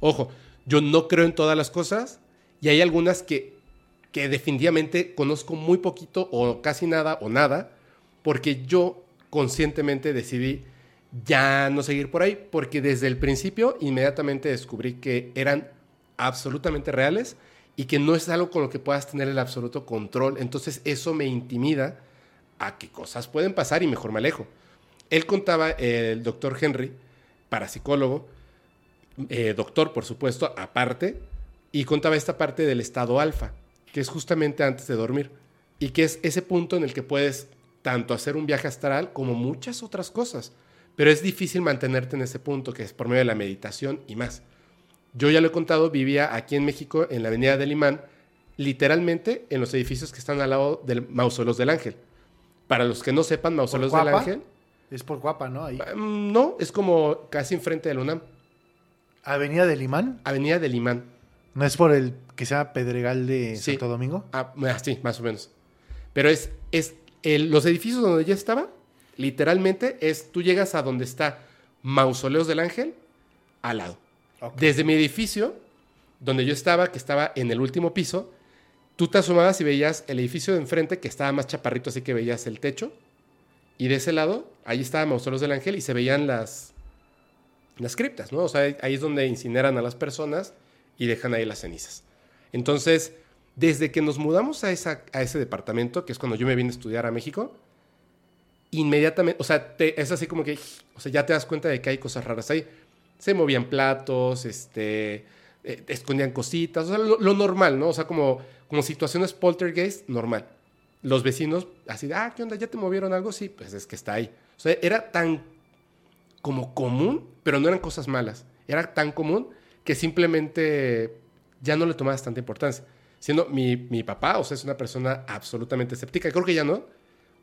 Ojo, yo no creo en todas las cosas y hay algunas que, que definitivamente conozco muy poquito o casi nada o nada porque yo conscientemente decidí ya no seguir por ahí porque desde el principio inmediatamente descubrí que eran absolutamente reales y que no es algo con lo que puedas tener el absoluto control. Entonces eso me intimida a que cosas pueden pasar y mejor me alejo. Él contaba, el doctor Henry, parapsicólogo, eh, doctor por supuesto, aparte, y contaba esta parte del estado alfa, que es justamente antes de dormir, y que es ese punto en el que puedes tanto hacer un viaje astral como muchas otras cosas, pero es difícil mantenerte en ese punto, que es por medio de la meditación y más. Yo ya lo he contado, vivía aquí en México, en la avenida del Imán, literalmente en los edificios que están al lado del Mausoleos del Ángel. Para los que no sepan, Mausoleos del? Ángel, Es por guapa, ¿no? Ahí. mm, no, es como casi enfrente del UNAM, Avenida del Imán. avenida del Imán. ¿No es por el que se llama Pedregal de Sí. Santo Domingo? Ah, ah, sí, más o menos. Pero es, es el- los edificios donde yo estaba, literalmente es, tú llegas a donde está Mausoleos del Ángel, al lado. Desde mi edificio, donde yo estaba, que estaba en el último piso, tú te asomabas y veías el edificio de enfrente, que estaba más chaparrito, así que veías el techo. Y de ese lado, ahí estaba Mausoleos del Ángel y se veían las, las criptas, ¿no? O sea, ahí es donde incineran a las personas y dejan ahí las cenizas. Entonces, desde que nos mudamos a, esa, a ese departamento, que es cuando yo me vine a estudiar a México, inmediatamente, o sea, es así como que, o sea, ya te das cuenta de que hay cosas raras ahí. Se movían platos, este, eh, escondían cositas, o sea, lo, lo normal, ¿no? O sea, como, como situaciones poltergeist, normal. Los vecinos, así de, ah, ¿qué onda? ¿Ya te movieron algo? Sí, pues es que está ahí. O sea, era tan como común, pero no eran cosas malas. Era tan común que simplemente ya no le tomabas tanta importancia. Siendo mi, mi papá, o sea, es una persona absolutamente escéptica. Creo que ya no.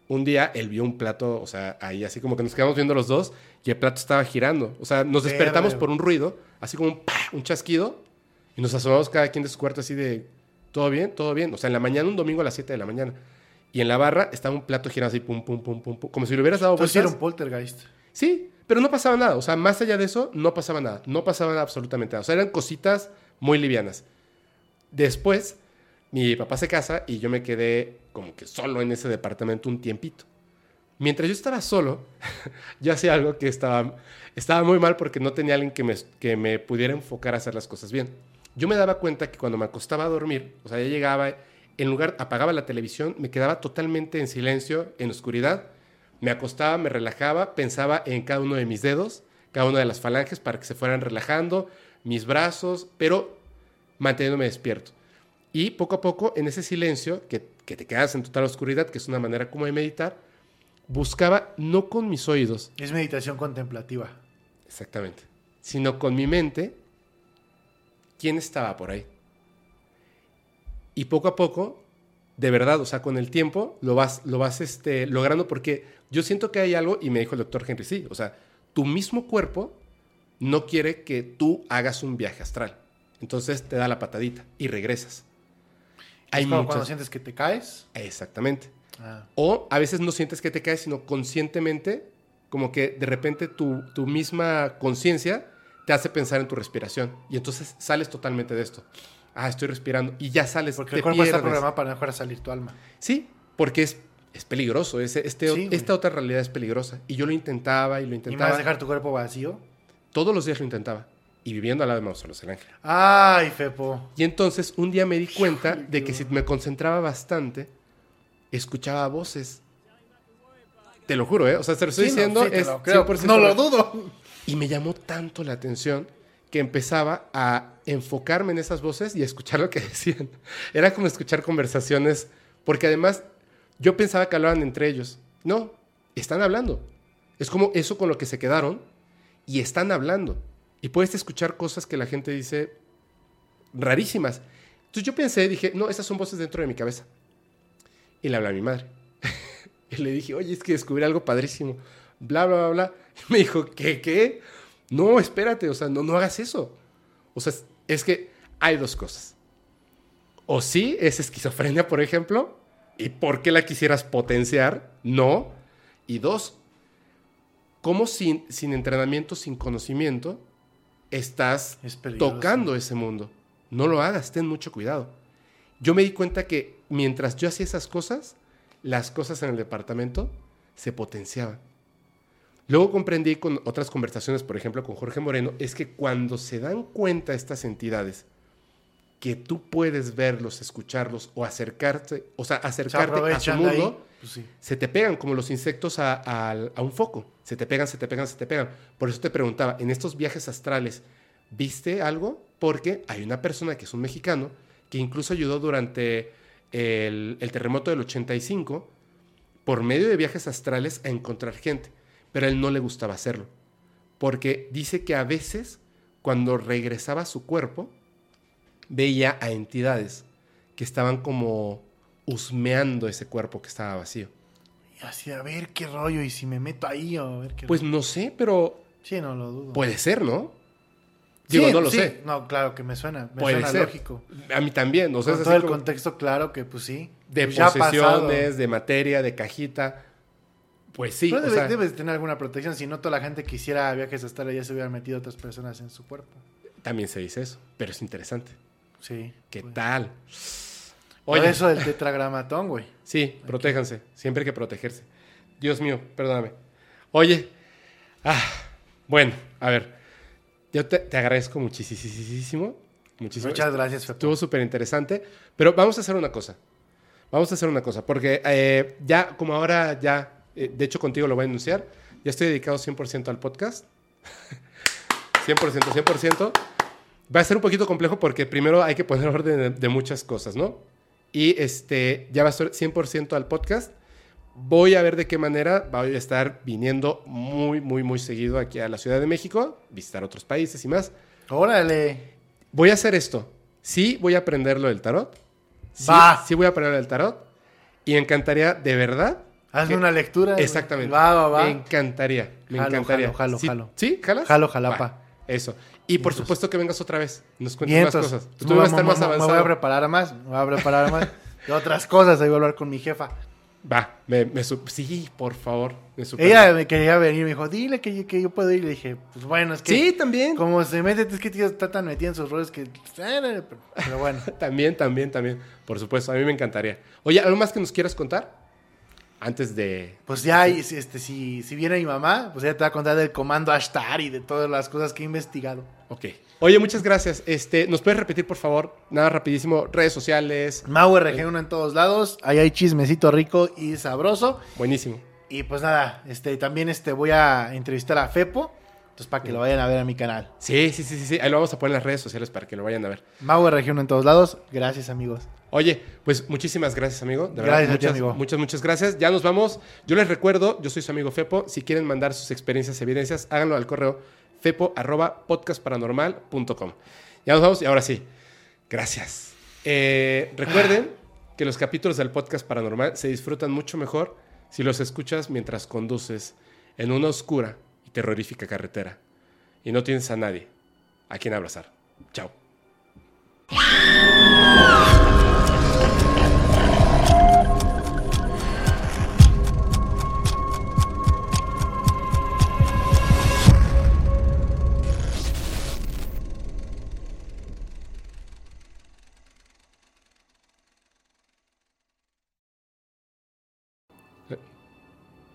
Un día él vio un plato, o sea, ahí así como que nos quedamos viendo los dos y el plato estaba girando. O sea, nos despertamos por un ruido, así como un, ¡pah! un chasquido, y nos asomamos cada quien de su cuarto así de, ¿todo bien? ¿Todo bien? O sea, en la mañana, un domingo a las 7 de la mañana. Y en la barra estaba un plato girando así, pum, pum, pum, pum, pum, como si le hubieras dado Entonces sí era vueltas. un poltergeist. Sí, pero no pasaba nada. O sea, más allá de eso, no pasaba nada. No pasaba absolutamente nada. O sea, eran cositas muy livianas. Después, mi papá se casa y yo me quedé como que solo en ese departamento un tiempito. Mientras yo estaba solo, yo hacía algo que estaba, estaba muy mal porque no tenía alguien que me, que me pudiera enfocar a hacer las cosas bien. Yo me daba cuenta que cuando me acostaba a dormir, o sea, ya llegaba, en lugar, apagaba la televisión, me quedaba totalmente en silencio, en oscuridad, me acostaba, me relajaba, pensaba en cada uno de mis dedos, cada una de las falanges para que se fueran relajando, mis brazos, pero manteniéndome despierto. Y poco a poco, en ese silencio, que, que te quedas en total oscuridad, que es una manera como de meditar, buscaba no con mis oídos, Es meditación contemplativa. exactamente, sino con mi mente, quién estaba por ahí. Y poco a poco, de verdad, o sea, con el tiempo lo vas, lo vas este, logrando porque yo siento que hay algo, y me dijo el doctor Henry, sí, o sea, tu mismo cuerpo no quiere que tú hagas un viaje astral. Entonces te da la patadita y regresas. Hay es como muchas- cuando sientes que te caes. Exactamente. Ah. O a veces no sientes que te caes, sino conscientemente, como que de repente tu, tu misma conciencia te hace pensar en tu respiración. Y entonces sales totalmente de esto. Ah, estoy respirando. Y ya sales. Porque te el cuerpo está pierdes. programado para dejar salir tu alma. Sí, porque es, es peligroso. Este, Sí, esta otra realidad es peligrosa. Y yo lo intentaba y lo Y intentaba. más dejar tu cuerpo vacío. Todos los días lo intentaba. Y viviendo al lado de Mausoleos del Ángel. Ay, Fepo. Y entonces un día me di cuenta de que si me concentraba bastante, escuchaba voces. Te lo juro, ¿eh? O sea, te lo estoy Sí, no, diciendo, sí, te es lo creo. 100% No lo dudo. Y me llamó tanto la atención que empezaba a enfocarme en esas voces y escuchar lo que decían. Era como escuchar conversaciones, porque además yo pensaba que hablaban entre ellos. No, están hablando. Es como eso con lo que se quedaron y están hablando. Y puedes escuchar cosas que la gente dice rarísimas. Entonces yo pensé, dije, no, esas son voces dentro de mi cabeza. Y le hablé a mi madre. y le dije, oye, es que descubrí algo padrísimo. Bla, bla, bla, bla. Y me dijo, ¿qué, qué? No, espérate, o sea, no, no hagas eso. O sea, es, que hay dos cosas. O sí, es esquizofrenia, por ejemplo. ¿Y por qué la quisieras potenciar? No. Y dos, ¿cómo sin, sin entrenamiento, sin conocimiento, estás Es tocando ese mundo? No lo hagas, ten mucho cuidado. Yo me di cuenta que mientras yo hacía esas cosas, las cosas en el departamento se potenciaban. Luego comprendí con otras conversaciones, por ejemplo, con Jorge Moreno, es que cuando se dan cuenta estas entidades que tú puedes verlos, escucharlos o acercarte, o sea, Se acercarte a su mundo, Pues sí. se te pegan como los insectos a, a- a un foco. Se te pegan, se te pegan, se te pegan. Por eso te preguntaba, en estos viajes astrales, ¿viste algo? Porque hay una persona que es un mexicano que incluso ayudó durante el, el terremoto del 85 por medio de viajes astrales a encontrar gente. Pero a él no le gustaba hacerlo. Porque dice que a veces, cuando regresaba a su cuerpo, veía a entidades que estaban como husmeando ese cuerpo que estaba vacío. Y así, a ver qué rollo. Y si me meto ahí, o a ver qué Pues no sé, pero Sí, no lo dudo. puede ser, ¿no? Digo, Sí, no lo sí. sé. No, claro que me suena. Me Puede suena ser. lógico. A mí también, o sea, Con es todo el como contexto, claro que pues sí. de Pues posesiones, de materia, de cajita. Pues sí, Pero o sea, debes tener alguna protección. Si no, toda la gente quisiera viajes astrales ya se hubieran metido otras personas en su cuerpo. también se dice eso, pero es interesante. Sí. ¿Qué Pues. tal? Por Oye, eso del tetragramatón, güey. sí, protéjanse, siempre hay que protegerse. Dios mío, perdóname. Oye, ah, bueno, a ver, yo te, te agradezco muchísimo, muchísimo. Muchas gracias, Fepo. Estuvo súper interesante. Pero vamos a hacer una cosa. Vamos a hacer una cosa. Porque eh, ya, como ahora ya, eh, de hecho contigo lo voy a anunciar, ya estoy dedicado 100% al podcast. 100%, 100%. Va a ser un poquito complejo porque primero hay que poner orden de, de muchas cosas, ¿no? Y este, ya va a ser 100% al podcast. Voy a ver de qué manera voy a estar viniendo muy, muy, muy seguido aquí a la Ciudad de México, visitar otros países y más. Órale. Voy a hacer esto. Sí, voy a aprender lo del tarot. Sí, Va. sí voy a aprender lo del tarot. Y me encantaría, de verdad. Hazme una lectura. Exactamente. Va, va, va. Me encantaría. Me Jalo, encantaría. jalo, jalo, sí, jalo. ¿Sí? ¿Jalas? Jalo, jalapa. Va, Eso. Y por supuesto que vengas otra vez. Nos cuentes más cosas. Tú vas a estar más me- me- voy a avanzado. preparar más. Me voy a preparar más. De otras cosas. Ahí voy a hablar con mi jefa. Va. Me, me sí, por favor. Me Ella me quería venir. Me dijo, dile que, yo- que yo puedo ir. Le dije, pues bueno, es que. Sí, también. Como se mete, es que tío está tan metido en sus roles que. Pero bueno. También, también, también. Por supuesto, a mí me encantaría. Oye, ¿algo más que nos quieras contar? Antes de... Pues ya, este, si, si viene mi mamá, pues ella te va a contar del comando Ashtar y de todas las cosas que he investigado. Ok. Oye, muchas gracias. Este, ¿Nos puedes repetir, por favor? Nada rapidísimo. Redes sociales. Mau RG1 en todos lados. Ahí hay chismecito rico y sabroso. Buenísimo. Y pues nada, este, también este, voy a entrevistar a Fepo Entonces, para que lo vayan a ver a mi canal. Sí, sí, sí, sí, sí. Ahí lo vamos a poner en las redes sociales para que lo vayan a ver. Mau Región en todos lados. Gracias, amigos. Oye, pues muchísimas gracias, amigo. De Gracias a ti, muchas, amigo. Muchas, muchas gracias. Ya nos vamos. Yo les recuerdo, yo soy su amigo Fepo. Si quieren mandar sus experiencias, evidencias, háganlo al correo fepo arroba podcastparanormal.com. Ya nos vamos y ahora sí. Gracias. Eh, recuerden que los capítulos del podcast paranormal se disfrutan mucho mejor si los escuchas mientras conduces en una oscura terrorífica carretera y no tienes a nadie a quien abrazar. Chao.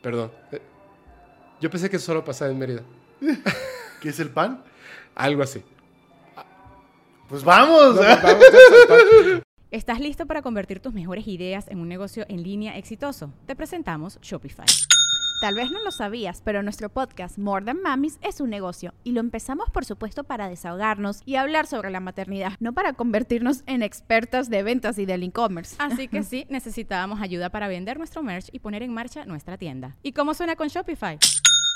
Perdón. Yo pensé que eso solo pasaba en Mérida. ¿Qué es el pan? Algo así. Pues vamos. No, pues vamos. ¿Estás listo para convertir tus mejores ideas en un negocio en línea exitoso? Te presentamos Shopify. Tal vez no lo sabías, pero nuestro podcast More Than Mamis es un negocio y lo empezamos por supuesto para desahogarnos y hablar sobre la maternidad, no para convertirnos en expertas de ventas y del e-commerce. Así que sí, necesitábamos ayuda para vender nuestro merch y poner en marcha nuestra tienda. ¿Y cómo suena con Shopify?